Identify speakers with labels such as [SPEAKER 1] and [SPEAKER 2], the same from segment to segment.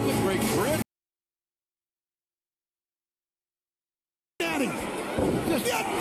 [SPEAKER 1] had the great grit.
[SPEAKER 2] Daddy. Get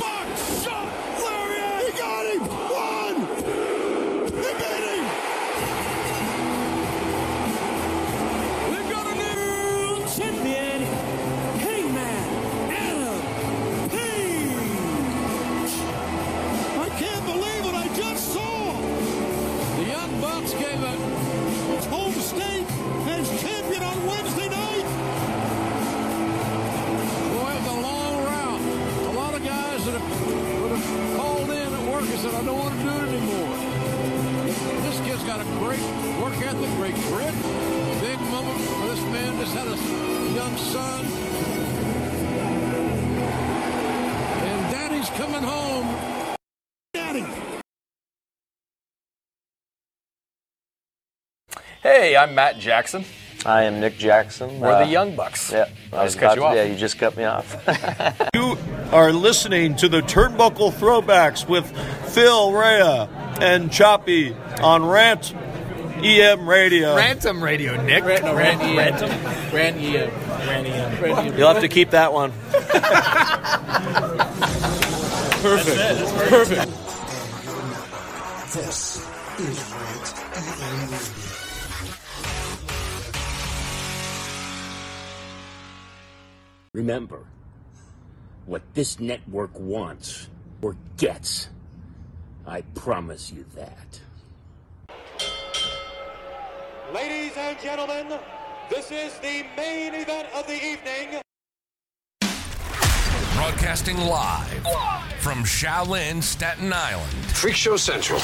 [SPEAKER 3] Hey, I'm Matt Jackson.
[SPEAKER 4] I am Nick Jackson.
[SPEAKER 3] We're
[SPEAKER 4] Uh,
[SPEAKER 3] the Young Bucks.
[SPEAKER 4] Yeah,
[SPEAKER 3] I just cut you off.
[SPEAKER 4] Yeah, you just cut me off.
[SPEAKER 5] You are listening to the Turnbuckle Throwbacks with Phil Rea and Choppy on Rant EM Radio.
[SPEAKER 3] Rantom Radio, Nick.
[SPEAKER 6] no, Rant EM. Rantom? Rant EM. Rant EM. Rant EM.
[SPEAKER 5] You'll have to keep that one.
[SPEAKER 6] Perfect. That's perfect.
[SPEAKER 7] This is Rant EM Radio.
[SPEAKER 8] Remember, what this network wants or gets, I promise you that.
[SPEAKER 9] Ladies and gentlemen, this is the main event of the evening.
[SPEAKER 10] Broadcasting live from Shaolin, Staten Island.
[SPEAKER 11] Freak Show Central,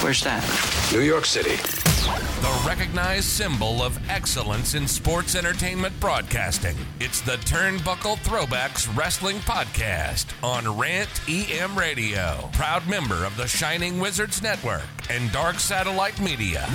[SPEAKER 12] Where's that?
[SPEAKER 11] New York City.
[SPEAKER 10] The recognized symbol of excellence in sports entertainment broadcasting. It's the Turnbuckle Throwbacks Wrestling Podcast on Rant EM Radio. Proud member of the Shining Wizards Network and Dark Satellite Media.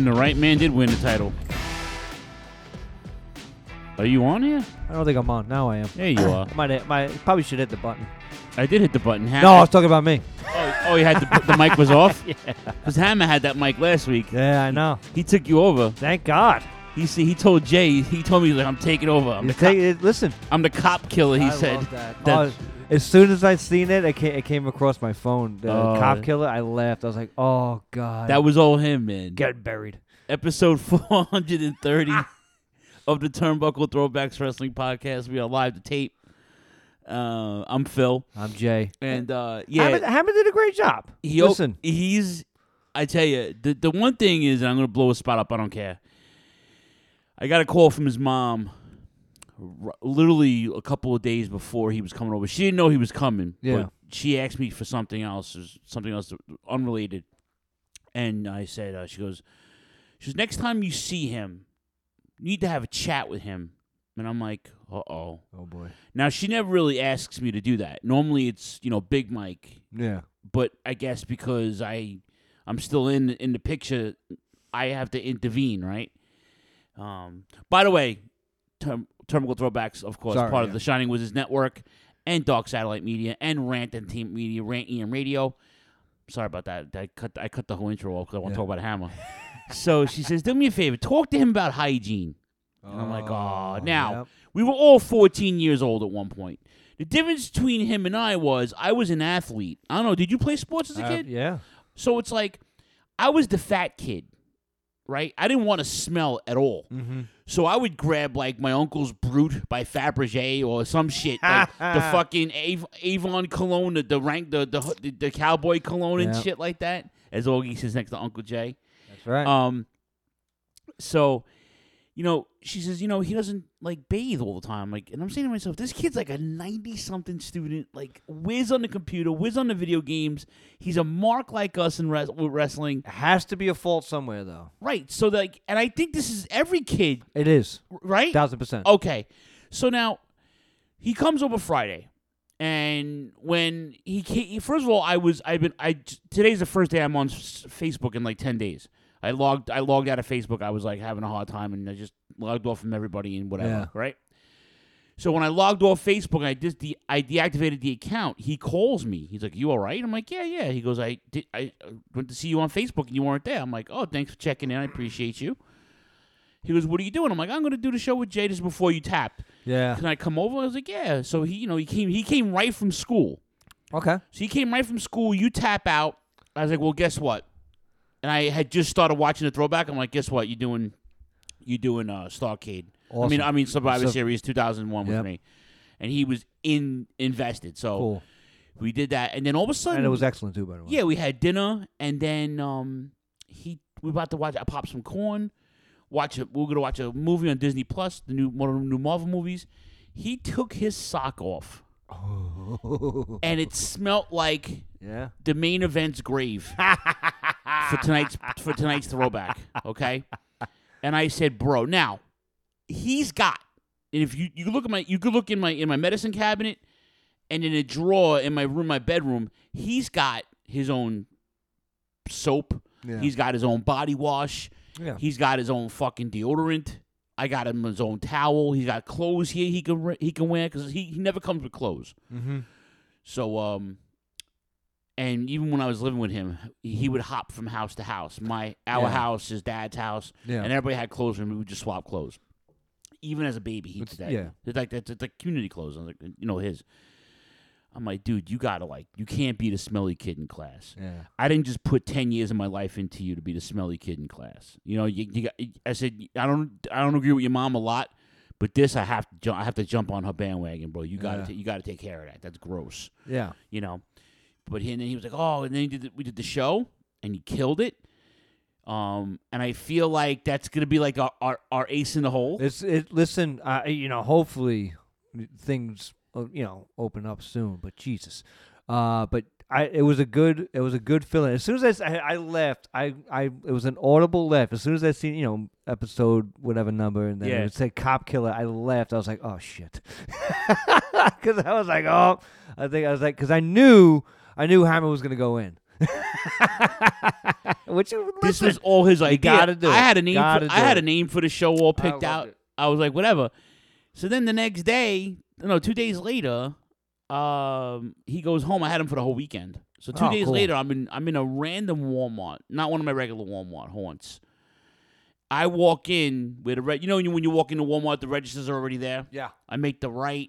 [SPEAKER 13] And the right man did win the title. Are you on here?
[SPEAKER 14] I don't think I'm on. Now I am.
[SPEAKER 13] There you are.
[SPEAKER 14] I might, hit- might probably should hit the button.
[SPEAKER 13] I did hit the button.
[SPEAKER 14] No, I was talking about me.
[SPEAKER 13] Oh, oh, you had the, the mic was off.
[SPEAKER 14] Yeah.
[SPEAKER 13] Because Hammer had that mic last week.
[SPEAKER 14] Yeah, I know.
[SPEAKER 13] He took you over.
[SPEAKER 14] Thank God.
[SPEAKER 13] He see, he told Jay. He told me like I'm taking over. I'm
[SPEAKER 14] You
[SPEAKER 13] the
[SPEAKER 14] take it- listen.
[SPEAKER 13] I'm the cop killer. He
[SPEAKER 14] I
[SPEAKER 13] said.
[SPEAKER 14] love that- Oh, as soon as I seen it, it came, it came across my phone. The
[SPEAKER 13] Oh.
[SPEAKER 14] cop killer. I laughed. I was like, "Oh God."
[SPEAKER 13] that was all him, man.
[SPEAKER 14] get buried.
[SPEAKER 13] Episode 430 of the Turnbuckle Throwbacks Wrestling Podcast. We are live to tape. Uh, I'm Phil,
[SPEAKER 14] I'm Jay.
[SPEAKER 13] and uh, yeah,
[SPEAKER 14] Hammond, Hammond did a great job.
[SPEAKER 13] He,
[SPEAKER 14] Listen,
[SPEAKER 13] he's. I tell you, the the one thing is, and I'm gonna blow a spot up. I don't care. I got a call from his mom, r- literally a couple of days before he was coming over. She didn't know he was coming.
[SPEAKER 14] Yeah.
[SPEAKER 13] But she asked me for something else, something else unrelated, and I said, uh, she goes, she goes, next time you see him, you need to have a chat with him. And I'm like, uh oh.
[SPEAKER 14] oh boy.
[SPEAKER 13] Now she never really asks me to do that. Normally it's you know Big Mike,
[SPEAKER 14] Yeah.
[SPEAKER 13] but I guess because I I'm still in in the picture, I have to intervene, right? Um, by the way, term, Turnbuckle Throwbacks, of course,
[SPEAKER 14] Sorry,
[SPEAKER 13] part of the Shining Wizards Network and Dark Satellite Media and Rant and Team Media, Rant EM Radio. Sorry about that. I cut I cut the whole intro off because I want to
[SPEAKER 14] Yeah.
[SPEAKER 13] talk about Hammer. so she says, "Do me a favor, talk to him about hygiene." And I'm like, "Oh, now."
[SPEAKER 14] yep.
[SPEAKER 13] We were all 14 years old at one point. The difference between him and I was I was an athlete. I don't know. Did you play sports as a
[SPEAKER 14] Uh,
[SPEAKER 13] kid?
[SPEAKER 14] yeah.
[SPEAKER 13] So it's like I was the fat kid, right? I didn't want to smell at all.
[SPEAKER 14] Mm-hmm.
[SPEAKER 13] So I would grab like my uncle's Brute by Fabergé or some shit, like the fucking Av- Avon cologne, the, the rank, the, the the the cowboy cologne and
[SPEAKER 14] Yeah.
[SPEAKER 13] shit like that. As Augie sits next to Uncle Jay.
[SPEAKER 14] That's right.
[SPEAKER 13] Um. So, you know, she says, you know, he doesn't like bathe all the time. Like, and I'm saying to myself, this kid's like a 90 something student, like whiz on the computer, whiz on the video games. He's a mark like us in res- wrestling.
[SPEAKER 14] Has to be a fault somewhere though.
[SPEAKER 13] Right. So like, and I think this is every kid,
[SPEAKER 14] It is.
[SPEAKER 13] right?
[SPEAKER 14] Thousand percent.
[SPEAKER 13] Okay. So now he comes over Friday. And when he came, first of all, I was I've been I today's the first day I'm on Facebook in like ten days. I logged I logged out of Facebook. I was like having a hard time, and I just logged off from everybody and whatever.
[SPEAKER 14] Yeah.
[SPEAKER 13] Right. So when I logged off Facebook, I just de- I deactivated the account. He calls me. He's like, "You all right?" I'm like, "Yeah, yeah." He goes, "I did. I uh, went to see you on Facebook, and you weren't there." I'm like, "Oh, thanks for checking in. I appreciate you." He goes, "What are you doing?" I'm like, "I'm going to do the show with Jay just before you tapped."
[SPEAKER 14] Yeah.
[SPEAKER 13] Can I come over? I was like, "Yeah." So he, you know, he came. He came right from school.
[SPEAKER 14] Okay.
[SPEAKER 13] So he came right from school. You tap out. I was like, "Well, guess what?" And I had just started watching the throwback. I'm like, "Guess what? You doing? You doing uh, Starcade? I mean, I mean Survivor
[SPEAKER 14] So-
[SPEAKER 13] Series 2001 with
[SPEAKER 14] Yep.
[SPEAKER 13] me." And he was in invested. So
[SPEAKER 14] Cool.
[SPEAKER 13] we did that, and then all of a sudden,
[SPEAKER 14] And it was excellent too, by the way.
[SPEAKER 13] yeah, we had dinner, and then um, he we about to watch. I popped some corn. Watch it. We are gonna watch a movie on Disney Plus, the new one of the new Marvel movies. He took his sock off, and it smelt like
[SPEAKER 14] Yeah.
[SPEAKER 13] the main event's grave for tonight's for tonight's throwback. Okay, and I said, bro, now he's got. And if you you look at my you could look in my in my medicine cabinet, and in a drawer in my room, my bedroom, he's got his own soap.
[SPEAKER 14] Yeah.
[SPEAKER 13] He's got his own body wash.
[SPEAKER 14] Yeah.
[SPEAKER 13] He's got his own fucking deodorant. I got him his own towel. He's got clothes here he can he can wear because he, he never comes with clothes.
[SPEAKER 14] Mm-hmm.
[SPEAKER 13] So um, and even when I was living with him, he would hop from house to house. My our
[SPEAKER 14] Yeah.
[SPEAKER 13] house, his dad's house,
[SPEAKER 14] Yeah.
[SPEAKER 13] and everybody had clothes, and we would just swap clothes. Even as a baby, he
[SPEAKER 14] It's-
[SPEAKER 13] did that.
[SPEAKER 14] yeah.
[SPEAKER 13] it's like it's, it's like community clothes. I was like, you know his. I'm like, dude, you gotta like, you can't be the smelly kid in class.
[SPEAKER 14] Yeah.
[SPEAKER 13] I didn't just put ten years of my life into you to be the smelly kid in class. You know, you, you got, I said I don't I don't agree with your mom a lot, but this I have to ju- I have to jump on her bandwagon, bro. You got to
[SPEAKER 14] Yeah.
[SPEAKER 13] you got to take care of that. That's gross.
[SPEAKER 14] Yeah.
[SPEAKER 13] You know, but he and then he was like, oh, and then he did the, we did the show and he killed it. Um, and I feel like that's gonna be like our our, our ace in the hole.
[SPEAKER 14] It's it. Listen, uh, you know, hopefully things uh, you know open up soon. But Jesus, uh, but I it was a good it was a good feeling. As soon as I, I left, I I it was an audible left. As soon as I seen you know episode whatever number and then
[SPEAKER 13] Yeah.
[SPEAKER 14] it would say cop killer, I left. I was like, oh shit, because I was like, oh, I think I was like, because I knew I knew Hammer was gonna go in. Which
[SPEAKER 13] this
[SPEAKER 14] listen,
[SPEAKER 13] was all his idea.
[SPEAKER 14] gotta do
[SPEAKER 13] I had a name.
[SPEAKER 14] Gotta
[SPEAKER 13] For,
[SPEAKER 14] do
[SPEAKER 13] I had
[SPEAKER 14] it.
[SPEAKER 13] a name for the show all picked
[SPEAKER 14] loved
[SPEAKER 13] out.
[SPEAKER 14] it.
[SPEAKER 13] I was like, whatever. So then the next day, no, two days later, um, he goes home. I had him for the whole weekend. So two
[SPEAKER 14] Oh,
[SPEAKER 13] days
[SPEAKER 14] cool.
[SPEAKER 13] later, I'm in I'm in a random Walmart, not one of my regular Walmart haunts. I walk in with a re- you know when you, when you walk into Walmart, the registers are already there.
[SPEAKER 14] Yeah.
[SPEAKER 13] I make the right.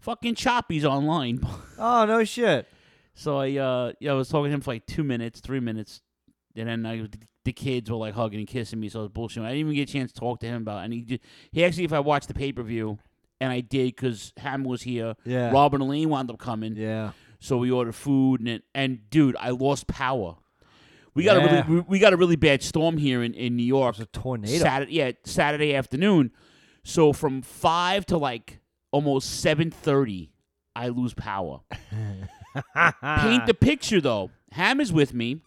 [SPEAKER 13] Fucking Choppy's online.
[SPEAKER 14] Oh no shit.
[SPEAKER 13] So I, uh, yeah, I was talking to him for like two minutes, three minutes, and then I, the kids were like hugging and kissing me. So I was bullshitting. I didn't even get a chance to talk to him about. It. And he, did, he actually, if I watched the pay per view, and I did because Ham was here.
[SPEAKER 14] Yeah.
[SPEAKER 13] Robin and Elaine wound up coming.
[SPEAKER 14] Yeah.
[SPEAKER 13] So we ordered food, and it, and dude, I lost power. We got a really, we, we got a really bad storm here in, in New York.
[SPEAKER 14] It was a tornado.
[SPEAKER 13] Saturday, yeah, Saturday afternoon. So from five to like almost seven thirty, I lose power. Paint the picture though. Ham is with me,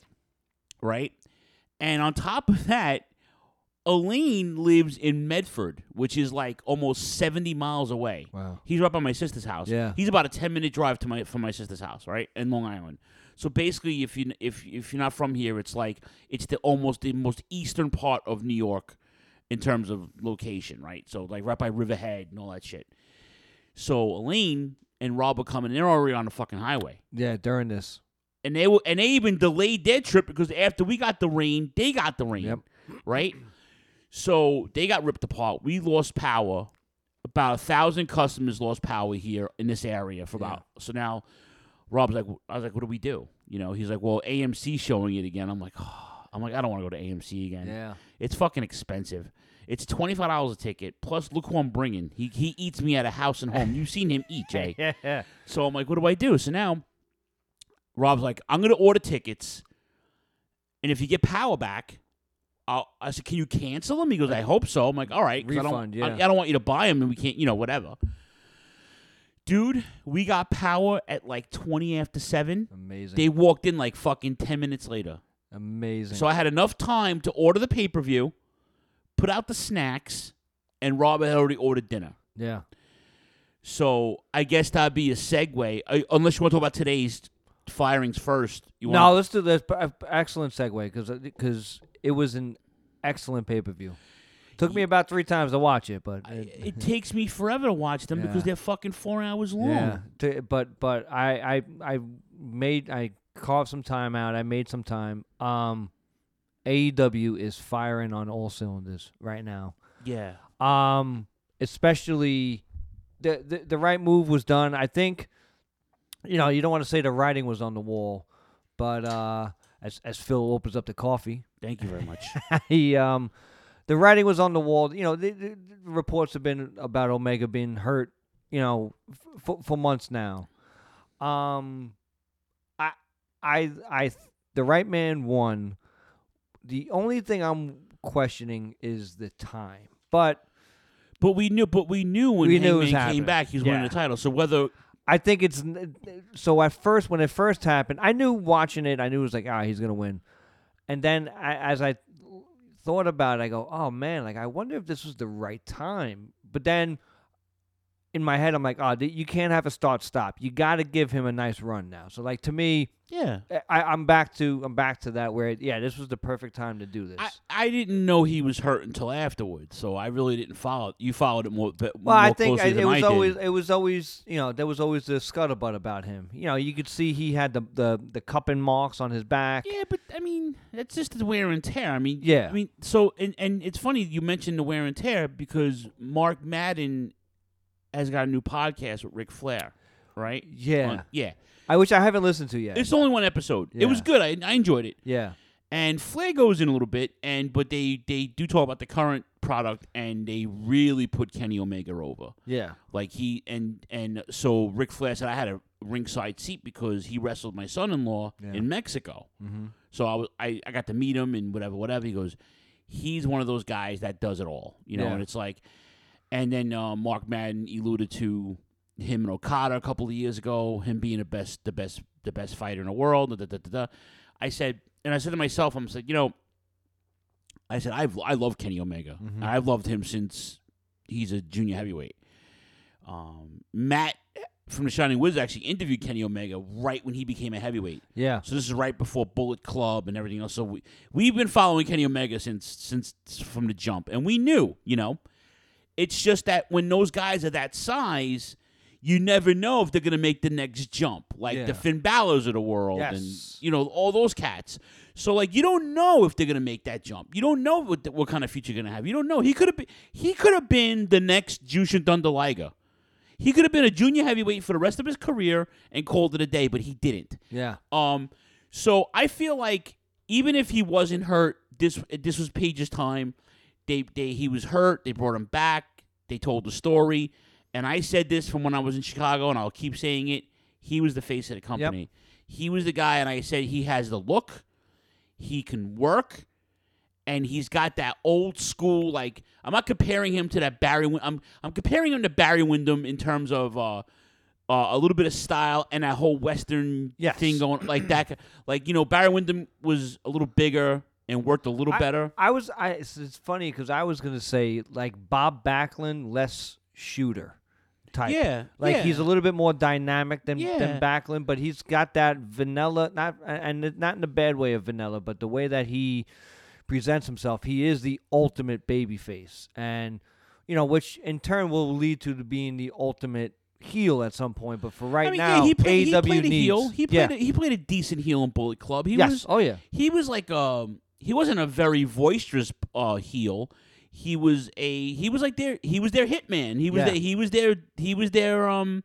[SPEAKER 13] right? And on top of that, Elaine lives in Medford, which is like almost seventy miles away.
[SPEAKER 14] Wow.
[SPEAKER 13] He's right by my sister's house.
[SPEAKER 14] Yeah.
[SPEAKER 13] He's about a ten minute drive to my from my sister's house, right? In Long Island. So basically if you if if you're not from here, it's like it's the almost the most eastern part of New York in terms of location, right? So like right by Riverhead and all that shit. So Elaine and Rob are coming. They're already on the fucking highway,
[SPEAKER 14] Yeah, during this.
[SPEAKER 13] and they were, and they even delayed their trip because after we got the rain, they got the rain,
[SPEAKER 14] Yep.
[SPEAKER 13] right? So they got ripped apart. We lost power. About a thousand customers lost power here in this area for about. So now, Rob's like, I was like, what do we do? You know, he's like, well, AMC showing it again. I'm like, oh. I'm like, I don't want to go to AMC again.
[SPEAKER 14] Yeah.
[SPEAKER 13] It's fucking expensive. It's twenty five dollars a ticket. Plus, look who I'm bringing. He he eats me at a house and home. You've seen him eat, Jay.
[SPEAKER 14] yeah.
[SPEAKER 13] So I'm like, what do I do? So now, Rob's like, I'm gonna order tickets, and if you get power back, I'll, I said, can you cancel them? He goes, I hope so. I'm like, all right, 'cause I
[SPEAKER 14] Refund,
[SPEAKER 13] don't, I,
[SPEAKER 14] yeah.
[SPEAKER 13] I don't want you to buy them, and we can't, you know, whatever. Dude, we got power at like 20 after seven.
[SPEAKER 14] Amazing.
[SPEAKER 13] They walked in like fucking 10 minutes later.
[SPEAKER 14] Amazing.
[SPEAKER 13] So I had enough time to order the pay per view, put out the snacks, and Rob had already ordered dinner.
[SPEAKER 14] yeah.
[SPEAKER 13] So I guess that'd be a segue, uh, unless you want to talk about today's firings first. You
[SPEAKER 14] no, let's do this. P- uh, Excellent segue because because it was an excellent pay per view. Took me about three times to watch it, but it,
[SPEAKER 13] it takes me forever to watch them because they're fucking four hours long.
[SPEAKER 14] yeah. T- but but I I I made I carved some time out. I made some time. Um, AEW is firing on all cylinders right now.
[SPEAKER 13] Yeah.
[SPEAKER 14] Um, especially the, the the right move was done. I think, you know, you don't want to say the writing was on the wall, but uh, as as Phil opens up the coffee,
[SPEAKER 13] Thank you very much.
[SPEAKER 14] he um, the writing was on the wall. You know, the, the, reports have been about Omega being hurt. You know, f- for for months now. Um, I I I the right man won. The only thing I'm questioning is the time, but.
[SPEAKER 13] But we knew, but we knew when
[SPEAKER 14] We knew
[SPEAKER 13] Hangman came back, he was winning the title. So whether
[SPEAKER 14] I think it's so at first when it first happened, I knew watching it, I knew it was like, ah, he's gonna win. And then I, as I thought about it, I go, oh man, like I wonder if this was the right time. But then in my head, I'm like, oh, you can't have a start stop. You got to give him a nice run now. So like to me,
[SPEAKER 13] yeah,
[SPEAKER 14] I, I'm back to I'm back to that where yeah, this was the perfect time to do this.
[SPEAKER 13] I, I didn't know he was hurt until afterwards, so I really didn't follow. it. You followed it more. But
[SPEAKER 14] Well,
[SPEAKER 13] more
[SPEAKER 14] I think I, it was
[SPEAKER 13] I did.
[SPEAKER 14] always it was always you know there was always the scuttlebutt about him. You know, you could see he had the the the cupping marks on his back.
[SPEAKER 13] Yeah, but I mean, it's just the wear and tear. I mean,
[SPEAKER 14] Yeah.
[SPEAKER 13] I mean, so and and it's funny you mentioned the wear and tear because Mark Madden has got a new podcast with Ric Flair, right?
[SPEAKER 14] Yeah.
[SPEAKER 13] On- yeah.
[SPEAKER 14] I wish I haven't listened to yet.
[SPEAKER 13] It's only one episode. It was
[SPEAKER 14] Yeah.
[SPEAKER 13] good. I, I enjoyed it.
[SPEAKER 14] Yeah.
[SPEAKER 13] And Flair goes in a little bit, and but they they do talk about the current product, and they really put Kenny Omega over.
[SPEAKER 14] Yeah.
[SPEAKER 13] Like he and and so Ric Flair said I had a ringside seat because he wrestled my son-in-law
[SPEAKER 14] Yeah.
[SPEAKER 13] in Mexico.
[SPEAKER 14] Mhm.
[SPEAKER 13] So I was I, I got to meet him and whatever whatever. He goes, he's one of those guys that does it all, you know.
[SPEAKER 14] Yeah.
[SPEAKER 13] And it's like, and then uh, Mark Madden alluded to him and Okada a couple of years ago, him being the best the best the best fighter in the world. Da, da, da. I said, and I said to myself, I'm like, you know, I said I've I love Kenny Omega.
[SPEAKER 14] Mhm.
[SPEAKER 13] I've loved him since he's a junior heavyweight. Um, Matt from the Shining Wizards actually interviewed Kenny Omega right when he became a heavyweight.
[SPEAKER 14] Yeah.
[SPEAKER 13] So this is right before Bullet Club and everything else. So we we've been following Kenny Omega since since from the jump, and we knew, you know, it's just that when those guys are that size. You never know if they're going to make the next jump, like
[SPEAKER 14] Yeah.
[SPEAKER 13] the Finn Balor's of the world,
[SPEAKER 14] Yes.
[SPEAKER 13] and you know all those cats. So like you don't know if they're going to make that jump. You don't know what what kind of future you're going to have. You don't know. He could have been he could have been the next Jushin Thunder Liger. He could have been a junior heavyweight for the rest of his career and called it a day, but he didn't.
[SPEAKER 14] Yeah.
[SPEAKER 13] Um, so I feel like even if he wasn't hurt, this this was Page's time. They they he was hurt. They brought him back. They told the story, and I said this from when I was in Chicago, and I'll keep saying it. He was the face of the company. He was the guy, and I said he has the look. He can work, and he's got that old school. Like I'm not comparing him to that Barry. Win- I'm I'm comparing him to Barry Windham in terms of. uh uh, a little bit of style and that whole Western
[SPEAKER 14] Yes.
[SPEAKER 13] thing going like that. Like you know, Barry Windham was a little bigger and worked a little
[SPEAKER 14] I-
[SPEAKER 13] better.
[SPEAKER 14] I was. I. It's, it's funny because I was gonna say like Bob Backlund, less shooter type.
[SPEAKER 13] Yeah,
[SPEAKER 14] Like
[SPEAKER 13] yeah.
[SPEAKER 14] he's a little bit more dynamic than
[SPEAKER 13] Yeah.
[SPEAKER 14] than Backlund, but he's got that vanilla. Not and not in a bad way of vanilla, but the way that he presents himself, he is the ultimate baby face, and you know, which in turn will lead to the being the ultimate heel at some point. But for right
[SPEAKER 13] I mean,
[SPEAKER 14] now,
[SPEAKER 13] yeah, he played, he
[SPEAKER 14] AEW
[SPEAKER 13] played a heel. He
[SPEAKER 14] yeah.
[SPEAKER 13] played. A, he played a decent heel in Bullet Club. He
[SPEAKER 14] Yes.
[SPEAKER 13] was.
[SPEAKER 14] Oh, yeah.
[SPEAKER 13] He was like um. He wasn't a very boisterous uh, heel. He was a. He was like their. He was their hitman. He was
[SPEAKER 14] Yeah.
[SPEAKER 13] their. He was their. He was their um.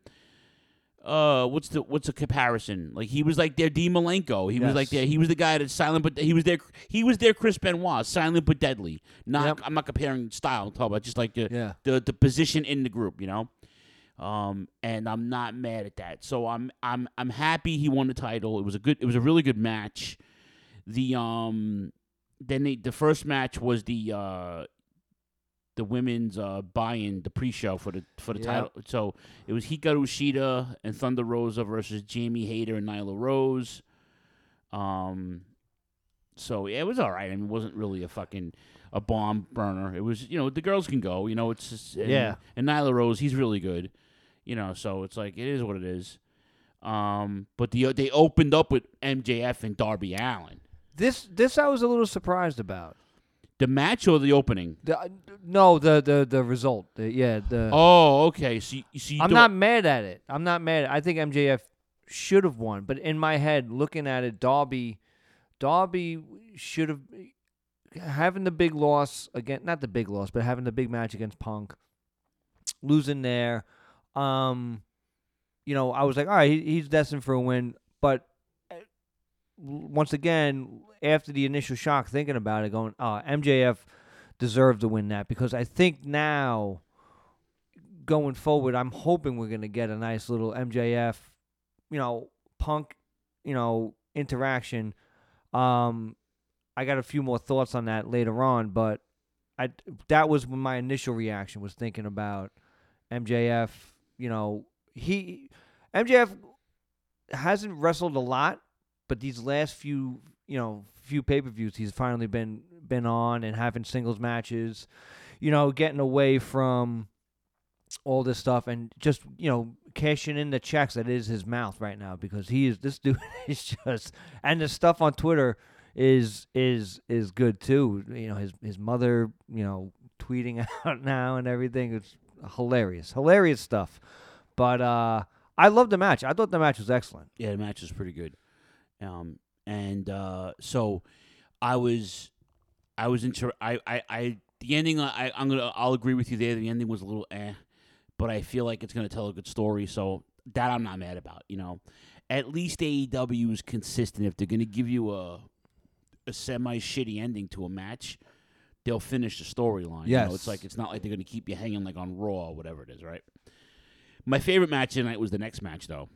[SPEAKER 13] uh, what's the what's a comparison? Like he was like their D Malenko. He was like
[SPEAKER 14] Yes.
[SPEAKER 13] their he was the guy that's silent, but he was their he was their Chris Benoit, silent but deadly. Not
[SPEAKER 14] Yep.
[SPEAKER 13] I'm not comparing style. I'm talking about just like the
[SPEAKER 14] Yeah.
[SPEAKER 13] the the position in the group, you know. Um, and I'm not mad at that. So I'm I'm I'm happy he won the title. It was a good it was a really good match. The um then they, the first match was the uh the women's uh buy-in the pre-show for the for the
[SPEAKER 14] Yeah.
[SPEAKER 13] title. So it was Hikaru Shida and Thunder Rosa versus Jamie Hayter and Nyla Rose. Um so yeah, it was all right. I mean, it wasn't really a fucking a bomb burner. It was, you know, the girls can go. You know, it's just and,
[SPEAKER 14] Yeah.
[SPEAKER 13] And Nyla Rose, he's really good. You know, so it's like it is what it is. Um, but the they opened up with MJF and Darby Allin.
[SPEAKER 14] This this I was a little surprised about.
[SPEAKER 13] The match or the opening?
[SPEAKER 14] The, uh, no, the the the result. The, yeah, the.
[SPEAKER 13] Oh, okay. So, you, so you
[SPEAKER 14] I'm
[SPEAKER 13] don't-
[SPEAKER 14] mad at it. I'm not mad. I think MJF should have won, but in my head, looking at it, Darby, Darby should have having the big loss again. Not the big loss, but having the big match against Punk, losing there. Um, you know, I was like, all right, he, he's destined for a win, but uh, once again, after the initial shock, thinking about it, going, oh, MJF deserved to win that because I think now going forward, I'm hoping we're gonna get a nice little MJF, you know, Punk, you know, interaction. Um, I got a few more thoughts on that later on, but I that was my initial reaction was thinking about MJF. You know, he MJF hasn't wrestled a lot, but these last few, you know, few pay per views, he's finally been been on and having singles matches. You know, getting away from all this stuff and just you know cashing in the checks that is his mouth right now because he is this dude is just and the stuff on Twitter is is is good too. You know his his mother you know tweeting out now and everything. It's hilarious, hilarious stuff. But uh I love the match. I thought the match was excellent.
[SPEAKER 13] Yeah, the match was pretty good. Um, and uh, so I was, I was inter- I, I, I, the ending. I, I'm gonna, I'll agree with you there. The ending was a little eh, but I feel like it's gonna tell a good story. So that I'm not mad about. You know, at least AEW is consistent. If they're gonna give you a, a semi shitty ending to a match. They'll finish the storyline. You know,
[SPEAKER 14] Yes.
[SPEAKER 13] it's like it's not like they're gonna keep you hanging like on Raw or whatever it is, right? My favorite match tonight was the next match, though.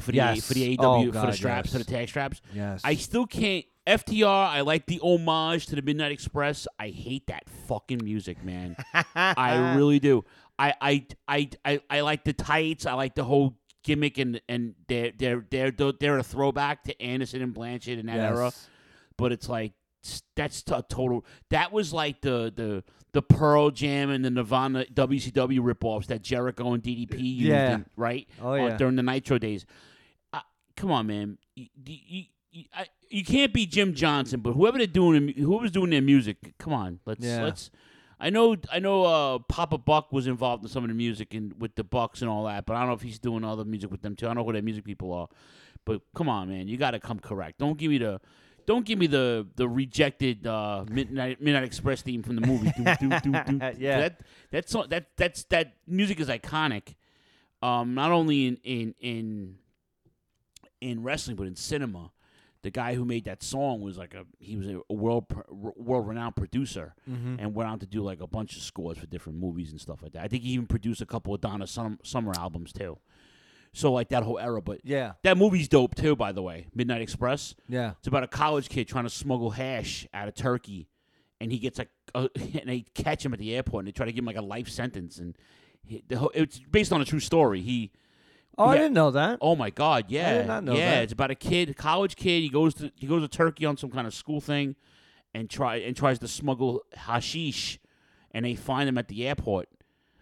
[SPEAKER 13] For the
[SPEAKER 14] Yes.
[SPEAKER 13] for the AEW
[SPEAKER 14] Oh,
[SPEAKER 13] for the straps for the tag straps.
[SPEAKER 14] Yes.
[SPEAKER 13] I still can't. FTR. I like the homage to the Midnight Express. I hate that fucking music, man. I really do. I I I I, I like the tights. I like the whole gimmick and and they're they're they're they're a throwback to Anderson and Blanchard in that era. But it's like that's a total. That was like the the the Pearl Jam and the Nirvana WCW ripoffs that Jericho and DDP used,
[SPEAKER 14] Yeah.
[SPEAKER 13] in, right?
[SPEAKER 14] Oh,
[SPEAKER 13] Uh,
[SPEAKER 14] yeah.
[SPEAKER 13] during the Nitro days. Uh, come on, man. You, you, you, I, you can't be Jim Johnston, but whoever they're doing, whoever's doing their music, come on, let's
[SPEAKER 14] Yeah.
[SPEAKER 13] let's. I know, I know. Uh, Papa Buck was involved in some of the music and with the Bucks and all that, but I don't know if he's doing other music with them too. I don't know who their music people are, but come on, man, you got to come correct. Don't give me the, don't give me the the rejected uh, Midnight Midnight Express theme from the movie. Do, do, do, do.
[SPEAKER 14] Yeah.
[SPEAKER 13] that that's that that's that music is iconic. Um, not only in in in in wrestling, but in cinema. The guy who made that song was like a he was a world world renowned producer
[SPEAKER 14] Mhm.
[SPEAKER 13] and went on to do like a bunch of scores for different movies and stuff like that. I think he even produced a couple of Donna Sum- Summer albums too. So like that whole era, but
[SPEAKER 14] Yeah.
[SPEAKER 13] that movie's dope too. By the way, Midnight Express.
[SPEAKER 14] Yeah.
[SPEAKER 13] it's about a college kid trying to smuggle hash out of Turkey, and he gets like, a, and they catch him at the airport and they try to give him like a life sentence, and he, the whole, it's based on a true story. He
[SPEAKER 14] Oh, I didn't know that.
[SPEAKER 13] Oh my God! Yeah,
[SPEAKER 14] did not know
[SPEAKER 13] yeah.
[SPEAKER 14] that.
[SPEAKER 13] It's about a kid, college kid. He goes to he goes to Turkey on some kind of school thing, and try and tries to smuggle hashish, and they find him at the airport.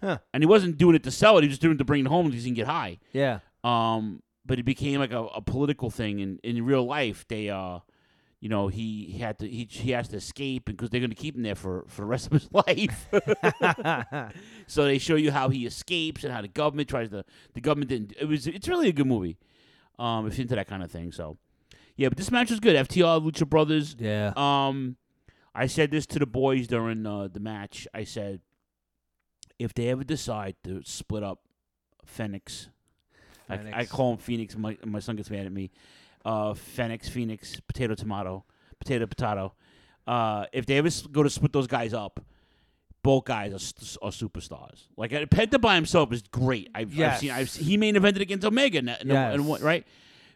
[SPEAKER 14] Huh.
[SPEAKER 13] And he wasn't doing it to sell it; he was doing it to bring it home because he can get high.
[SPEAKER 14] Yeah.
[SPEAKER 13] Um, but it became like a, a political thing, and in real life, they uh, you know, he, he had to he he has to escape because they're going to keep him there for for the rest of his life. so they show you how he escapes and how the government tries to the government didn't. It was it's really a good movie. Um, if you're into that kind of thing, so yeah. But this match was good. FTR Lucha Brothers.
[SPEAKER 14] Yeah.
[SPEAKER 13] Um, I said this to the boys during uh, the match. I said, if they ever decide to split up Phoenix I, I call him Phoenix. My my son gets mad at me. Uh, Phoenix, Phoenix, potato, tomato, potato, potato. Uh, if they ever go to split those guys up, both guys are, are superstars. Like uh, Penta by himself is great. I've, I've
[SPEAKER 14] Yes.
[SPEAKER 13] seen. I've seen, he main evented against Omega, and, and, and what-
[SPEAKER 14] Yes.
[SPEAKER 13] right?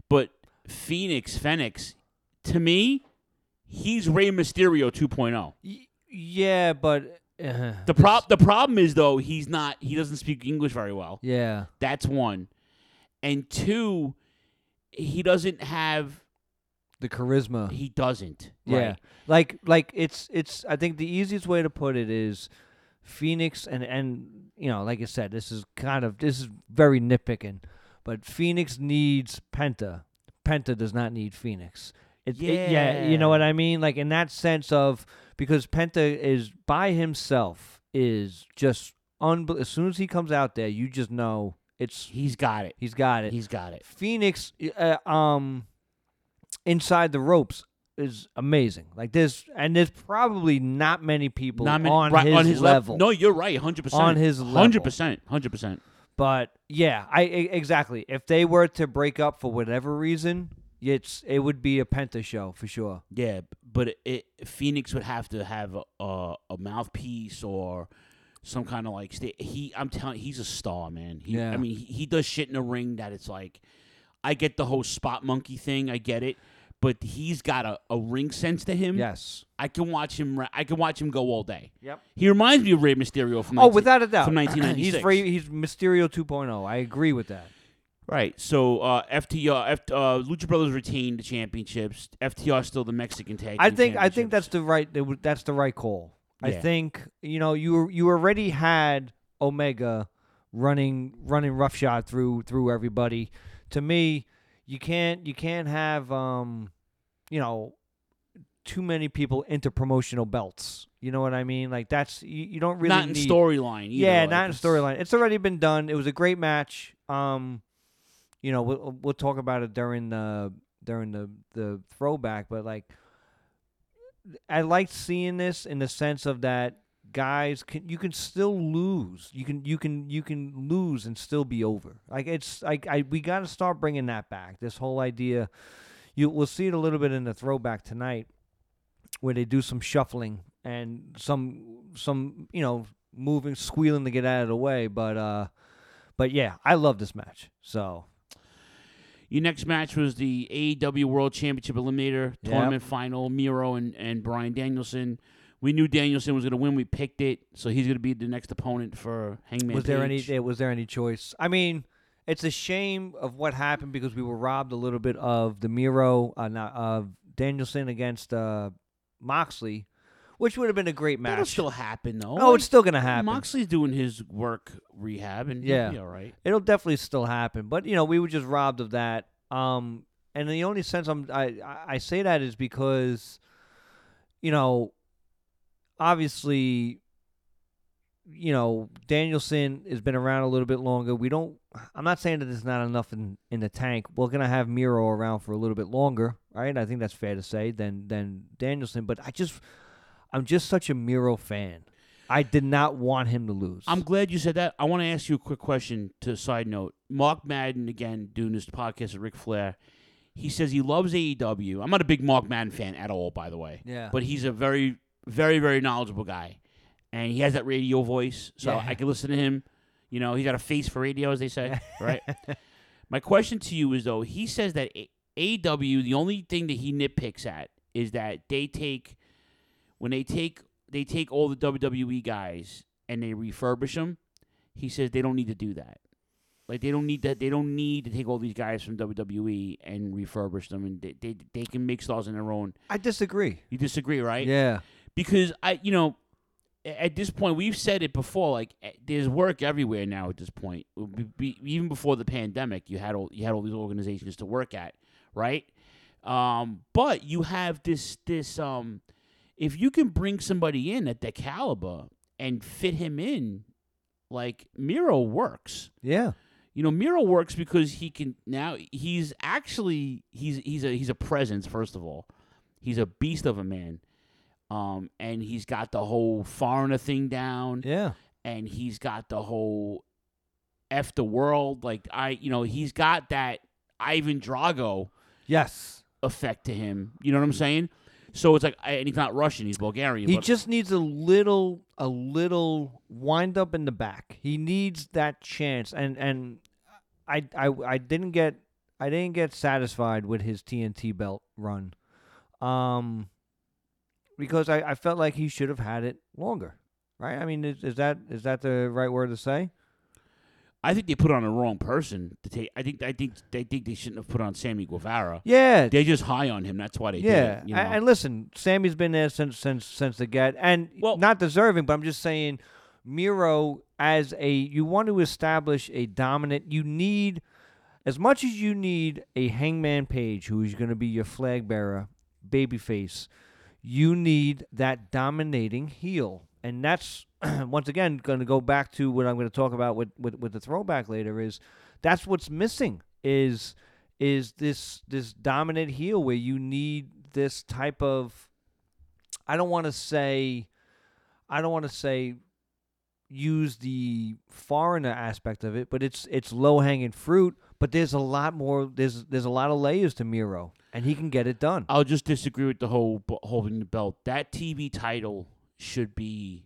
[SPEAKER 13] But Phoenix, Phoenix, to me, he's Rey Mysterio 2.0.
[SPEAKER 14] Y- yeah, but uh,
[SPEAKER 13] The prob the problem is though he's not he doesn't speak English very well.
[SPEAKER 14] yeah,
[SPEAKER 13] That's one. And two, he doesn't have
[SPEAKER 14] the charisma.
[SPEAKER 13] he doesn't.
[SPEAKER 14] Yeah,
[SPEAKER 13] Right.
[SPEAKER 14] like like it's it's. I think the easiest way to put it is Phoenix and and you know, like I said, this is kind of this is very nitpicking, but Phoenix needs Penta. Penta does not need Phoenix. It, it- yeah, you know what I mean. Like in that sense of because Penta is by himself is just unbel- As soon as he comes out there, you just know it's
[SPEAKER 13] He's got it.
[SPEAKER 14] he's got it.
[SPEAKER 13] He's got it.
[SPEAKER 14] Phoenix, uh, um, inside the ropes is amazing. Like this, and there's probably not many people
[SPEAKER 13] Not many-
[SPEAKER 14] on,
[SPEAKER 13] right,
[SPEAKER 14] his
[SPEAKER 13] on his
[SPEAKER 14] level.
[SPEAKER 13] No, you're right. Hundred percent
[SPEAKER 14] On his level.
[SPEAKER 13] Hundred percent. Hundred percent.
[SPEAKER 14] But yeah, I exactly. If they were to break up for whatever reason, it's it would be a Penta show for sure.
[SPEAKER 13] Yeah, but it, Phoenix would have to have a, a, a mouthpiece or some kind of like sta- he. I'm telling, he's a star, man. He,
[SPEAKER 14] Yeah.
[SPEAKER 13] I mean, he, he does shit in the ring that it's like, I get the whole spot monkey thing. I get it, but he's got a, a ring sense to him.
[SPEAKER 14] Yes.
[SPEAKER 13] I can watch him. I can watch him go all day.
[SPEAKER 14] Yep.
[SPEAKER 13] He reminds me of Rey Mysterio from.
[SPEAKER 14] Oh,
[SPEAKER 13] 19
[SPEAKER 14] without a doubt.
[SPEAKER 13] From 1996.
[SPEAKER 14] he's free, he's Mysterio 2.0. I agree with that.
[SPEAKER 13] Right. So uh, FTR, F, uh, Lucha Brothers retained the championships. FTR still the Mexican tag.
[SPEAKER 14] I think I think that's the right that's the right call. I think you know you you already had Omega running running roughshod through through everybody. To me, you can't you can't have um you know too many people into promotional belts. You know what I mean? Like that's you, you don't really
[SPEAKER 13] not in storyline.
[SPEAKER 14] Yeah,
[SPEAKER 13] like,
[SPEAKER 14] not in storyline. It's already been done. It was a great match. Um, you know, we'll we'll talk about it during the during the the throwback, but like, I liked seeing this in the sense of that guys can you can still lose. You can you can you can lose and still be over. Like it's like I we got to start bringing that back. This whole idea. You we'll see it a little bit in the throwback tonight, where they do some shuffling and some some you know moving, squealing to get out of the way. But uh, but yeah, I love this match. So
[SPEAKER 13] Your next match was the AEW World Championship Eliminator
[SPEAKER 14] Yep.
[SPEAKER 13] Tournament Final. Miro and, and Bryan Danielson. We knew Danielson was going to win. We picked it, so he's going to be the next opponent for Hangman.
[SPEAKER 14] was there any
[SPEAKER 13] Page.
[SPEAKER 14] was there any choice? I mean, it's a shame of what happened because we were robbed a little bit of the Miro, uh, not, of Danielson against uh, Moxley, which would have been a great match.
[SPEAKER 13] That'll still happen though.
[SPEAKER 14] Oh, it's still gonna happen.
[SPEAKER 13] Moxley's doing his work rehab, and
[SPEAKER 14] yeah,
[SPEAKER 13] he'll be all right.
[SPEAKER 14] It'll definitely still happen, but you know, we were just robbed of that. Um, and the only sense I'm I I- I say that is because, you know, obviously, you know, Danielson has been around a little bit longer. We don't. I'm not saying that there's not enough in in the tank. We're gonna have Miro around for a little bit longer, right? I think that's fair to say than than Danielson. But I just, I'm just such a Miro fan. I did not want him to lose.
[SPEAKER 13] I'm glad you said that. I want to ask you a quick question to side note. Mark Madden, again, doing this podcast with Ric Flair, he says he loves AEW. I'm not a big Mark Madden fan at all, by the way.
[SPEAKER 14] Yeah.
[SPEAKER 13] But he's a very, very, very knowledgeable guy. And he has that radio voice, so
[SPEAKER 14] Yeah.
[SPEAKER 13] I can listen to him. You know, he's got a face for radio, as they say, right? My question to you is, though, he says that AEW, the only thing that he nitpicks at is that they take, when they take they take all the WWE guys and they refurbish them. He says they don't need to do that. Like they don't need that. They don't need to take all these guys from WWE and refurbish them, and they they, they can make stars on their own.
[SPEAKER 14] I disagree.
[SPEAKER 13] You disagree, right?
[SPEAKER 14] Yeah.
[SPEAKER 13] Because I, you know, at this point, we've said it before. Like eh, there's work everywhere now. At this point, even before the pandemic, you had all you had all these organizations to work at, right? Um, but you have this this um, if you can bring somebody in at the caliber and fit him in, like Miro works.
[SPEAKER 14] Yeah.
[SPEAKER 13] You know, Miro works because he can now. He's actually he's he's a he's a presence. First of all, he's a beast of a man, um, and he's got the whole foreigner thing down.
[SPEAKER 14] Yeah,
[SPEAKER 13] and he's got the whole F the world. Like I, you know, he's got that Ivan Drago
[SPEAKER 14] Yes.
[SPEAKER 13] effect to him. You know what I'm saying? So it's like, and he's not Russian; he's Bulgarian.
[SPEAKER 14] He
[SPEAKER 13] but
[SPEAKER 14] just needs a little, a little wind up in the back. He needs that chance, and and I, I, I didn't get, I didn't get satisfied with his TNT belt run, um, because I, I felt like he should have had it longer, right? I mean, is, is that is that the right word to say?
[SPEAKER 13] I think they put on the wrong person to take. I think I think they think they shouldn't have put on Sammy Guevara.
[SPEAKER 14] Yeah.
[SPEAKER 13] they're just high on him. That's why they
[SPEAKER 14] Yeah,
[SPEAKER 13] did it. You know?
[SPEAKER 14] and listen, Sammy's been there since since since the get, and well, not deserving, but I'm just saying, Miro as a you want to establish a dominant. You need as much as you need a Hangman Page, who is going to be your flag bearer, babyface. You need that dominating heel, and that's once again going to go back to what I'm going to talk about with, with with the throwback later. Is that's what's missing is is this this dominant heel where you need this type of I don't want to say I don't want to say use the foreigner aspect of it, but it's it's low hanging fruit. But there's a lot more. There's there's a lot of layers to Miro, and he can get it done.
[SPEAKER 13] I'll just disagree with the whole holding the belt. That TV title should be.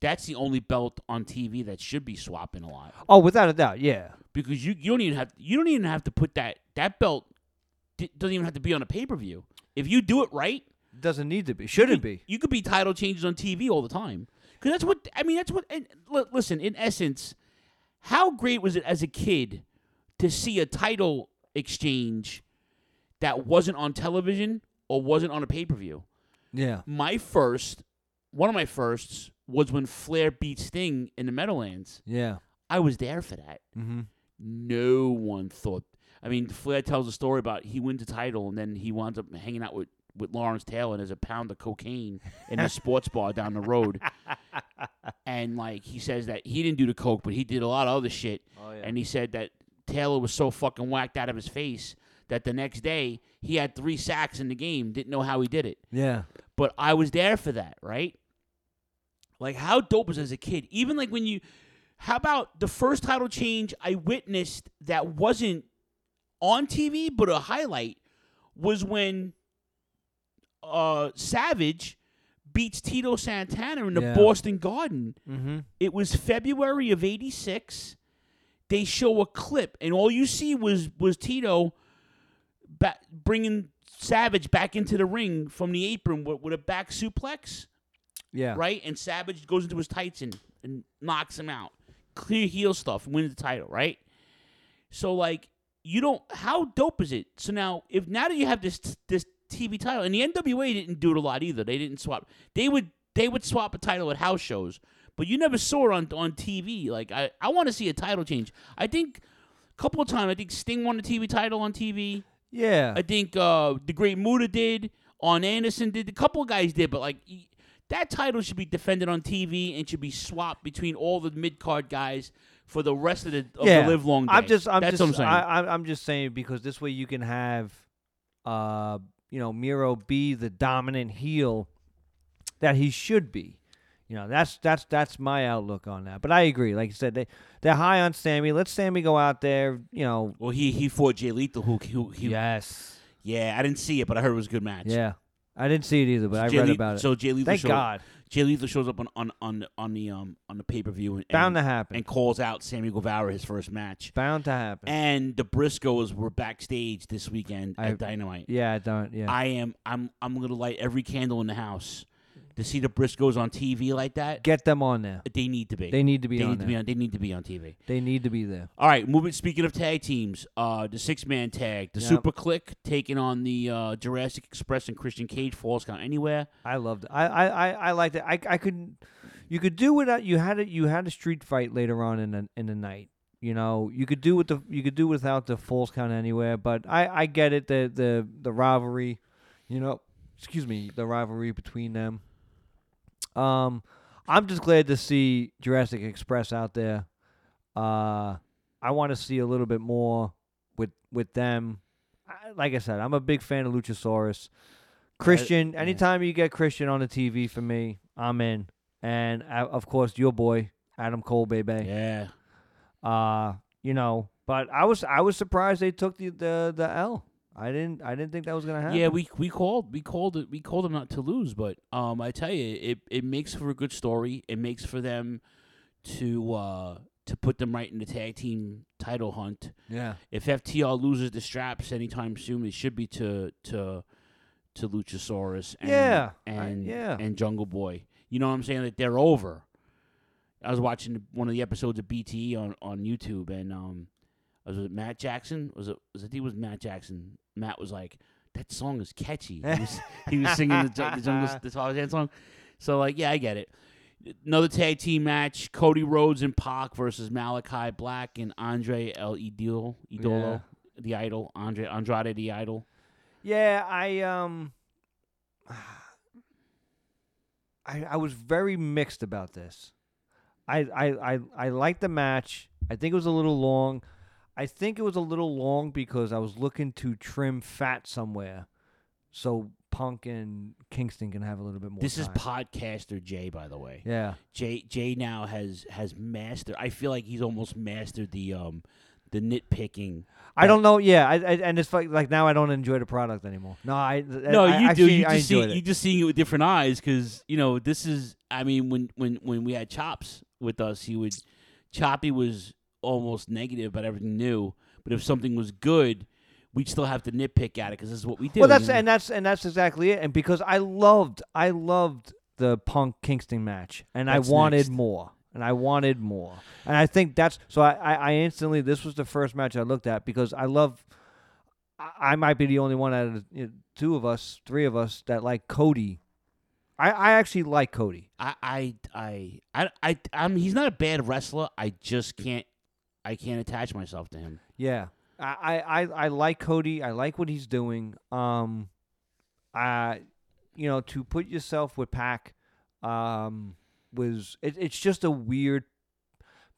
[SPEAKER 13] That's the only belt on TV that should be swapping a lot.
[SPEAKER 14] Oh, without a doubt, yeah.
[SPEAKER 13] Because you you don't even have you don't even have to put that that belt d- doesn't even have to be on a pay per view. If you do it right,
[SPEAKER 14] Doesn't need to be. Shouldn't
[SPEAKER 13] you
[SPEAKER 14] be.
[SPEAKER 13] You could be title changes on TV all the time. Because that's what I mean. That's what. And li- listen, in essence, how great was it as a kid to see a title exchange that wasn't on television or wasn't on a pay per view?
[SPEAKER 14] Yeah.
[SPEAKER 13] My first, one of my firsts, was when Flair beat Sting in the Meadowlands.
[SPEAKER 14] Yeah.
[SPEAKER 13] I was there for that.
[SPEAKER 14] Mhm.
[SPEAKER 13] No one thought. I mean, Flair tells a story about he wins the title and then he winds up hanging out with, with Lawrence Taylor and there's a pound of cocaine in the sports bar down the road. and like he says that he didn't do the coke, but he did a lot of other shit.
[SPEAKER 14] Oh, yeah.
[SPEAKER 13] And he said that Taylor was so fucking whacked out of his face that the next day he had three sacks in the game, didn't know how he did it.
[SPEAKER 14] Yeah.
[SPEAKER 13] But I was there for that, right? Like how dope was as a kid? Even like when you how about the first title change I witnessed that wasn't on TV but a highlight was when uh Savage beats Tito Santana in the
[SPEAKER 14] Yeah.
[SPEAKER 13] Boston Garden.
[SPEAKER 14] Mhm.
[SPEAKER 13] It was February of 86. They show a clip and all you see was was Tito ba- bringing Savage back into the ring from the apron with, with a back suplex.
[SPEAKER 14] Yeah.
[SPEAKER 13] Right? And Savage goes into his tights and, and knocks him out. Clear heel stuff, wins the title, right? So like you don't how dope is it? So now if now that you have this this TV title and the NWA didn't do it a lot either. They didn't swap. They would they would swap a title at house shows, but you never saw it on on TV. Like I I want to see a title change. I think a couple of times I think Sting won the TV title on TV.
[SPEAKER 14] Yeah.
[SPEAKER 13] I think uh, the Great Muta did. Arn Anderson did. A couple of guys did, but like that title should be defended on TV and should be swapped between all the mid card guys for the rest of the, of
[SPEAKER 14] yeah.
[SPEAKER 13] the live long. Day.
[SPEAKER 14] I'm just I'm
[SPEAKER 13] That's
[SPEAKER 14] just
[SPEAKER 13] what I'm saying.
[SPEAKER 14] I, I'm- I'm just saying because this way you can have uh you know Miro be the dominant heel that he should be. You know, that's that's that's my outlook on that. But I agree. Like you said, they they're high on Sammy. Let Sammy go out there, you know.
[SPEAKER 13] well, he he fought Jay Lethal, who, who he
[SPEAKER 14] Yes.
[SPEAKER 13] yeah, I didn't see it, but I heard it was a good match.
[SPEAKER 14] Yeah. I didn't see it either, but I
[SPEAKER 13] Jay
[SPEAKER 14] read
[SPEAKER 13] Le-
[SPEAKER 14] about it.
[SPEAKER 13] So Jay Lethal
[SPEAKER 14] Thank
[SPEAKER 13] showed,
[SPEAKER 14] God.
[SPEAKER 13] Jay Lethal shows up on on on, on the um on the pay per view and
[SPEAKER 14] Bound to happen.
[SPEAKER 13] and calls out Sammy Guevara his first match.
[SPEAKER 14] Bound to happen.
[SPEAKER 13] And the Briscoes were backstage this weekend
[SPEAKER 14] I-
[SPEAKER 13] at Dynamite.
[SPEAKER 14] Yeah, I don't yeah.
[SPEAKER 13] I am I'm I'm gonna light every candle in the house to see the Briscoes on TV like that.
[SPEAKER 14] Get them on there.
[SPEAKER 13] They need to be.
[SPEAKER 14] They need to be
[SPEAKER 13] They
[SPEAKER 14] on
[SPEAKER 13] need to be on. They need to be on TV.
[SPEAKER 14] They need to be there.
[SPEAKER 13] All right, moving. Speaking of tag teams, uh, the six man tag, the
[SPEAKER 14] Yep.
[SPEAKER 13] Super Kliq taking on the uh, Jurassic Express and Christian Cage Falls Count Anywhere.
[SPEAKER 14] I loved it. I I I, I liked it. I I could you could do without you had it you had a street fight later on in the in the night. You know, you could do with the you could do without the falls count anywhere, but I I get it the the the rivalry, you know, excuse me, the rivalry between them. Um I'm just glad to see Jurassic Express out there. Uh I want to see a little bit more with with them. I, like I said, I'm a big fan of Luchasaurus. Christian,
[SPEAKER 13] yeah.
[SPEAKER 14] anytime you get Christian on the TV for me, I'm in. And uh, of course, your boy Adam Cole, baby.
[SPEAKER 13] Yeah.
[SPEAKER 14] Uh, you know, but I was I was surprised they took the the, the L. I didn't I didn't think that was gonna happen.
[SPEAKER 13] Yeah, we we called we called it we called them not to lose, but um, I tell you, it it makes for a good story. It makes for them to uh to put them right in the tag team title hunt.
[SPEAKER 14] Yeah.
[SPEAKER 13] If FTR loses the straps anytime soon, it should be to to to Luchasaurus and
[SPEAKER 14] Yeah, I-
[SPEAKER 13] and
[SPEAKER 14] yeah.
[SPEAKER 13] and Jungle Boy. You know what I'm saying? That they're over. I was watching one of the episodes of BTE on, on YouTube, and um, was it Matt Jackson? Was it was it? I think it was Matt Jackson. Matt was like, "That song is catchy." He was, he was singing the, the Jungle the Tarzan song. So like, yeah, I get it. Another tag team match: Cody Rhodes and Pac versus Malachi Black and Andre El Idolo, Idolo, the Idol, Andre Andrade the Idol.
[SPEAKER 14] Yeah, I um I I was very mixed about this. I I I, I liked the match. I think it was a little long. I think it was a little long because I was looking to trim fat somewhere. So Punk and Kingston can have a little bit more
[SPEAKER 13] This is podcaster Jay, by the way.
[SPEAKER 14] Yeah.
[SPEAKER 13] Jay Jay now has has mastered. I feel like he's almost mastered the um the nitpicking.
[SPEAKER 14] I don't know. Yeah, I, I and it's like like now I don't enjoy the product anymore. No, I
[SPEAKER 13] No,
[SPEAKER 14] I,
[SPEAKER 13] you
[SPEAKER 14] I
[SPEAKER 13] do.
[SPEAKER 14] actually-
[SPEAKER 13] You
[SPEAKER 14] I
[SPEAKER 13] just see
[SPEAKER 14] it.
[SPEAKER 13] you just seeing it with different eyes because you know this is. I mean, when when when we had Chops with us, he would Choppy was almost negative about everything new, but if something was good, we'd still have to nitpick at it because this is what we do.
[SPEAKER 14] Well, that's
[SPEAKER 13] you know?
[SPEAKER 14] and that's and that's exactly it. And because I loved, I loved the Punk Kingston match, and
[SPEAKER 13] That's
[SPEAKER 14] I wanted
[SPEAKER 13] next.
[SPEAKER 14] more, and I wanted more, and I think that's so. I, I, I instantly this was the first match I looked at because I love. I, I might be the only one out of you know, two of us, three of us that like Cody. I, I actually like Cody.
[SPEAKER 13] I I I I I I'm he's not a bad wrestler. I just can't I can't attach myself to him.
[SPEAKER 14] Yeah, I, I, I, like Cody. I like what he's doing. Um, I, you know, to put yourself with Pac, um, was it, it's just a weird.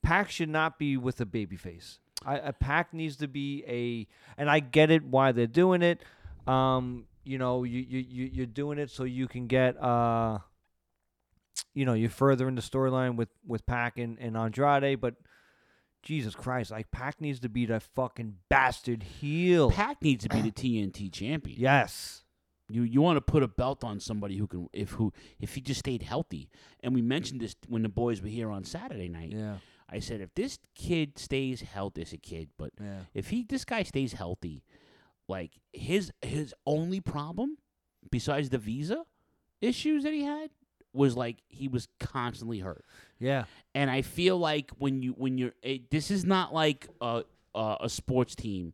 [SPEAKER 14] Pac should not be with a babyface. I, a Pac needs to be a, and I get it why they're doing it. Um, you know, you you you you're doing it so you can get uh. You know, you're further in the storyline with with Pac and, and Andrade, but Jesus Christ, like Pac needs to be the fucking bastard heel.
[SPEAKER 13] Pac needs to be the TNT champion.
[SPEAKER 14] Yes.
[SPEAKER 13] You you want to put a belt on somebody who can if who if he just stayed healthy. And we mentioned this when the boys were here on Saturday night.
[SPEAKER 14] Yeah.
[SPEAKER 13] I said if this kid stays healthy, as a kid, but
[SPEAKER 14] Yeah.
[SPEAKER 13] if he this guy stays healthy, like his his only problem besides the visa issues that he had was like he was constantly hurt.
[SPEAKER 14] Yeah.
[SPEAKER 13] And I feel like when you when you're it, this is not like a a, a sports team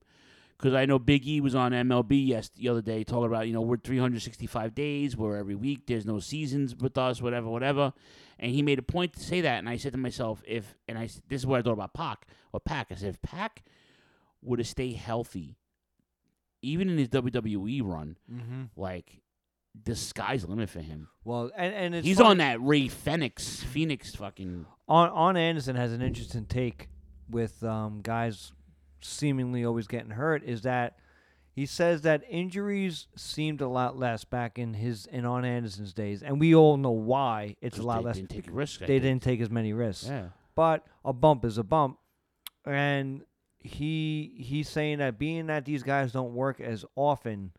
[SPEAKER 13] because I know Big E was on MLB yes the other day talking about you know we're 365 days we're every week there's no seasons with us whatever whatever and he made a point to say that and I said to myself if and I this is what I thought about Pac or Pac I said if Pac would have stayed healthy even in his WWE run
[SPEAKER 14] Mhm.
[SPEAKER 13] like the sky's the limit for him
[SPEAKER 14] Well, and and it's
[SPEAKER 13] he's
[SPEAKER 14] funny-
[SPEAKER 13] on that Ray Phoenix Phoenix fucking
[SPEAKER 14] on Arn Anderson has an interesting take with um, guys seemingly always getting hurt. Is that he says that injuries seemed a lot less back in his in Arn Anderson's days, and we all know why. It's a lot
[SPEAKER 13] they
[SPEAKER 14] less.
[SPEAKER 13] didn't take risks,
[SPEAKER 14] They didn't take as many risks.
[SPEAKER 13] Yeah.
[SPEAKER 14] But a bump is a bump, and he he's saying that being that these guys don't work as often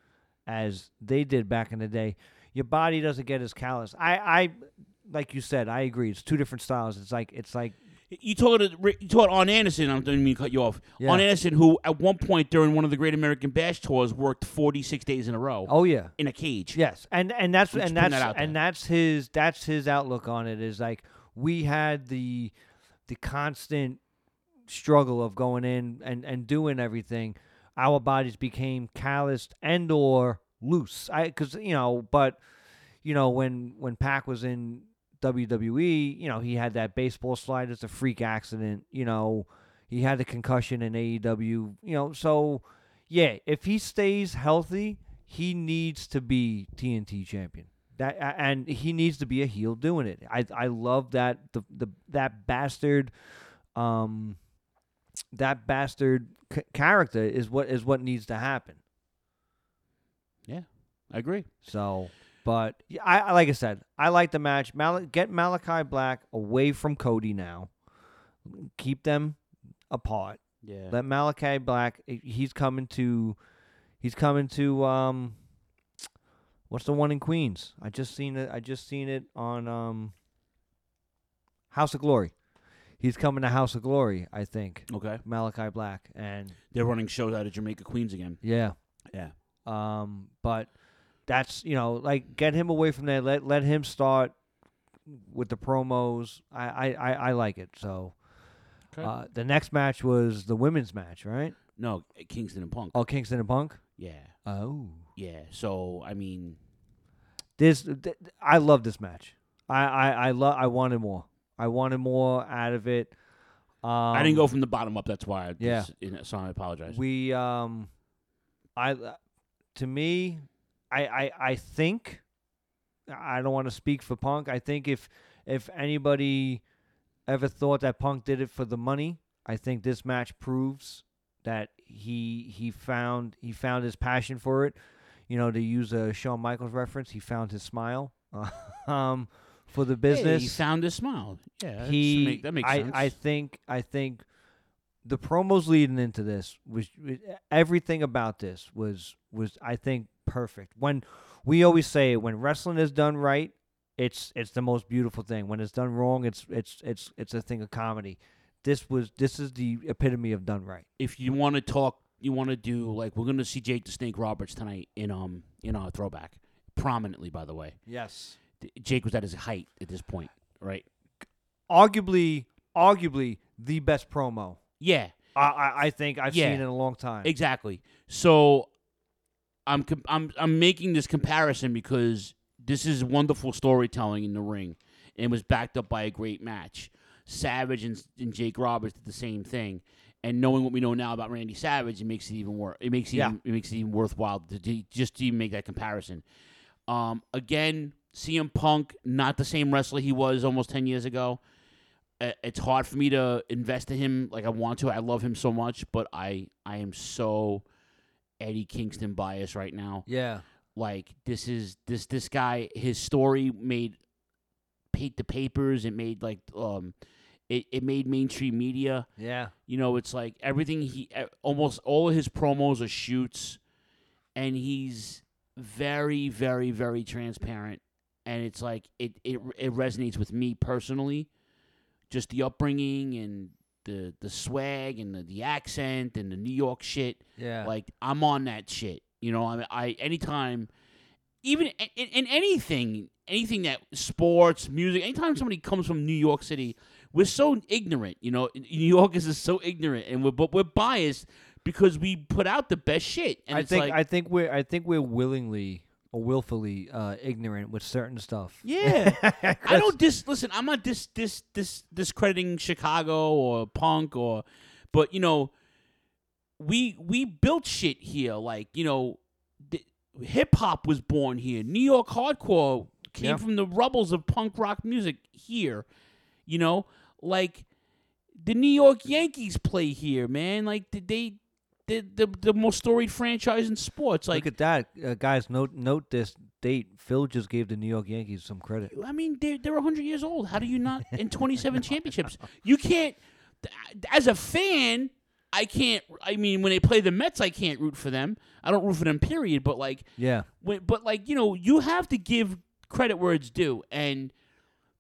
[SPEAKER 14] as they did back in the day, your body doesn't get as callous. I I like you said, I agree. It's two different styles. It's like it's like
[SPEAKER 13] You told it. You told Arn Anderson. I didn't mean to cut you off.
[SPEAKER 14] Yeah.
[SPEAKER 13] Arn Anderson, who at one point during one of the Great American Bash tours worked forty six days in a row.
[SPEAKER 14] Oh yeah,
[SPEAKER 13] in a cage.
[SPEAKER 14] Yes, and and that's
[SPEAKER 13] just
[SPEAKER 14] and that's
[SPEAKER 13] that
[SPEAKER 14] and that's his that's his outlook on it is like we had the the constant struggle of going in and and doing everything. Our bodies became calloused and or loose. I because you know, but you know when when Pac was in WWE, you know he had that baseball slide. It's a freak accident. You know he had the concussion in AEW. You know so yeah, if he stays healthy, he needs to be TNT champion. That and he needs to be a heel doing it. I I love that the the that bastard, um, that bastard c- character is what is what needs to happen.
[SPEAKER 13] I agree.
[SPEAKER 14] So, but yeah, I, I like I said, I like the match. Mal- get Malachi Black away from Cody now. Keep them apart.
[SPEAKER 13] Yeah.
[SPEAKER 14] Let Malachi Black. He's coming to. He's coming to. Um. What's the one in Queens? I just seen it. I just seen it on um. House of Glory. He's coming to House of Glory. I think.
[SPEAKER 13] Okay.
[SPEAKER 14] Malachi Black and
[SPEAKER 13] They're running shows out of Jamaica Queens again.
[SPEAKER 14] yeah.
[SPEAKER 13] Yeah.
[SPEAKER 14] Um, but that's you know like get him away from there. Let let him start with the promos. I I, I, I like it. So
[SPEAKER 13] Okay.
[SPEAKER 14] uh, the next match was the women's match, right?
[SPEAKER 13] No, Kingston and Punk.
[SPEAKER 14] Oh, Kingston and Punk.
[SPEAKER 13] Yeah.
[SPEAKER 14] Oh,
[SPEAKER 13] Yeah. So I mean,
[SPEAKER 14] this th- I love this match. I I I love. I wanted more. I wanted more out of it. Um,
[SPEAKER 13] I didn't go from the bottom up. That's why. I
[SPEAKER 14] yeah.
[SPEAKER 13] just- know, so I apologize.
[SPEAKER 14] We um, I to me, I I I think I don't want to speak for Punk. I think if if anybody ever thought that Punk did it for the money, I think this match proves that he he found he found his passion for it. You know, to use a Shawn Michaels reference, he found his smile um, for the business.
[SPEAKER 13] Hey, he found his smile. Yeah.
[SPEAKER 14] he
[SPEAKER 13] make- that makes
[SPEAKER 14] I,
[SPEAKER 13] sense.
[SPEAKER 14] I think I think the promos leading into this was everything about this was was I think perfect. When we always say when wrestling is done right, it's it's the most beautiful thing. When it's done wrong, it's it's it's it's a thing of comedy. This was this is the epitome of done right.
[SPEAKER 13] if you want to talk, you want to do like we're gonna see Jake the Snake Roberts tonight in um in our throwback prominently. By the way,
[SPEAKER 14] Yes.
[SPEAKER 13] Jake was at his height at this point, right?
[SPEAKER 14] Arguably arguably the best promo.
[SPEAKER 13] Yeah,
[SPEAKER 14] I I, I think I've
[SPEAKER 13] Yeah.
[SPEAKER 14] seen in a long time.
[SPEAKER 13] exactly. So I'm I'm I'm making this comparison because this is wonderful storytelling in the ring, and it was backed up by a great match. Savage and, and Jake Roberts did the same thing, and knowing what we know now about Randy Savage, it makes it even worse. It makes it
[SPEAKER 14] Yeah.
[SPEAKER 13] even, it makes it even worthwhile to, to just to even make that comparison. Um, again, CM Punk, not the same wrestler he was almost ten years ago. It's hard for me to invest in him like I want to. I love him so much, but I I am so Eddie Kingston bias right now.
[SPEAKER 14] Yeah.
[SPEAKER 13] Like this is this this guy. His story made paid the papers. It made like um, it it made mainstream media.
[SPEAKER 14] Yeah.
[SPEAKER 13] You know, it's like everything he almost all of his promos are shoots, and he's very, very, very transparent. And it's like it it it resonates with me personally, just the upbringing and the the swag and the, the accent and the New York shit.
[SPEAKER 14] Yeah.
[SPEAKER 13] like I'm on that shit. You know, I I anytime, even in, in, in anything, anything that sports, music, anytime somebody comes from New York City, we're so ignorant. You know, New Yorkers is so ignorant, and we're but we're biased because we put out the best shit. And
[SPEAKER 14] I
[SPEAKER 13] it's
[SPEAKER 14] think
[SPEAKER 13] like,
[SPEAKER 14] I think we're I think we're willingly willfully uh, ignorant with certain stuff.
[SPEAKER 13] Yeah, I don't dis. Listen, I'm not dis dis dis discrediting Chicago or punk or, but you know, we we built shit here. Like you know, hip hop was born here. New York hardcore came
[SPEAKER 14] Yeah.
[SPEAKER 13] from the rubbles of punk rock music here. You know, like the New York Yankees play here, man. Like did they. The, the, the most storied franchise in sports. Like
[SPEAKER 14] Look at that, uh, guys. Note note this date. Phil just gave the New York Yankees some credit.
[SPEAKER 13] I mean, they're they're 100 years old. How do you not in 27 championships? You can't. As a fan, I can't. I mean, when they play the Mets, I can't root for them. I don't root for them. Period. But like,
[SPEAKER 14] Yeah.
[SPEAKER 13] when, but like you know, you have to give credit where it's due, and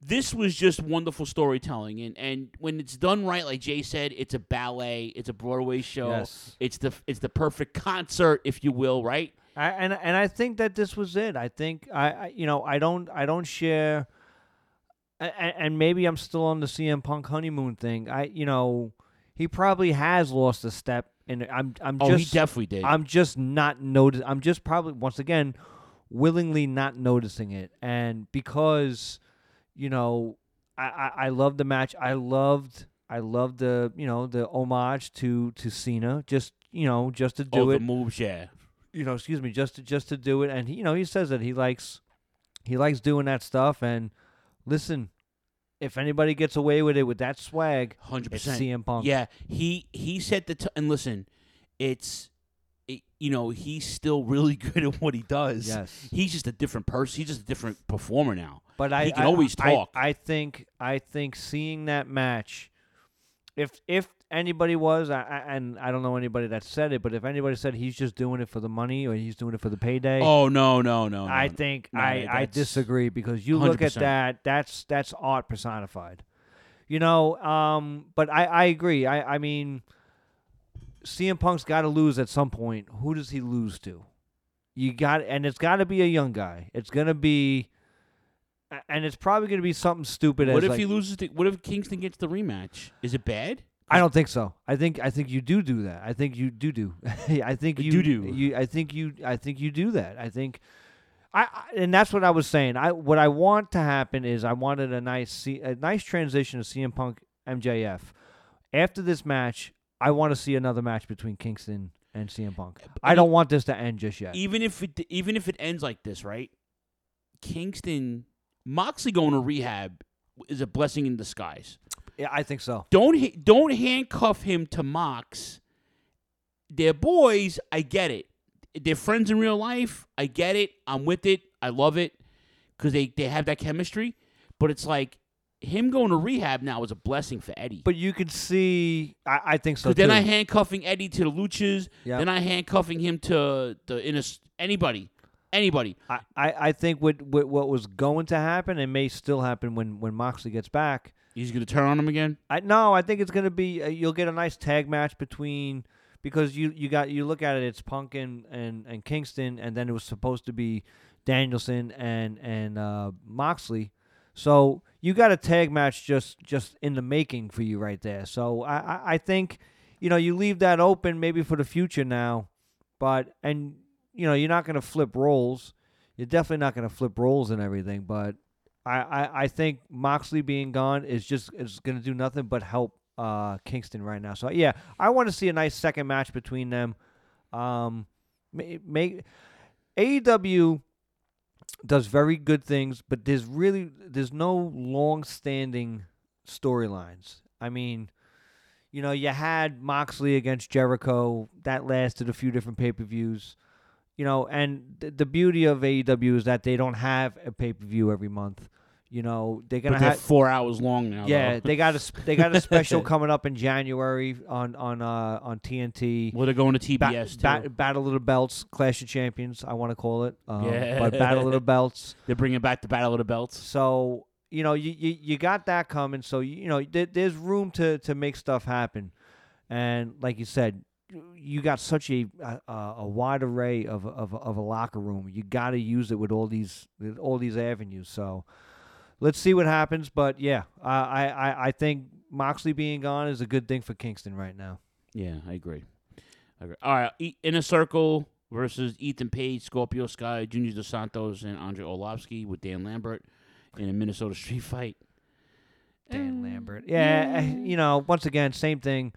[SPEAKER 13] this was just wonderful storytelling. And and when it's done right, like Jay said, it's a ballet. It's a Broadway show.
[SPEAKER 14] Yes.
[SPEAKER 13] It's the it's the perfect concert, if you will. Right.
[SPEAKER 14] I, and and I think that this was it. I think I, I you know I don't I don't share, and, and maybe I'm still on the CM Punk honeymoon thing. I you know he probably has lost a step, and I'm I'm
[SPEAKER 13] Oh, he
[SPEAKER 14] just
[SPEAKER 13] definitely did.
[SPEAKER 14] I'm just not notice. I'm just probably once again willingly not noticing it, and because you know I I, I love the match. I loved I loved the you know the homage to to Cena. Just you know just to do
[SPEAKER 13] oh,
[SPEAKER 14] it
[SPEAKER 13] the moves, yeah.
[SPEAKER 14] you know, excuse me, just to just to do it. And he, you know, he says that he likes he likes doing that stuff. And listen, if anybody gets away with it with that swag,
[SPEAKER 13] hundred percent
[SPEAKER 14] CM Punk.
[SPEAKER 13] Yeah, he he said the t- and listen, it's it, you know he's still really good at what he does.
[SPEAKER 14] Yes.
[SPEAKER 13] he's just a different person. He's just a different performer now.
[SPEAKER 14] But I
[SPEAKER 13] he can
[SPEAKER 14] I-
[SPEAKER 13] always talk.
[SPEAKER 14] I, think I think seeing that match, if if anybody was, I, I, and I don't know anybody that said it, but if anybody said he's just doing it for the money or he's doing it for the payday,
[SPEAKER 13] Oh no, no, no. no.
[SPEAKER 14] I think
[SPEAKER 13] No,
[SPEAKER 14] I, I disagree because you look at that, that's that's art personified. You know, um, but I, I agree. I, I mean, CM Punk's got to lose at some point. Who does he lose to? You got, and it's got to be a young guy. It's gonna be, and it's probably gonna be something stupid.
[SPEAKER 13] What
[SPEAKER 14] as
[SPEAKER 13] if
[SPEAKER 14] like,
[SPEAKER 13] he loses? The, what if Kingston gets the rematch? Is it bad?
[SPEAKER 14] I don't think so. I think I think you do do that. I think you do do. I think you
[SPEAKER 13] do do.
[SPEAKER 14] You I think you I think you do that. I think I, I and that's what I was saying. I what I want to happen is I wanted a nice C, a nice transition to CM Punk MJF. After this match, I want to see another match between Kingston and CM Punk. I don't want this to end just yet.
[SPEAKER 13] Even if it even if it ends like this, right? Kingston Moxley going to rehab is a blessing in disguise.
[SPEAKER 14] Yeah, I think so.
[SPEAKER 13] Don't don't handcuff him to Mox. They're boys. I get it. They're friends in real life. I get it. I'm with it. I love it because they they have that chemistry. But it's like him going to rehab now is a blessing for Eddie.
[SPEAKER 14] But you could see I, I think so
[SPEAKER 13] then. I handcuffing Eddie to the luchas.
[SPEAKER 14] Yep.
[SPEAKER 13] Then I handcuffing him to the inner anybody, anybody.
[SPEAKER 14] I, I, I think what, what what was going to happen and may still happen when when Moxley gets back.
[SPEAKER 13] He's going to turn on him again.
[SPEAKER 14] I no, I think it's going to be uh, you'll get a nice tag match between because you you got you look at it it's Punk and and, and Kingston and then it was supposed to be Danielson and and uh, Moxley. So you got a tag match just just in the making for you right there. So I I, I think you know you leave that open maybe for the future now, but and you know you're not going to flip roles. You're definitely not going to flip roles and everything, but I, I, I think Moxley being gone is just is going to do nothing but help uh, Kingston right now. So yeah, I want to see a nice second match between them. Um, make, AEW does very good things, but there's really there's no long-standing storylines. I mean, you know, you had Moxley against Jericho that lasted a few different pay-per-views. You know, and th- the beauty of AEW is that they don't have a pay-per-view every month. You know, they're gonna have
[SPEAKER 13] four hours long now.
[SPEAKER 14] yeah,
[SPEAKER 13] though.
[SPEAKER 14] they got a sp- they got a special coming up in January on on uh, on TNT.
[SPEAKER 13] Well, they're going to
[SPEAKER 14] Ba-
[SPEAKER 13] TBS
[SPEAKER 14] ba-
[SPEAKER 13] too.
[SPEAKER 14] Battle of the Belts, Clash of Champions, I want to call it. Um,
[SPEAKER 13] Yeah.
[SPEAKER 14] but Battle of the Belts.
[SPEAKER 13] They're bringing back the Battle of the Belts.
[SPEAKER 14] So you know you you, you got that coming. So you know there, there's room to to make stuff happen, and like you said, you got such a a, a wide array of of of a locker room. You got to use it with all these with all these avenues. So let's see what happens. But yeah, I I I- I think Moxley being gone is a good thing for Kingston right now.
[SPEAKER 13] Yeah, I agree. I agree. All right, Inner Circle versus Ethan Page, Scorpio Sky, Junior Dos Santos, and Andrei Arlovski with Dan Lambert in a Minnesota street fight.
[SPEAKER 14] Dan Lambert. Yeah, eh, you know, once again, same thing.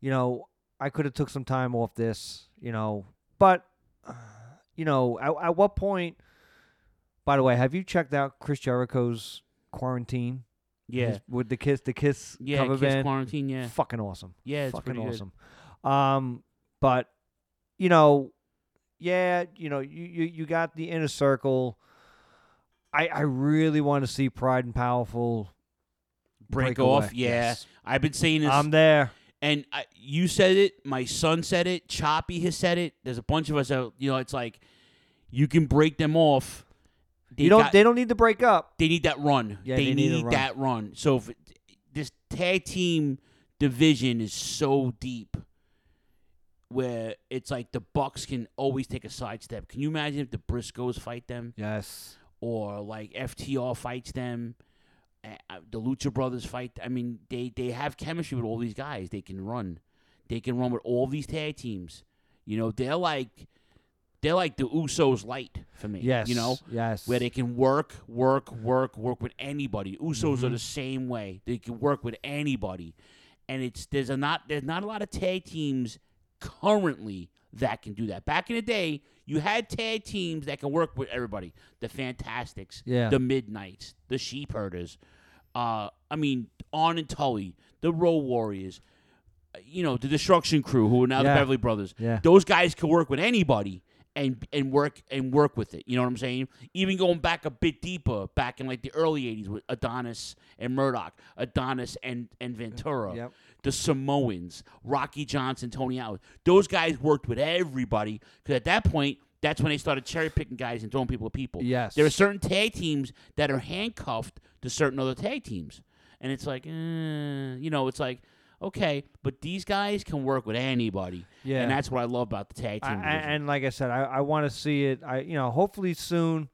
[SPEAKER 14] You know, I could have took some time off this, you know, but you know, at, at what point? By the way, have you checked out Chris Jericho's quarantine?
[SPEAKER 13] Yeah.
[SPEAKER 14] His- with the Kiss, the Kiss
[SPEAKER 13] Yeah,
[SPEAKER 14] cover
[SPEAKER 13] Kiss
[SPEAKER 14] band.
[SPEAKER 13] Quarantine, yeah.
[SPEAKER 14] fucking awesome.
[SPEAKER 13] Yeah, it's
[SPEAKER 14] fucking
[SPEAKER 13] pretty good.
[SPEAKER 14] awesome. Um, but you know, yeah, you know, you you, you got the inner circle. I I really want to see Proud and Powerful
[SPEAKER 13] Break,
[SPEAKER 14] break
[SPEAKER 13] off,
[SPEAKER 14] away.
[SPEAKER 13] yeah.
[SPEAKER 14] Yes.
[SPEAKER 13] I've been saying this.
[SPEAKER 14] I'm there.
[SPEAKER 13] And I, you said it. My son said it. Choppy has said it. There's a bunch of us out. You know, it's like you can break them off. They
[SPEAKER 14] you don't.
[SPEAKER 13] got-
[SPEAKER 14] they don't need to break up.
[SPEAKER 13] They need that run.
[SPEAKER 14] Yeah,
[SPEAKER 13] they,
[SPEAKER 14] they need
[SPEAKER 13] need,
[SPEAKER 14] run.
[SPEAKER 13] that run. So if this tag team division is so deep, where it's like the Bucks can always take a sidestep. Can you imagine if the Briscoes fight them?
[SPEAKER 14] Yes.
[SPEAKER 13] Or like FTR fights them, the Lucha Brothers fight. I mean, they they have chemistry with all these guys. They can run. They can run with all these tag teams. You know, they're like they're like the Usos light for me.
[SPEAKER 14] Yes,
[SPEAKER 13] You know?
[SPEAKER 14] yes.
[SPEAKER 13] Where they can work, work, work, work with anybody. Usos are
[SPEAKER 14] Mhm.
[SPEAKER 13] the same way. They can work with anybody. And it's there's a not there's not a lot of tag teams currently that can do that. Back in the day, you had tag teams that can work with everybody. The Fantastics,
[SPEAKER 14] Yeah.
[SPEAKER 13] the Midnights, the Sheep Herders. Uh, I mean, Arn and Tully, the Road Warriors, uh, you know, the Destruction Crew, who are now
[SPEAKER 14] Yeah.
[SPEAKER 13] the Beverly Brothers.
[SPEAKER 14] Yeah.
[SPEAKER 13] Those guys can work with anybody, and and work and work with it. You know what I'm saying? Even going back a bit deeper, back in like the early '80s with Adonis and Murdoch, Adonis and and Ventura,
[SPEAKER 14] Yep.
[SPEAKER 13] The Samoans, Rocky Johnson, Tony Allen. Those guys worked with everybody because at that point. That's when they started cherry picking guys and throwing people at people.
[SPEAKER 14] Yes.
[SPEAKER 13] There are certain tag teams that are handcuffed to certain other tag teams. And it's like, eh, you know, it's like, okay, but these guys can work with anybody.
[SPEAKER 14] Yeah.
[SPEAKER 13] And that's what I love about the tag team.
[SPEAKER 14] I- and like I said, I, I want to see it. I you know hopefully soon.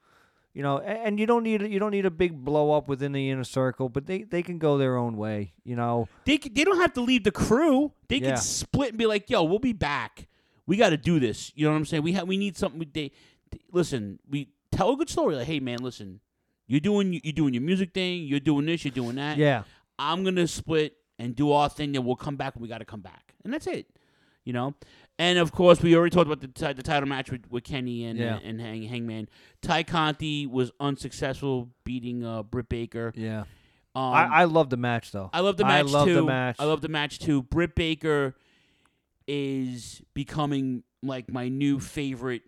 [SPEAKER 14] You know, and you don't need you don't need a big blow up within the inner circle, but they, they can go their own way. You know,
[SPEAKER 13] they, they don't have to leave the crew. They
[SPEAKER 14] Yeah.
[SPEAKER 13] can split and be like, yo, we'll be back. We got to do this. You know what I'm saying? We have we need something. They, they- listen, we tell a good story. Like, hey, man, listen, you're doing you're doing your music thing. You're doing this. You're doing that.
[SPEAKER 14] Yeah.
[SPEAKER 13] I'm gonna split and do our thing. Then we'll come back when we got to come back, and that's it. You know. And of course, we already talked about the the title match with, with Kenny and
[SPEAKER 14] Yeah.
[SPEAKER 13] and Hang, Hangman. Tay Conti was unsuccessful beating uh, Britt Baker.
[SPEAKER 14] Yeah.
[SPEAKER 13] Um,
[SPEAKER 14] I, I love the match though.
[SPEAKER 13] I love the
[SPEAKER 14] I
[SPEAKER 13] match
[SPEAKER 14] love
[SPEAKER 13] too.
[SPEAKER 14] the match.
[SPEAKER 13] I love the match too. Britt Baker is becoming like my new favorite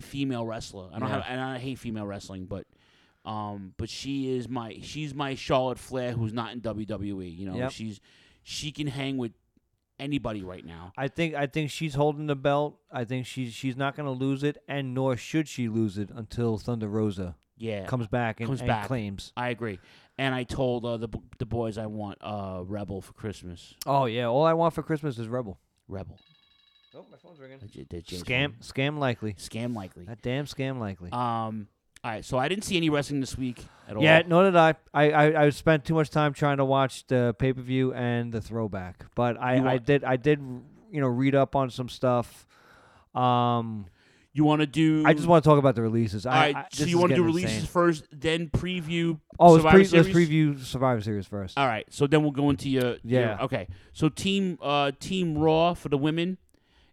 [SPEAKER 13] female wrestler. I don't
[SPEAKER 14] Yeah.
[SPEAKER 13] have and I hate female wrestling, but um but she is my she's my Charlotte Flair who's not in WWE, you know.
[SPEAKER 14] Yep.
[SPEAKER 13] She's she can hang with anybody right now.
[SPEAKER 14] I think I think she's holding the belt. I think she's she's not going to lose it, and nor should she lose it until Thunder Rosa
[SPEAKER 13] Yeah.
[SPEAKER 14] comes back and,
[SPEAKER 13] comes
[SPEAKER 14] and
[SPEAKER 13] back.
[SPEAKER 14] claims.
[SPEAKER 13] I agree. And I told uh, the the boys I want uh Rebel for Christmas.
[SPEAKER 14] Oh yeah, all I want for Christmas is Rebel.
[SPEAKER 13] Rebel.
[SPEAKER 14] Oh, my phone's ringing.
[SPEAKER 13] J- the James
[SPEAKER 14] Scam,
[SPEAKER 13] Bond.
[SPEAKER 14] scam likely.
[SPEAKER 13] Scam likely.
[SPEAKER 14] That damn scam likely.
[SPEAKER 13] Um. All right. So I didn't see any wrestling this week at all.
[SPEAKER 14] Yeah, nor did I. I, I. I spent too much time trying to watch the pay per view and the throwback, but I, I did I did you know read up on some stuff. Um,
[SPEAKER 13] You want to do?
[SPEAKER 14] I just want to talk about the releases.
[SPEAKER 13] All right,
[SPEAKER 14] I.
[SPEAKER 13] I,
[SPEAKER 14] so
[SPEAKER 13] you want to do releases
[SPEAKER 14] insane.
[SPEAKER 13] first, then preview.
[SPEAKER 14] Oh, let's,
[SPEAKER 13] Survivor
[SPEAKER 14] pre- let's preview Survivor Series first.
[SPEAKER 13] All right. So then we'll go into your. your-
[SPEAKER 14] Yeah.
[SPEAKER 13] okay. So team uh team Raw for the women.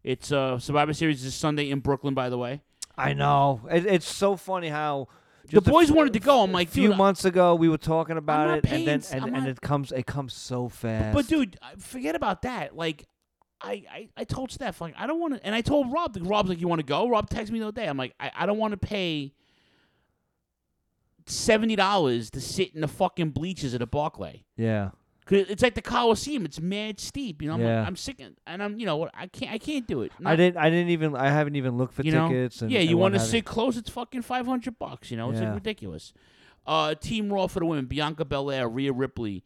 [SPEAKER 13] It's uh Survivor Series is Sunday in Brooklyn, by the way.
[SPEAKER 14] I know. It, it's so funny how
[SPEAKER 13] The
[SPEAKER 14] just a
[SPEAKER 13] boys
[SPEAKER 14] f-
[SPEAKER 13] wanted to go. I'm like,
[SPEAKER 14] a few
[SPEAKER 13] dude,
[SPEAKER 14] months ago we were talking about
[SPEAKER 13] not
[SPEAKER 14] it, and then and,
[SPEAKER 13] I'm
[SPEAKER 14] and it comes it comes so fast.
[SPEAKER 13] But dude, forget about that. Like, I, I, I told Steph like I don't want to, and I told Rob. Rob's like, you want to go? Rob texted me the other day. I'm like, I, I don't want to pay seventy dollars to sit in the fucking bleachers at a Barclay.
[SPEAKER 14] yeah,
[SPEAKER 13] Cause it's like the Coliseum. It's mad steep. You know, I'm,
[SPEAKER 14] Yeah.
[SPEAKER 13] I'm sick, and I'm you know? I can't I can't do it.
[SPEAKER 14] I didn't I didn't even I haven't even looked for
[SPEAKER 13] you know?
[SPEAKER 14] tickets. And,
[SPEAKER 13] yeah, you want to sit close? It's fucking five hundred bucks. You know, it's like ridiculous. Uh, Team Raw for the women: Bianca Belair, Rhea Ripley,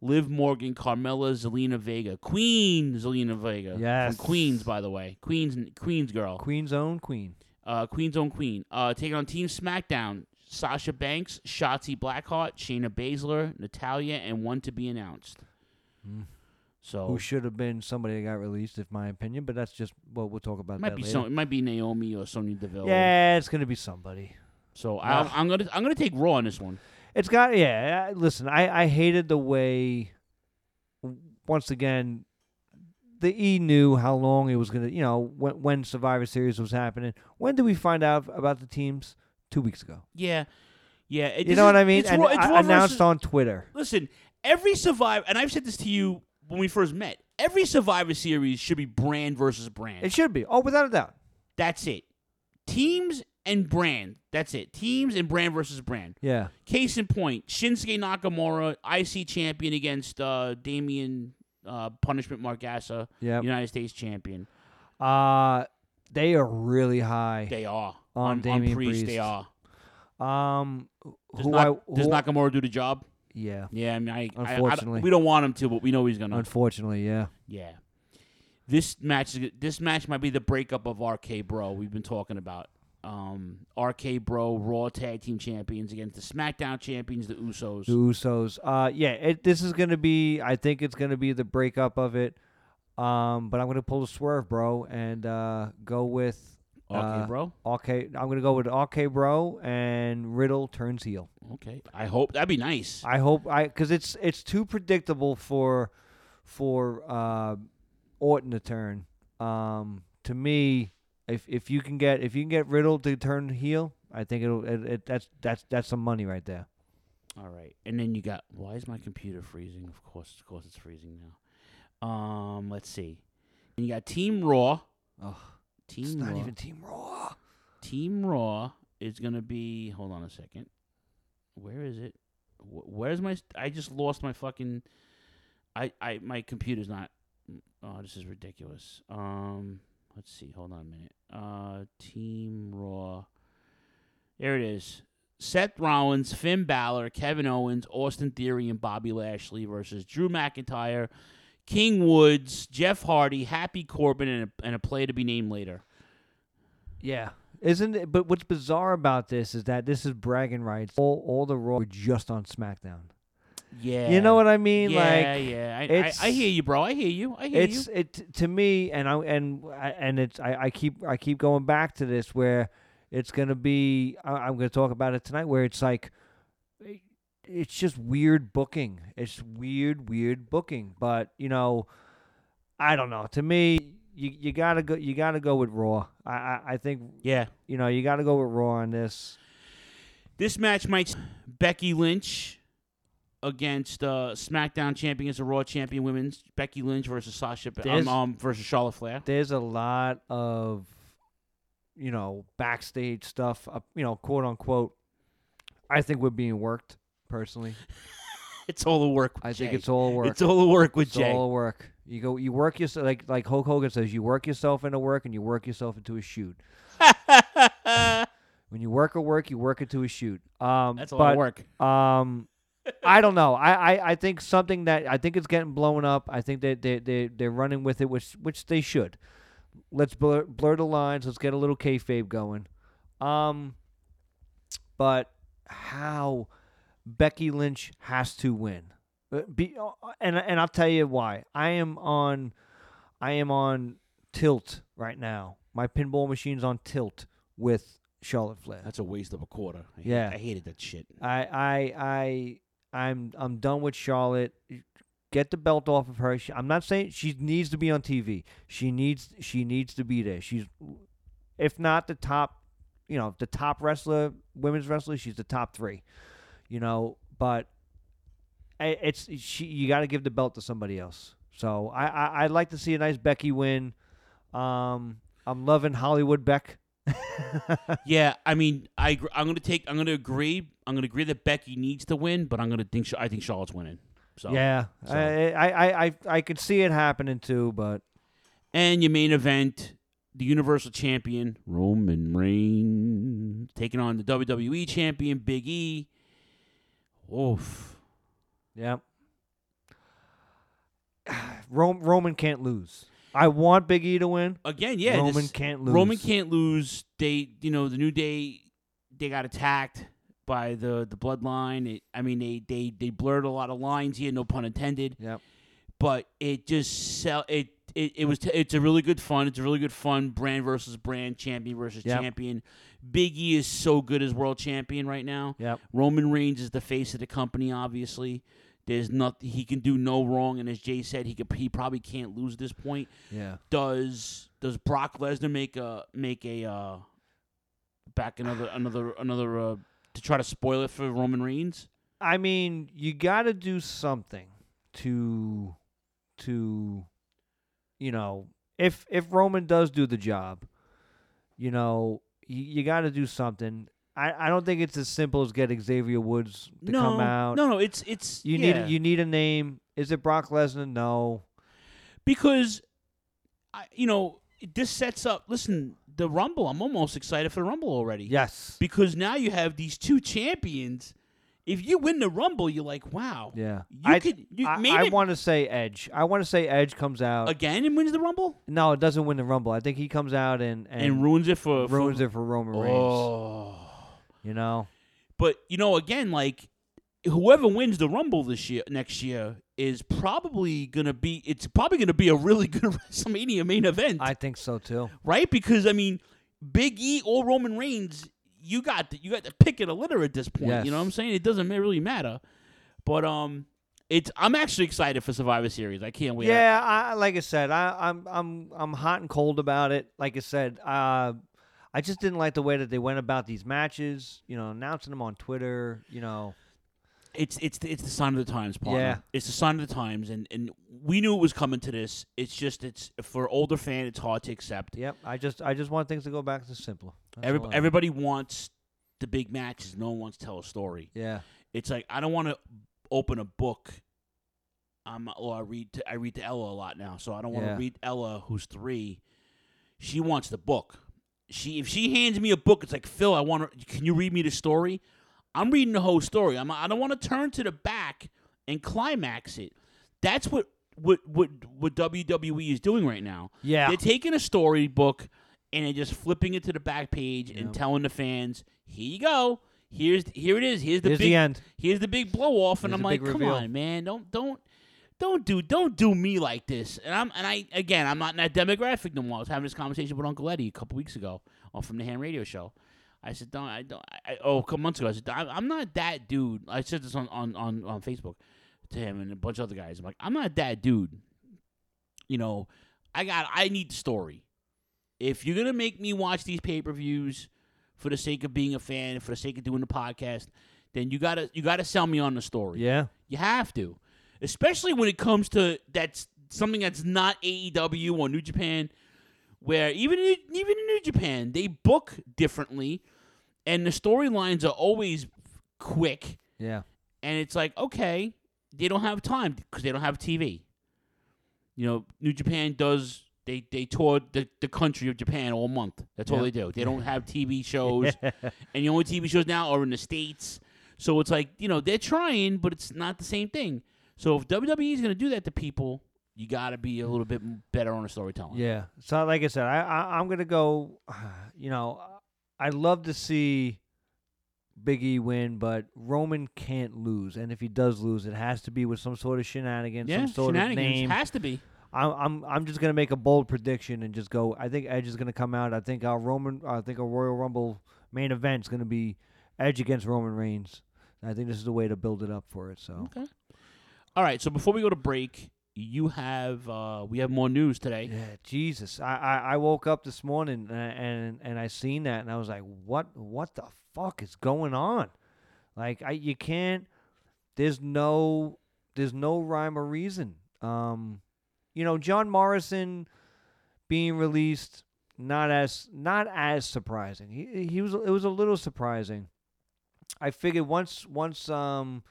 [SPEAKER 13] Liv Morgan, Carmella, Zelina Vega, Queen Zelina Vega.
[SPEAKER 14] Yes.
[SPEAKER 13] from Queens, by the way, Queens Queens girl,
[SPEAKER 14] Queen's own queen.
[SPEAKER 13] uh, Queen's own Queen. Uh, taking on Team SmackDown: Sasha Banks, Shotzi Blackheart, Shayna Baszler, Natalya, and one to be announced. Hmm. So
[SPEAKER 14] Who should have been somebody that got released, if my opinion. But that's just well, we'll talk about
[SPEAKER 13] it might
[SPEAKER 14] that
[SPEAKER 13] be
[SPEAKER 14] later.
[SPEAKER 13] some, it might be Naomi or Sonya Deville.
[SPEAKER 14] Yeah, it's gonna be somebody.
[SPEAKER 13] So I'm, I'm gonna I'm gonna take Raw on this one.
[SPEAKER 14] It's got yeah. Listen, I I hated the way. Once again, the E knew how long it was gonna. You know when when Survivor Series was happening. When did we find out about the teams? Two weeks ago.
[SPEAKER 13] Yeah, yeah. it-
[SPEAKER 14] you know what I mean?
[SPEAKER 13] it's
[SPEAKER 14] And
[SPEAKER 13] it's
[SPEAKER 14] I- announced
[SPEAKER 13] versus-
[SPEAKER 14] on Twitter.
[SPEAKER 13] Listen, every Survivor, and I've said this to you when we first met. Every Survivor Series should be brand versus brand.
[SPEAKER 14] It should be. Oh, without a doubt.
[SPEAKER 13] That's it. Teams and brand. That's it. Teams and brand versus brand.
[SPEAKER 14] Yeah.
[SPEAKER 13] Case in point: Shinsuke Nakamura, IC champion against uh, Damian uh, Punishment Martinez,
[SPEAKER 14] Yep.
[SPEAKER 13] United States champion.
[SPEAKER 14] Uh they are really high.
[SPEAKER 13] They are
[SPEAKER 14] on,
[SPEAKER 13] on,
[SPEAKER 14] Damian
[SPEAKER 13] on Priest,
[SPEAKER 14] Priest.
[SPEAKER 13] They are.
[SPEAKER 14] Um,
[SPEAKER 13] Does,
[SPEAKER 14] who
[SPEAKER 13] Nak-
[SPEAKER 14] I
[SPEAKER 13] does Nakamura do the job?
[SPEAKER 14] Yeah.
[SPEAKER 13] Yeah, I mean, I, I- I,
[SPEAKER 14] Unfortunately.
[SPEAKER 13] we don't want him to, but we know he's gonna.
[SPEAKER 14] Unfortunately, yeah.
[SPEAKER 13] Yeah. This match is this match might be the breakup of RK Bro we've been talking about. Um, RK Bro Raw Tag Team Champions against the SmackDown Champions, the Usos.
[SPEAKER 14] The Usos. Uh, yeah. It, this is gonna be. I think it's gonna be the breakup of it. Um, but I'm gonna pull the swerve, bro, and uh, go with
[SPEAKER 13] RK
[SPEAKER 14] uh,
[SPEAKER 13] Bro?
[SPEAKER 14] Okay, I'm gonna go with okay, Bro and Riddle turns heel.
[SPEAKER 13] Okay, I hope that'd be nice.
[SPEAKER 14] I hope I because it's it's too predictable for for uh, Orton to turn. Um, to me, if if you can get if you can get Riddle to turn heel, I think it'll it, it that's that's that's some money right there.
[SPEAKER 13] All right, and then you got why is my computer freezing? Of course, of course, it's freezing now. Um, let's see. And you got Team Raw.
[SPEAKER 14] Oh,
[SPEAKER 13] Team
[SPEAKER 14] it's
[SPEAKER 13] Raw.
[SPEAKER 14] not even Team Raw.
[SPEAKER 13] Team Raw is gonna be. Hold on a second. Where is it? Wh- Where's my? I just lost my fucking. I I my computer's not. Oh, this is ridiculous. Um, let's see. Hold on a minute. Uh, Team Raw. There it is. Seth Rollins, Finn Balor, Kevin Owens, Austin Theory, and Bobby Lashley versus Drew McIntyre, King Woods, Jeff Hardy, Happy Corbin, and a, and a play to be named later.
[SPEAKER 14] Yeah. Isn't it? But what's bizarre about this is that this is bragging rights. All, all the Raw were just on SmackDown.
[SPEAKER 13] Yeah,
[SPEAKER 14] You know what I mean?
[SPEAKER 13] Yeah,
[SPEAKER 14] like,
[SPEAKER 13] yeah. I, I, I hear you, bro. I hear you. I hear you.
[SPEAKER 14] it's
[SPEAKER 13] you.
[SPEAKER 14] it to me, and I and I- and it's I, I keep I keep going back to this where it's gonna be. I, I'm gonna talk about it tonight. Where it's like, it's just weird booking. It's weird, weird booking. But you know, I don't know. To me, you you gotta go. You gotta go with Raw. I I, I think.
[SPEAKER 13] Yeah.
[SPEAKER 14] You know, you gotta go with Raw on this.
[SPEAKER 13] This match might Becky Lynch against uh, SmackDown champion against the Raw champion women's Becky Lynch versus Sasha um, um versus Charlotte Flair.
[SPEAKER 14] There's a lot of, you know, backstage stuff. Uh, you know, quote unquote. I think we're being worked personally.
[SPEAKER 13] It's all the work. With
[SPEAKER 14] I think it's all work.
[SPEAKER 13] It's all the work with
[SPEAKER 14] it's
[SPEAKER 13] Jay.
[SPEAKER 14] all the work. You go, you work yourself like like Hulk Hogan says. You work yourself into work, and you work yourself into a shoot. when you work a work, you work into a shoot. Um,
[SPEAKER 13] That's a lot of work.
[SPEAKER 14] Um, I don't know. I, I, I think something that I think it's getting blown up. I think that they they they're running with it, which which they should. Let's blur, blur the lines. Let's get a little kayfabe going. Um, but how Becky Lynch has to win. Uh, Be, uh, and and I'll tell you why. I am on I am on tilt right now. My pinball machine's on tilt with Charlotte Flair.
[SPEAKER 13] That's a waste of a quarter. I hate-
[SPEAKER 14] Yeah.
[SPEAKER 13] I hated that shit.
[SPEAKER 14] I I I I'm I'm done with Charlotte. Get the belt off of her. She, I'm not saying she needs to be on TV. She needs she needs to be there. She's if not the top, you know, the top wrestler, women's wrestler, she's the top 3. You know, but it's she you got to give the belt to somebody else. So I, I I'd like to see a nice Becky win. Um I'm loving Hollywood Beck.
[SPEAKER 13] yeah, I mean, I I'm gonna take. I'm gonna agree. I'm gonna agree that Becky needs to win, but I'm gonna think. I think Charlotte's winning. So
[SPEAKER 14] yeah,
[SPEAKER 13] so.
[SPEAKER 14] I, I, I, I, I could see it happening too, but
[SPEAKER 13] And your main event, the Universal Champion Roman Reigns taking on the WWE Champion Big E. Oof.
[SPEAKER 14] yeah, Rom- Roman can't lose. I want Big E to win.
[SPEAKER 13] Again, yeah.
[SPEAKER 14] Roman
[SPEAKER 13] this-
[SPEAKER 14] can't lose.
[SPEAKER 13] Roman can't lose. They, you know, the New Day, they got attacked by the the Bloodline. It, I mean, they they they blurred a lot of lines here, no pun intended.
[SPEAKER 14] Yep.
[SPEAKER 13] But it just sell it. It, it was t- it's a really good fun. It's a really good fun brand versus brand, champion versus
[SPEAKER 14] Yep.
[SPEAKER 13] champion. Big E is so good as world champion right now.
[SPEAKER 14] Yep.
[SPEAKER 13] Roman Reigns is the face of the company. Obviously, there's nothing he can do no wrong, and as Jay said, he could he probably can't lose this point.
[SPEAKER 14] Yeah.
[SPEAKER 13] Does does Brock Lesnar make a make a uh, back another another another uh, to try to spoil it for Roman Reigns?
[SPEAKER 14] I mean, you got to do something to, to, you know, if if Roman does do the job, you know, you, you got to do something. I, I don't think it's as simple as get Xavier Woods to
[SPEAKER 13] no,
[SPEAKER 14] come out.
[SPEAKER 13] no, no. It's it's
[SPEAKER 14] You
[SPEAKER 13] yeah.
[SPEAKER 14] need you need a name. Is it Brock Lesnar? No.
[SPEAKER 13] because I, you know this sets up. Listen, the Rumble. I'm almost excited for the Rumble already.
[SPEAKER 14] Yes.
[SPEAKER 13] because now you have these two champions. If you win the Rumble, you're like, wow.
[SPEAKER 14] Yeah.
[SPEAKER 13] You
[SPEAKER 14] I,
[SPEAKER 13] could. You,
[SPEAKER 14] I,
[SPEAKER 13] maybe
[SPEAKER 14] I want to say Edge. I want to say Edge comes out
[SPEAKER 13] again and wins the Rumble
[SPEAKER 14] No, it doesn't win the Rumble. I think he comes out and and,
[SPEAKER 13] and, ruins it for for-
[SPEAKER 14] ruins it for Roman Reigns.
[SPEAKER 13] Oh.
[SPEAKER 14] You know.
[SPEAKER 13] But you know, again, like whoever wins the Rumble this year, next year, is probably gonna be. It's probably gonna be a really good WrestleMania main event,
[SPEAKER 14] I think so too.
[SPEAKER 13] right? Because I mean, Big E or Roman Reigns, you got the, you got the pick of the litter at this point.
[SPEAKER 14] Yes.
[SPEAKER 13] You know what I'm saying? It doesn't really matter. But um, it's I'm actually excited for Survivor Series. I can't wait.
[SPEAKER 14] Yeah, I, like I said, I, I'm I'm I'm hot and cold about it. Like I said, uh, I just didn't like the way that they went about these matches. You know, announcing them on Twitter. You know,
[SPEAKER 13] It's it's the, it's the sign of the times, partner.
[SPEAKER 14] Yeah.
[SPEAKER 13] It's the sign of the times, and and we knew it was coming to this. It's just it's for older fan, it's hard to accept.
[SPEAKER 14] Yep. I just I just want things to go back to simpler. That's
[SPEAKER 13] Every,
[SPEAKER 14] all I-
[SPEAKER 13] everybody wants the big matches. No one wants to tell a story.
[SPEAKER 14] Yeah.
[SPEAKER 13] It's like I don't want to open a book. Um, or I read to, I read to Ella a lot now, so I don't want to
[SPEAKER 14] Yeah.
[SPEAKER 13] read Ella, who's three. She wants the book. She if she hands me a book, it's like Phil. I want to. Can you read me the story? I'm reading the whole story. I'm. I don't want to turn to the back and climax it. That's what what what what WWE is doing right now.
[SPEAKER 14] Yeah.
[SPEAKER 13] they're taking a storybook and they're just flipping it to the back page and telling the fans, "Here you go. Here's here it is. Here's the
[SPEAKER 14] Here's
[SPEAKER 13] big
[SPEAKER 14] the end.
[SPEAKER 13] Here's the big blow off." And
[SPEAKER 14] Here's
[SPEAKER 13] I'm like, "Come
[SPEAKER 14] reveal."
[SPEAKER 13] on, man. Don't don't don't do don't do me like this." And I'm and I again, I'm not in that demographic no more. I was having this conversation with Uncle Eddie a couple weeks ago on from the Ham Radio Show. I said, "Don't I don't." I, oh, a couple months ago, I said, "I'm I'm not that dude." I said this on on on, on Facebook to him and a bunch of other guys. I'm like, "I'm not that dude." You know, I got I need the story. If you're gonna make me watch these pay per views for the sake of being a fan, for the sake of doing the podcast, then you gotta you gotta sell me on the story.
[SPEAKER 14] Yeah.
[SPEAKER 13] You have to, especially when it comes to that's something that's not AEW or New Japan, where even even in New Japan they book differently, and the storylines are always quick,
[SPEAKER 14] Yeah.
[SPEAKER 13] and it's like okay, they don't have time because they don't have TV. You know, New Japan does. They, they tour the, the country of Japan all month. That's all they do. They don't have TV shows, and the only TV shows now are in the states. So it's like you know they're trying, but it's not the same thing. So if WWE is going to do that to people, you got to be a little bit better on the storytelling.
[SPEAKER 14] Yeah. So like I said, I, I I'm gonna go. You know, I'd love to see Big E win, but Roman can't lose, and if he does lose, it has to be with some sort of shenanigans,
[SPEAKER 13] Yeah,
[SPEAKER 14] some sort
[SPEAKER 13] shenanigans.
[SPEAKER 14] of name.
[SPEAKER 13] Has to be.
[SPEAKER 14] I'm I'm I'm just gonna make a bold prediction and just go. I think Edge is gonna come out. I think our Roman. I think a Royal Rumble main event is gonna be Edge against Roman Reigns. I think this is the way to build it up for it. So
[SPEAKER 13] Okay. All right. So before we go to break, you have uh, we have more news today.
[SPEAKER 14] Yeah, Jesus. I, I, I woke up this morning and, and and I seen that and I was like, what what the fuck is going on? Like I you can't there's no there's no rhyme or reason. Um you know, John Morrison being released not as not as surprising. He he was it was a little surprising. I figured once once um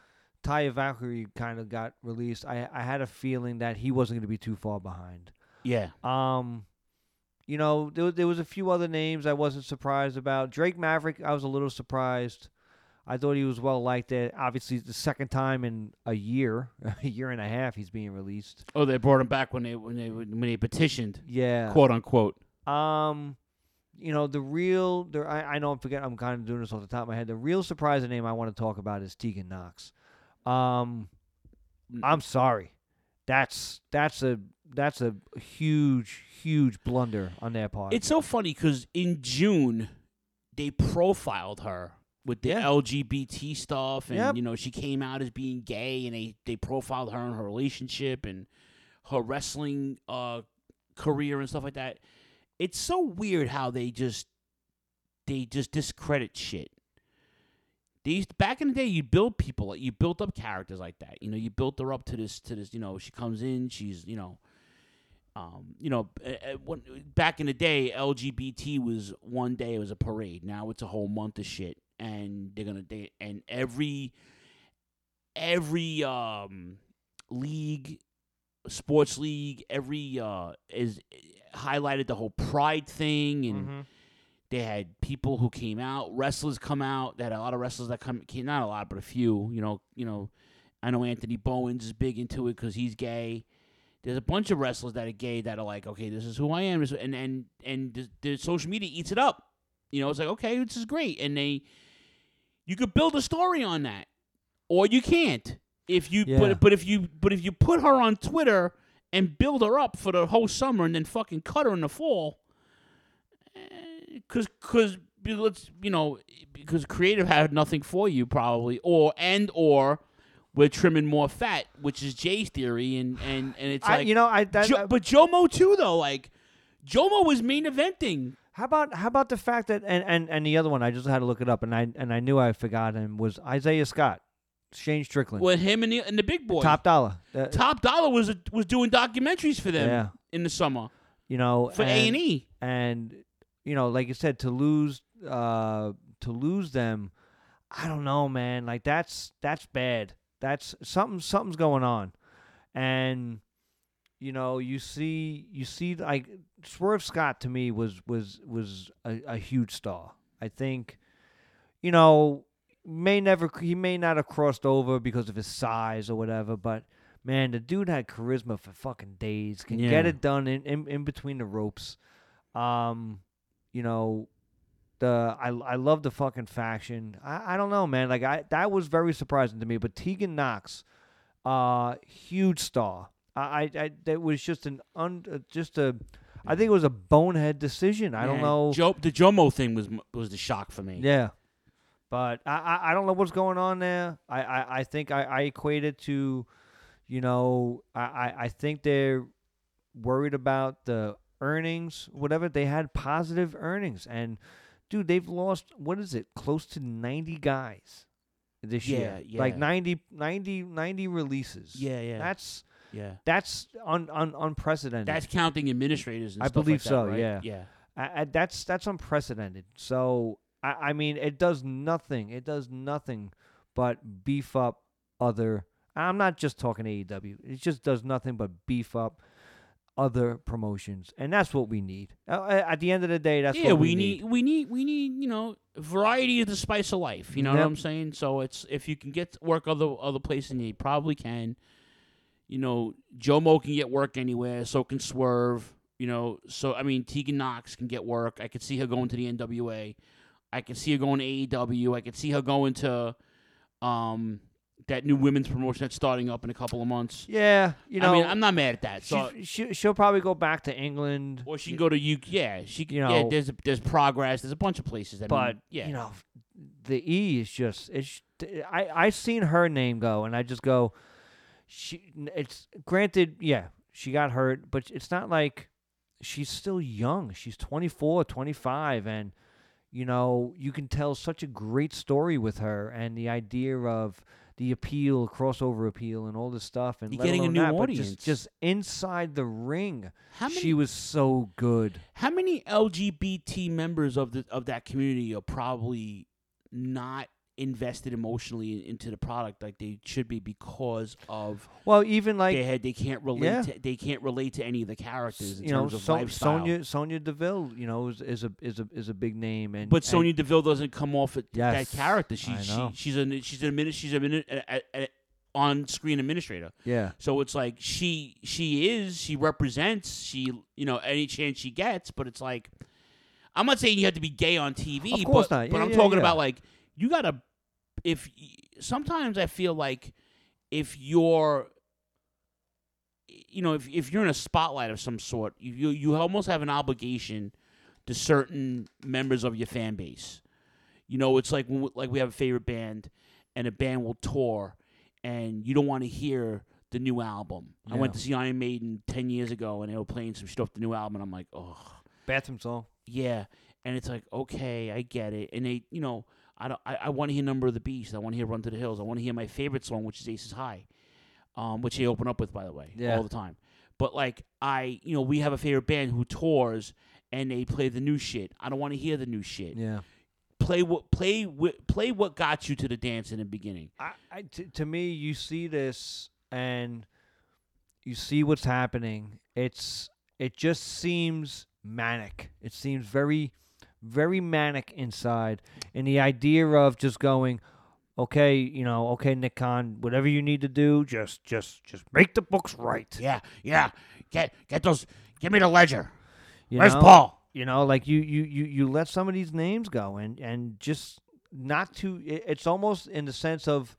[SPEAKER 14] Taya Valkyrie kind of got released, I I had a feeling that he wasn't going to be too far behind.
[SPEAKER 13] Yeah.
[SPEAKER 14] Um, you know, there there was a few other names I wasn't surprised about. Drake Maverick, I was a little surprised. I thought he was well liked. There, obviously, the second time in a year, a year and a half, he's being released.
[SPEAKER 13] Oh, they brought him back when they when they when they petitioned.
[SPEAKER 14] Yeah,
[SPEAKER 13] Quote unquote.
[SPEAKER 14] Um, you know, the real, the, I, I know I'm forgetting, I'm kind of doing this off the top of my head. The real surprising name I want to talk about is Tegan Nox. Um, I'm sorry, that's that's a that's a huge huge blunder on their part.
[SPEAKER 13] It's so funny because in June they profiled her with the LGBT stuff, and
[SPEAKER 14] Yep.
[SPEAKER 13] you know she came out as being gay, and they they profiled her and her relationship and her wrestling uh, career and stuff like that. It's so weird how they just they just discredit shit. They used back in the day, you build people, you built up characters like that. You know, you built her up to this, to this. You know, she comes in, she's, you know, um, you know, when, back in the day, LGBT was one day it was a parade. Now it's a whole month of shit, and they're gonna they, and every every um league, sports league, every uh is highlighted the whole pride thing and.
[SPEAKER 14] Mhm.
[SPEAKER 13] They had people who came out, wrestlers come out. They had a lot of wrestlers that come, came not a lot, but a few. You know, you know, I know Anthony Bowens is big into it because he's gay. There's a bunch of wrestlers that are gay that are like, okay, this is who I am, and and and the, the social media eats it up. You know, it's like, okay, this is great, and they, you could build a story on that, or you can't. If you
[SPEAKER 14] Yeah.
[SPEAKER 13] but but if you but if you put her on Twitter and build her up for the whole summer and then fucking cut her in the fall, because because let's you know because creative had nothing for you probably or and or we're trimming more fat which is Jay's theory and and and it's
[SPEAKER 14] I-
[SPEAKER 13] like
[SPEAKER 14] you know, I- that-
[SPEAKER 13] Jo-
[SPEAKER 14] I-
[SPEAKER 13] but Jomo too though like Jomo was main eventing
[SPEAKER 14] How about how about the fact that and, and, and the other one I just had to look it up and I and I knew I forgot him was Isaiah Scott. Shane Strickland.
[SPEAKER 13] with him and the, and the big boy.
[SPEAKER 14] Top dollar. Uh,
[SPEAKER 13] Top Dollar was was doing documentaries for them
[SPEAKER 14] Yeah.
[SPEAKER 13] in the summer.
[SPEAKER 14] you know,
[SPEAKER 13] For A&E.
[SPEAKER 14] and you know, like you said, to lose, uh, to lose them, I don't know, man. Like that's that's bad. That's something. Something's going on, and you know, you see, you see, like Swerve Scott to me was was was a, a huge star. I think, you know, may never he may not have crossed over because of his size or whatever, but man, the dude had charisma for fucking days. Can get it done in, in, in between the ropes. Um, you know, the I I love the fucking faction. I, I don't know, man. Like I that was very surprising to me. But Tegan Nox, uh, huge star. I I, I that was just an un uh, just a. I think it was a bonehead decision. I don't know.
[SPEAKER 13] Joe, the Jomo thing was was the shock for me.
[SPEAKER 14] Yeah. But I, I, I don't know what's going on there. I, I, I think I, I equate it to, you know, I, I, I think they're worried about the earnings, whatever. They had positive earnings. And, dude, they've lost, what is it, close to 90 guys this year.
[SPEAKER 13] Yeah,
[SPEAKER 14] Like
[SPEAKER 13] yeah.
[SPEAKER 14] 90, 90, 90 releases.
[SPEAKER 13] Yeah, yeah.
[SPEAKER 14] That's,
[SPEAKER 13] Yeah.
[SPEAKER 14] that's un, un, unprecedented.
[SPEAKER 13] That's counting administrators and
[SPEAKER 14] I
[SPEAKER 13] stuff
[SPEAKER 14] believe
[SPEAKER 13] like that,
[SPEAKER 14] so.
[SPEAKER 13] right?
[SPEAKER 14] Yeah,
[SPEAKER 13] Yeah.
[SPEAKER 14] I, I, that's that's unprecedented. So I, I mean, it does nothing. It does nothing but beef up other. I'm not just talking AEW. It just does nothing but beef up other promotions, and that's what we need. At the end of the day, that's
[SPEAKER 13] yeah,
[SPEAKER 14] what we,
[SPEAKER 13] we need we need we need you know variety is the spice of life. You know what I'm saying? So it's if you can get work other other places, and you probably can. You know, Joe Mo can get work anywhere. So can Swerve. You know, so I mean, Tegan Nox can get work. I could see her going to the NWA. I could see her going to AEW. I could see her going to um that new women's promotion that's starting up in a couple of months.
[SPEAKER 14] Yeah, you know,
[SPEAKER 13] I mean, I'm not mad at that. So
[SPEAKER 14] she, she, she'll probably go back to England.
[SPEAKER 13] or she can go to UK. Yeah, she can.
[SPEAKER 14] You know, yeah,
[SPEAKER 13] there's there's progress. There's a bunch of places. I
[SPEAKER 14] but
[SPEAKER 13] mean, yeah,
[SPEAKER 14] you know, the E is just it's. I I've seen her name go, and I just go, she. It's granted, yeah, she got hurt, but it's not like she's still young. She's 24, 25, and you know you can tell such a great story with her, and the idea of the appeal, crossover appeal, and all this stuff, and
[SPEAKER 13] You're getting a new
[SPEAKER 14] that,
[SPEAKER 13] audience.
[SPEAKER 14] Just, just inside the ring,
[SPEAKER 13] How
[SPEAKER 14] she was so good.
[SPEAKER 13] How many LGBT members of the of that community are probably not invested emotionally into the product like they should be because of
[SPEAKER 14] Well, even like
[SPEAKER 13] they had they can't relate
[SPEAKER 14] Yeah.
[SPEAKER 13] to, they can't relate to any of the characters in
[SPEAKER 14] you know,
[SPEAKER 13] terms of
[SPEAKER 14] so. Sonya Sonya Deville, you know, is, is a is a is a big name, and
[SPEAKER 13] but Sonya Deville doesn't come off at
[SPEAKER 14] Yes,
[SPEAKER 13] that character. She, she she's a she's a minute she's a minute a, a, on screen administrator.
[SPEAKER 14] Yeah.
[SPEAKER 13] So it's like she she is she represents she you know any chance she gets, but it's like I'm not saying you have to be gay on TV, but
[SPEAKER 14] not.
[SPEAKER 13] but I'm
[SPEAKER 14] yeah,
[SPEAKER 13] talking
[SPEAKER 14] yeah.
[SPEAKER 13] about like you gotta if sometimes I feel like if you're you know if if you're in a spotlight of some sort, you you, you almost have an obligation to certain members of your fan base. You know, it's like when we, like we have a favorite band, and a band will tour, and you don't want to hear the new album. I went to see Iron Maiden ten years ago, and they were playing some shit off the new album, and I'm like, oh,
[SPEAKER 14] bathroom song.
[SPEAKER 13] yeah. And it's like, okay, I get it. And they, you know, I don't, I, I want to hear Number of the Beast. I want to hear Run to the Hills. I want to hear my favorite song, which is Aces High, um, which they open up with, by the way,
[SPEAKER 14] Yeah.
[SPEAKER 13] all the time. But like, I, you know, we have a favorite band who tours and they play the new shit. I don't want to hear the new shit.
[SPEAKER 14] Yeah.
[SPEAKER 13] Play what, play what, play what got you to the dance in the beginning.
[SPEAKER 14] I, I t- to me, you see this and you see what's happening. It's it just seems manic. It seems very, very manic inside, and the idea of just going, okay, you know, okay, Nick Khan, whatever you need to do, just just just make the books right.
[SPEAKER 13] Yeah, yeah. Get, get those. Give me the ledger.
[SPEAKER 14] You
[SPEAKER 13] Where's
[SPEAKER 14] know?
[SPEAKER 13] Paul?
[SPEAKER 14] You know, like you you you you let some of these names go and and just not to. it- It's almost in the sense of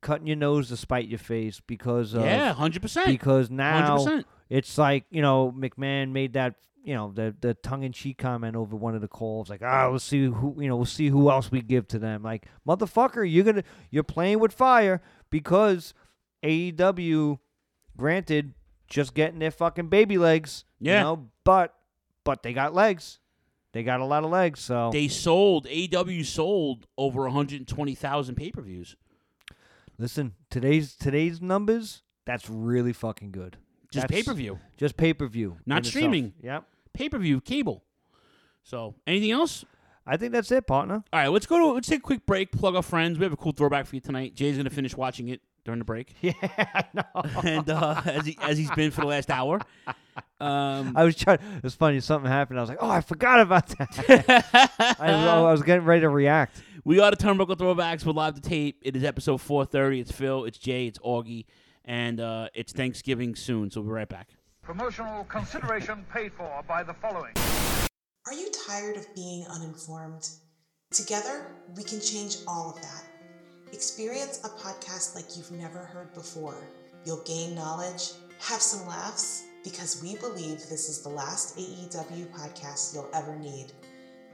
[SPEAKER 14] cutting your nose to spite your face because of
[SPEAKER 13] Yeah, 100%.
[SPEAKER 14] Because now
[SPEAKER 13] 100%.
[SPEAKER 14] it's like you know McMahon made that you know the the tongue in cheek comment over one of the calls like ah let's see who you know we'll see who else we give to them like motherfucker you're gonna you're playing with fire because AEW granted just getting their fucking baby legs
[SPEAKER 13] Yeah.
[SPEAKER 14] you know but but they got legs they got a lot of legs so
[SPEAKER 13] They sold AEW sold over 120,000 pay per views.
[SPEAKER 14] Listen, today's today's numbers, that's really fucking good.
[SPEAKER 13] Just pay-per-view.
[SPEAKER 14] Just pay per view.
[SPEAKER 13] Not streaming.
[SPEAKER 14] Yep.
[SPEAKER 13] Pay per view cable. So anything else?
[SPEAKER 14] I think that's it, partner.
[SPEAKER 13] All right, let's go to let's take a quick break. Plug our friends. We have a cool throwback for you tonight. Jay's gonna finish watching it during the break.
[SPEAKER 14] Yeah, I know.
[SPEAKER 13] and uh, as he as he's been for the last hour. Um,
[SPEAKER 14] I was trying. It was funny. Something happened. I was like, "Oh, I forgot about that." I, was, I was getting ready to react.
[SPEAKER 13] We are the Turnbuckle Throwbacks. We're live to tape. It is episode 430. It's Phil, it's Jay, it's Augie, and uh, it's Thanksgiving soon, so we'll be right back.
[SPEAKER 15] Promotional consideration paid for by the following.
[SPEAKER 16] Are you tired of being uninformed? Together, we can change all of that. Experience a podcast like you've never heard before. You'll gain knowledge, have some laughs, because we believe this is the last AEW podcast you'll ever need.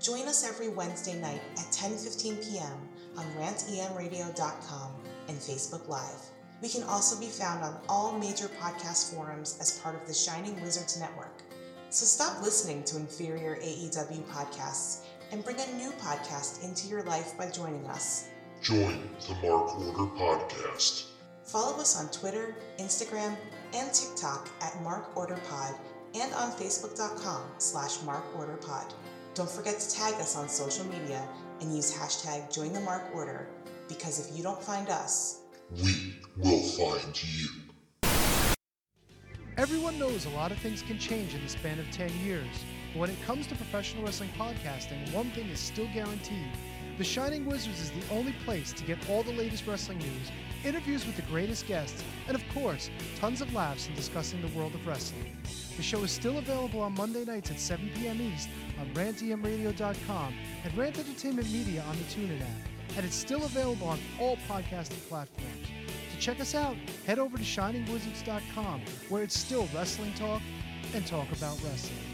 [SPEAKER 16] Join us every Wednesday night at 10:15 p.m. on rantemradio.com and Facebook Live. We can also be found on all major podcast forums as part of the Shining Wizards Network. So stop listening to inferior AEW podcasts and bring a new podcast into your life by joining us.
[SPEAKER 17] Join the Mark Order Podcast.
[SPEAKER 16] Follow us on Twitter, Instagram, and TikTok at Mark Order Pod and on Facebook.com slash Mark Order Pod. Don't forget to tag us on social media and use hashtag Join the Mark Order because if you don't find us,
[SPEAKER 17] We will find you.
[SPEAKER 18] Everyone knows a lot of things can change in the span of 10 years, but when it comes to professional wrestling podcasting, one thing is still guaranteed. The Shining Wizards is the only place to get all the latest wrestling news, interviews with the greatest guests, and of course, tons of laughs in discussing the world of wrestling. The show is still available on Monday nights at 7 p.m. East on rantemradio.com and Rant Entertainment Media on the TuneIn app, and it's still available on all podcasting platforms. To check us out, head over to shiningwizards.com, where it's still wrestling talk and talk about wrestling.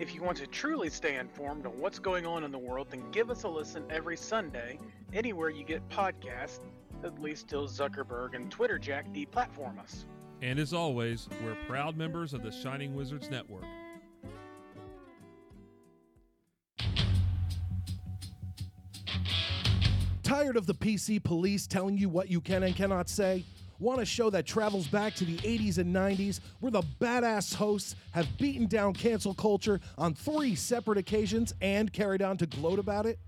[SPEAKER 15] If you want to truly stay informed on what's going on in the world, then give us a listen every Sunday, anywhere you get podcasts, at least till Zuckerberg and Twitter Jack deplatform us.
[SPEAKER 19] And as always, we're proud members of the Shining Wizards Network.
[SPEAKER 20] Tired of the PC police telling you what you can and cannot say? Want a show that travels back to the 80s and 90s where the badass hosts have beaten down cancel culture on three separate occasions and carried on to gloat about it?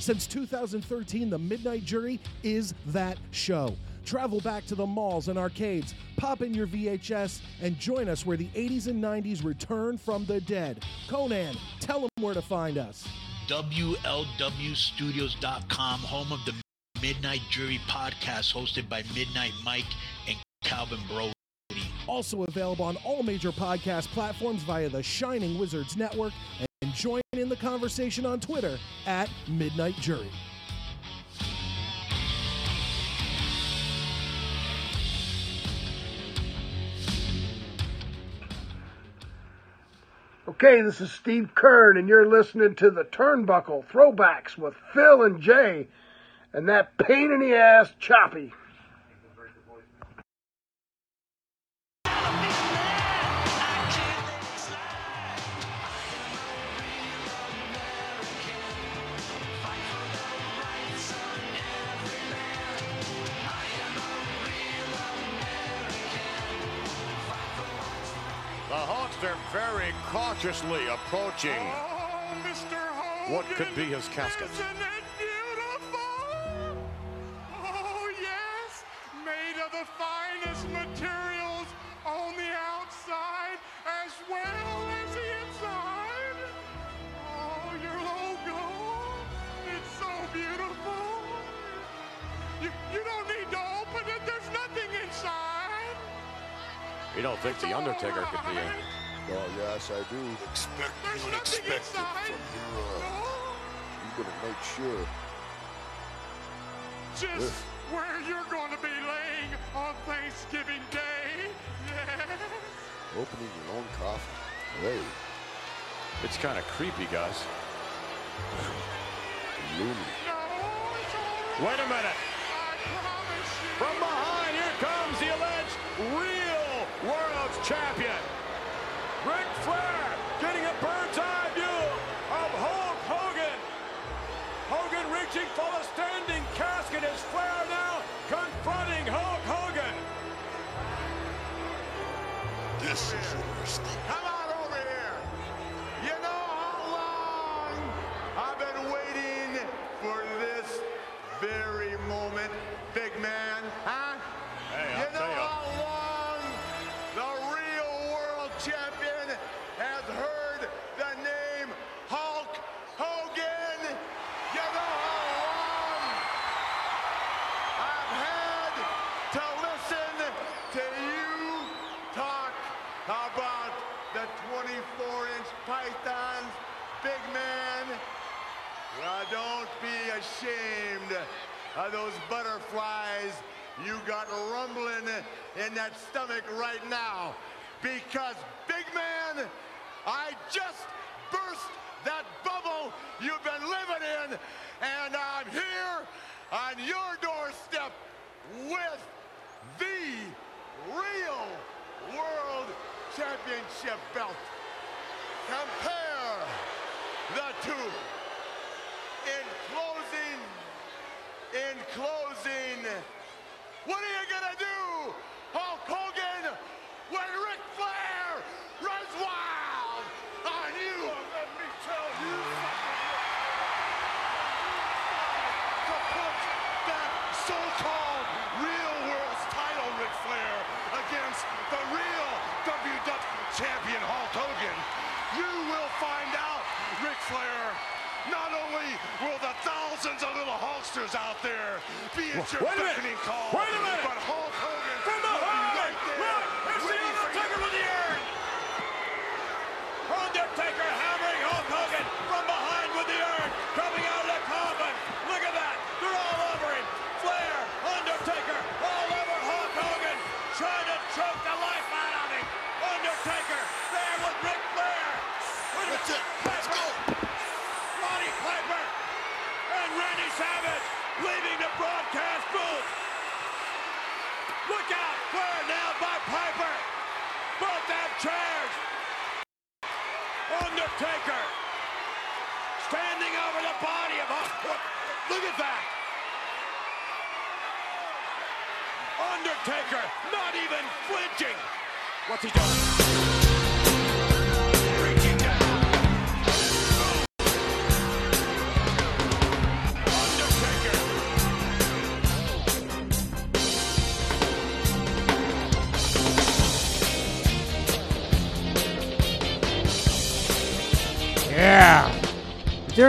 [SPEAKER 20] Since 2013, The Midnight Jury is that show. Travel back to the malls and arcades, pop in your VHS, and join us where the 80s and 90s return from the dead. Conan, tell them where to find us.
[SPEAKER 21] WLWstudios.com, home of the Midnight Jury podcast hosted by Midnight Mike and Calvin Brody.
[SPEAKER 20] Also available on all major podcast platforms via the Shining Wizards Network, and join in the conversation on Twitter at Midnight Jury.
[SPEAKER 22] Okay, this is Steve Kern, and you're listening to the Turnbuckle Throwbacks with Phil and Jay, and that pain in the ass Choppy.
[SPEAKER 23] The Hawks are very cautiously approaching what could be his casket.
[SPEAKER 2] You don't
[SPEAKER 23] think The Undertaker could be in?
[SPEAKER 24] Oh, yes, I do. Expect
[SPEAKER 2] There's
[SPEAKER 24] the
[SPEAKER 2] nothing
[SPEAKER 24] unexpected
[SPEAKER 2] inside.
[SPEAKER 24] from here on. I'm gonna make sure.
[SPEAKER 2] Just where you're going to be laying on Thanksgiving Day. Yes.
[SPEAKER 24] Opening your own coffin. Hey.
[SPEAKER 23] It's kind of creepy, guys.
[SPEAKER 24] Loony.
[SPEAKER 23] Wait a minute. From behind, here comes the alleged real world's champion. Ric Flair getting a bird's eye view of Hulk Hogan. Hogan reaching for the standing casket as Flair now confronting Hulk Hogan.
[SPEAKER 24] This is yours.
[SPEAKER 23] Come on over here. You know how long I've been waiting for this very moment, big man,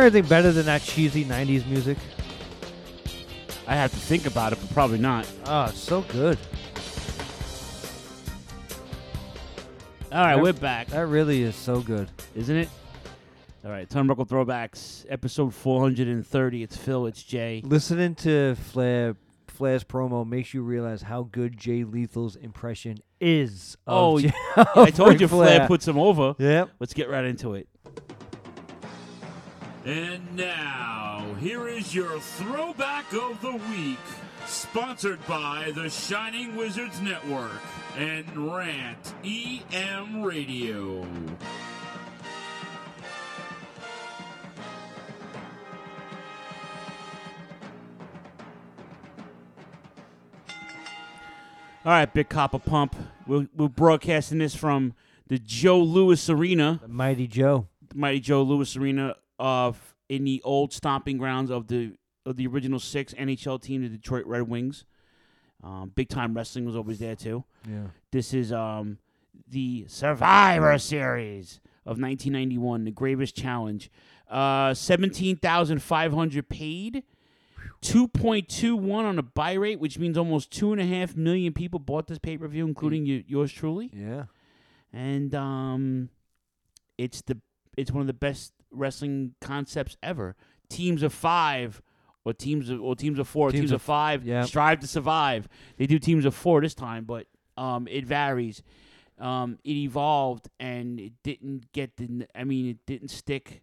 [SPEAKER 14] anything better than that cheesy '90s music?
[SPEAKER 13] I have to think about it, but probably not.
[SPEAKER 14] Oh, it's so good.
[SPEAKER 13] All right,
[SPEAKER 14] That-
[SPEAKER 13] we're back.
[SPEAKER 14] That really is so good,
[SPEAKER 13] isn't it? All right, Turnbuckle Throwbacks, episode 430. It's Phil, it's Jay.
[SPEAKER 14] Listening to Flair Flair's promo makes you realize how good Jay Lethal's impression is. Of
[SPEAKER 13] Oh,
[SPEAKER 14] Jay-
[SPEAKER 13] yeah, I
[SPEAKER 14] of
[SPEAKER 13] told
[SPEAKER 14] Ric
[SPEAKER 13] you Flair puts him over.
[SPEAKER 14] Yep.
[SPEAKER 13] Let's get right into it.
[SPEAKER 25] And now, here is your throwback of the week, sponsored by the Shining Wizards Network and Rant EM Radio.
[SPEAKER 13] All right, Big Copper Pump. We're, we're broadcasting this from the Joe Louis Arena.
[SPEAKER 14] The Mighty Joe.
[SPEAKER 13] The Mighty Joe Louis Arena of in the old stomping grounds of the of the original six NHL team, the Detroit Red Wings. Um, big time wrestling was always there too.
[SPEAKER 14] Yeah.
[SPEAKER 13] This is um the Survivor Series of 1991, the Gravest Challenge. Uh, 17,500 paid. 2.21 on a buy rate, which means almost two and a half million people bought this pay per view, including you, yours truly.
[SPEAKER 14] Yeah.
[SPEAKER 13] And um, it's the it's one of the best wrestling concepts ever. Teams of five or teams of or teams of four,
[SPEAKER 14] Teams
[SPEAKER 13] teams,
[SPEAKER 14] of-
[SPEAKER 13] of five.
[SPEAKER 14] yeah.
[SPEAKER 13] Strive to survive. They do teams of four this time, but um, it varies. Um, it evolved and it didn't get the. I mean, it didn't stick.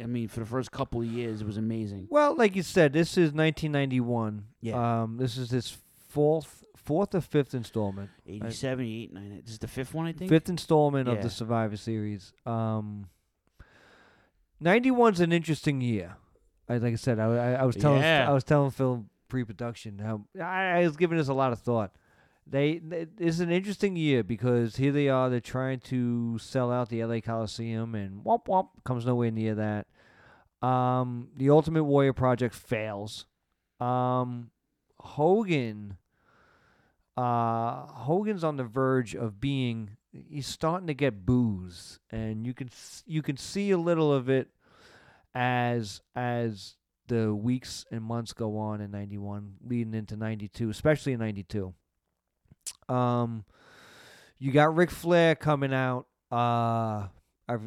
[SPEAKER 13] I mean, for the first couple of years, it was amazing.
[SPEAKER 14] Well, like you said, this is 1991.
[SPEAKER 13] Yeah.
[SPEAKER 14] Um, this is his fourth, fourth or fifth installment. I-
[SPEAKER 13] 87, 88, 99. This is the fifth one, I think.
[SPEAKER 14] Fifth installment of the Survivor Series. Um, 91's an interesting year. I, like I said, I, I, I was telling
[SPEAKER 13] Yeah.
[SPEAKER 14] I was telling Phil pre-production how I, I was giving this a lot of thought. They, they it's an interesting year because here they are. They're trying to sell out the LA Coliseum, and womp womp comes nowhere near that. Um, the Ultimate Warrior project fails. Um, Hogan uh, Hogan's on the verge of being. He's starting to get booze, and you can you can see a little of it as as the weeks and months go on in '91, leading into '92, especially in '92. Um, you got Ric Flair coming out. Uh,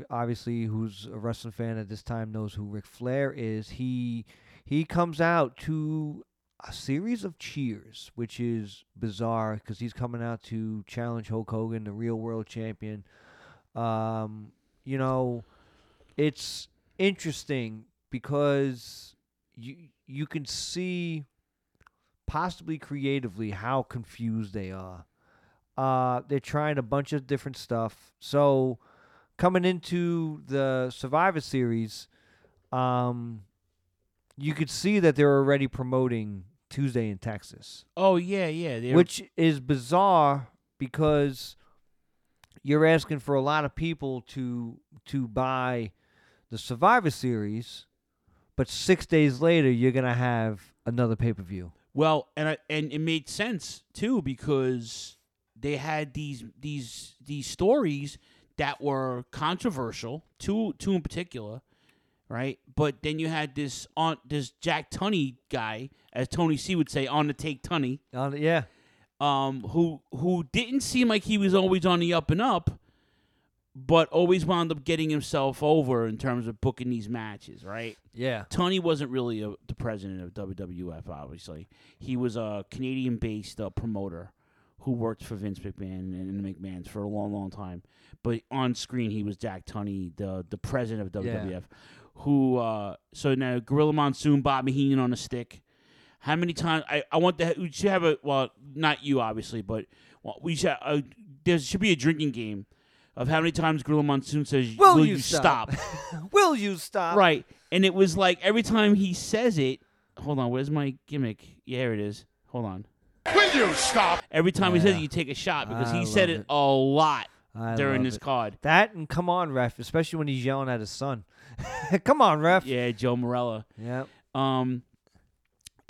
[SPEAKER 14] obviously, who's a wrestling fan at this time knows who Ric Flair is. He he comes out to a series of cheers, which is bizarre because he's coming out to challenge Hulk Hogan, the real world champion. Um, you know, it's interesting because you you can see possibly creatively how confused they are. Uh, they're trying a bunch of different stuff. So coming into the Survivor Series, um, you could see that they're already promoting Tuesday in Texas,
[SPEAKER 13] Oh yeah, yeah.
[SPEAKER 14] which is bizarre because you're asking for a lot of people to to buy the Survivor Series, but six days later you're gonna have another pay per view.
[SPEAKER 13] Well, and I, and it made sense too because they had these these these stories that were controversial, two two in particular, right? But then you had this on this Jack Tunney guy, as Tony C would say, on the take Tunney,
[SPEAKER 14] On yeah,
[SPEAKER 13] um, who who didn't seem like he was always on the up and up, but always wound up getting himself over in terms of booking these matches, right?
[SPEAKER 14] Yeah.
[SPEAKER 13] Tony wasn't really a, the president of WWF, obviously. He was a Canadian based uh, promoter who worked for Vince McMahon and the McMahons for a long, long time. But on screen, he was Jack Tunney, the, the president of
[SPEAKER 14] Yeah.
[SPEAKER 13] WWF. Who, uh, so now Gorilla Monsoon, Bob Heenan on a stick. How many times? I, I want to. We should have a. Well, not you, obviously, but well, we should. Uh, there should be a drinking game of how many times Gorilla Monsoon says,
[SPEAKER 14] Will
[SPEAKER 13] "Will,
[SPEAKER 14] you
[SPEAKER 13] you
[SPEAKER 14] stop?"
[SPEAKER 13] stop?"
[SPEAKER 14] Will you stop?
[SPEAKER 13] Right. And it was like every time he says it, hold on, where's my gimmick? Yeah, here it is. Hold on.
[SPEAKER 2] Will you stop?
[SPEAKER 13] Every time he says it, you take a shot because
[SPEAKER 14] I
[SPEAKER 13] he said it,
[SPEAKER 14] it.
[SPEAKER 13] a lot
[SPEAKER 14] I
[SPEAKER 13] during this
[SPEAKER 14] it.
[SPEAKER 13] card.
[SPEAKER 14] That and come on, ref, especially when he's yelling at his son. come on, ref.
[SPEAKER 13] Yeah, Joe Marella.
[SPEAKER 14] yeah
[SPEAKER 13] Um,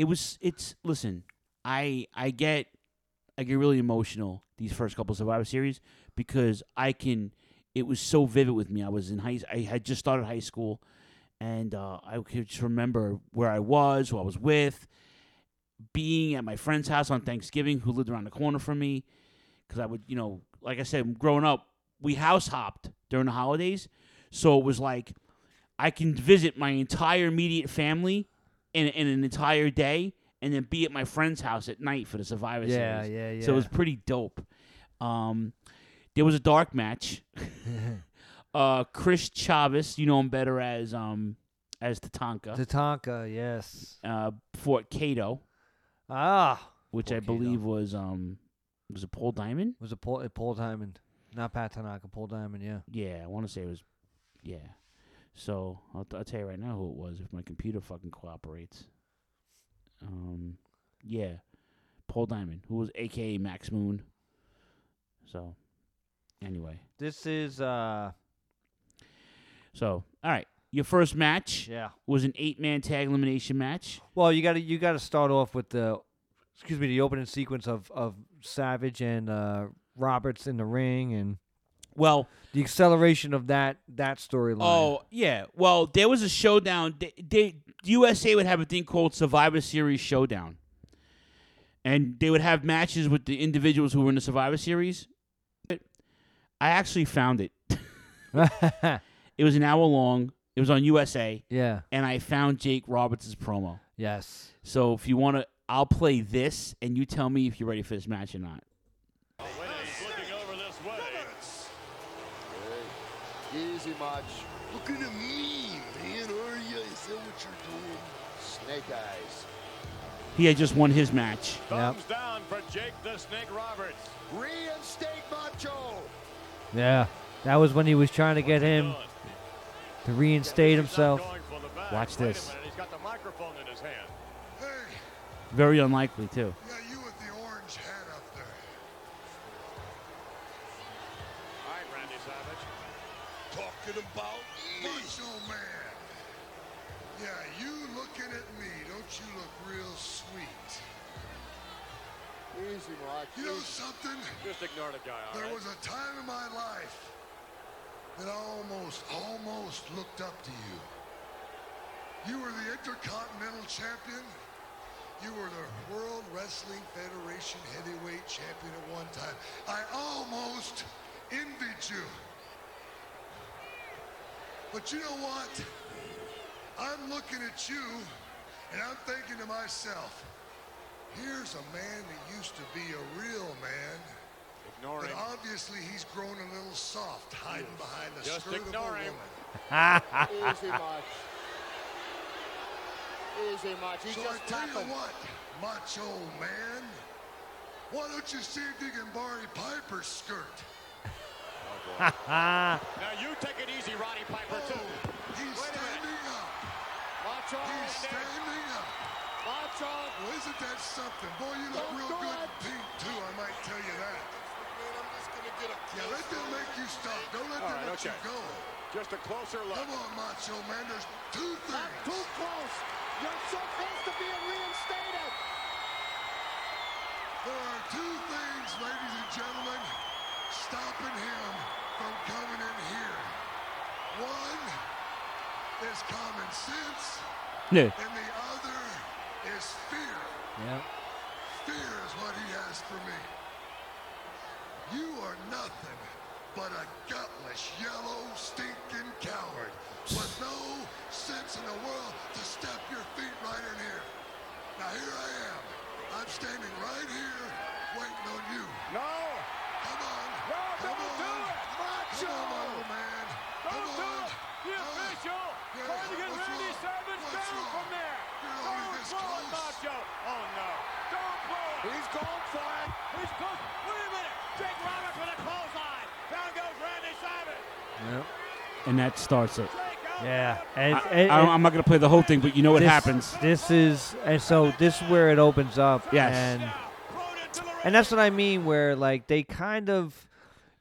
[SPEAKER 13] it was. It's listen. I I get I get really emotional these first couple Survivor Series because I can. It was so vivid with me. I was in high. I had just started high school, and uh, I could just remember where I was, who I was with, being at my friend's house on Thanksgiving, who lived around the corner from me. Because I would, you know, like I said, growing up, we house hopped during the holidays, so it was like I can visit my entire immediate family in, in an entire day, and then be at my friend's house at night for the Survivor
[SPEAKER 14] Yeah,
[SPEAKER 13] Series.
[SPEAKER 14] yeah,
[SPEAKER 13] So it was pretty dope. Um, there was a dark match. uh, Chris Chavez, you know him better as um as Tatanka.
[SPEAKER 14] Tatanka, yes.
[SPEAKER 13] Uh, Fort Cato,
[SPEAKER 14] Ah,
[SPEAKER 13] which I believe was um was it Paul Diamond?
[SPEAKER 14] was it Paul, Paul Diamond? Not Pat Tanaka, Paul Diamond, yeah.
[SPEAKER 13] Yeah, I want to say it was. Yeah. So I'll, I'll tell you right now who it was if my computer fucking cooperates. Um, yeah, Paul Diamond, who was AKA Max Moon. So, anyway,
[SPEAKER 14] This is uh
[SPEAKER 13] so all right, your first match
[SPEAKER 14] Yeah.
[SPEAKER 13] was an eight-man tag elimination match.
[SPEAKER 14] well, you got to you got to start off with the excuse me, the opening sequence of of Savage and uh Roberts in the ring and
[SPEAKER 13] Well,
[SPEAKER 14] the acceleration of that that storyline.
[SPEAKER 13] Oh yeah. Well, there was a showdown. They, they USA would have a thing called Survivor Series Showdown, and they would have matches with the individuals who were in the Survivor Series. I actually found it. it was an hour long. It It was on USA.
[SPEAKER 14] Yeah.
[SPEAKER 13] And I found Jake Roberts' promo.
[SPEAKER 14] Yes.
[SPEAKER 13] So if you want to, I'll play this, and you tell me if you're ready for this match or not.
[SPEAKER 24] Easy, Mach. Looking at me, man, are you? Is that what you're doing? Snake eyes.
[SPEAKER 13] He had just won his match.
[SPEAKER 23] Thumbs down for Jake the Snake Roberts.
[SPEAKER 24] Reinstate Macho.
[SPEAKER 14] Yeah. That was when he was trying to get him to reinstate himself.
[SPEAKER 13] Watch this.
[SPEAKER 23] He's got the microphone in his hand.
[SPEAKER 13] Very unlikely too.
[SPEAKER 23] All
[SPEAKER 24] Mach. You know something?
[SPEAKER 23] Just ignore the guy, all
[SPEAKER 24] There
[SPEAKER 23] right?
[SPEAKER 24] was a time in my life that I almost, almost looked up to you. You were the Intercontinental Champion. You were the World Wrestling Federation Heavyweight Champion at one time. I almost envied you. But you know what? I'm looking at you and I'm thinking to myself, here's a man that used to be a real man.
[SPEAKER 23] Ignore
[SPEAKER 24] but obviously he's grown a little soft, hiding behind the
[SPEAKER 23] Just
[SPEAKER 24] skirt of a
[SPEAKER 23] ignore him.
[SPEAKER 24] woman. Easy, Mach. Easy, Mach. so I tell you what, macho man, why don't you see if you can borrow Piper's skirt?
[SPEAKER 23] Now you take it easy, Roddy Piper, oh, too.
[SPEAKER 24] He's standing up.
[SPEAKER 23] Macho
[SPEAKER 24] He's standing up.
[SPEAKER 23] Macho.
[SPEAKER 24] Well, isn't that something? Boy, you look
[SPEAKER 23] Don't
[SPEAKER 24] real good
[SPEAKER 23] it.
[SPEAKER 24] in pink, too, I might tell you that. Man, I'm just gonna get a yeah, let them make you stop. Don't let them
[SPEAKER 23] right,
[SPEAKER 24] let
[SPEAKER 23] okay.
[SPEAKER 24] you go.
[SPEAKER 23] Just a closer look.
[SPEAKER 24] Come on, Macho Man. There's two things.
[SPEAKER 23] too close. You're so close to being reinstated.
[SPEAKER 24] There are two things, ladies and gentlemen, stopping him from coming in here. One is common sense,
[SPEAKER 13] Yeah.
[SPEAKER 24] and the other is fear.
[SPEAKER 14] Yeah.
[SPEAKER 24] Fear is what he has for me. You are nothing but a gutless, yellow, stinking coward with no sense in the world to step your feet right in here. Now here I am. I'm standing right here waiting on you.
[SPEAKER 23] No.
[SPEAKER 24] Come on.
[SPEAKER 23] No,
[SPEAKER 24] Come
[SPEAKER 23] don't do
[SPEAKER 24] on.
[SPEAKER 23] it. Macho.
[SPEAKER 24] Come on, old man.
[SPEAKER 23] Don't
[SPEAKER 24] Come
[SPEAKER 23] do
[SPEAKER 24] on.
[SPEAKER 23] it. The
[SPEAKER 24] Uh,
[SPEAKER 23] official
[SPEAKER 24] yeah,
[SPEAKER 23] trying to get Randy? Savage down
[SPEAKER 24] wrong?
[SPEAKER 23] from there.
[SPEAKER 24] You're
[SPEAKER 23] Don't
[SPEAKER 24] only this
[SPEAKER 23] blow it. Macho. Oh no. Don't blow it. He's going for it. He's close. Wait a minute. Jake Roberts with a clothesline. Down goes Randy Savage.
[SPEAKER 14] Yep.
[SPEAKER 13] And that starts it.
[SPEAKER 14] Yeah. And,
[SPEAKER 13] I,
[SPEAKER 14] and-
[SPEAKER 13] I, am not going to play the whole thing, but you know what
[SPEAKER 14] this,
[SPEAKER 13] happens.
[SPEAKER 14] This is and so this is where it opens up.
[SPEAKER 13] Yes.
[SPEAKER 14] And and that's what I mean. Where like they kind of,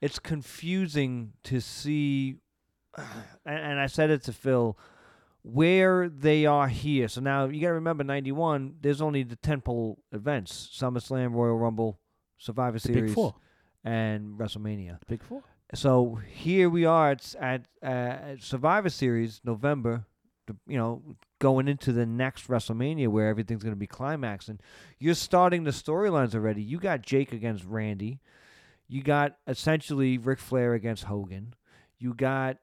[SPEAKER 14] it's confusing to see, and, and I said it to Phil, where they are here. So now you got to remember, ninety one. There's only the tentpole events: SummerSlam, Royal Rumble, Survivor
[SPEAKER 13] The
[SPEAKER 14] Series, and WrestleMania.
[SPEAKER 13] Big Four.
[SPEAKER 14] So here we are at at, uh, Survivor Series November, the- you know, going into the next WrestleMania where everything's going to be climaxing. You're starting the storylines already. You got Jake against Randy. You got essentially Ric Flair against Hogan. You got,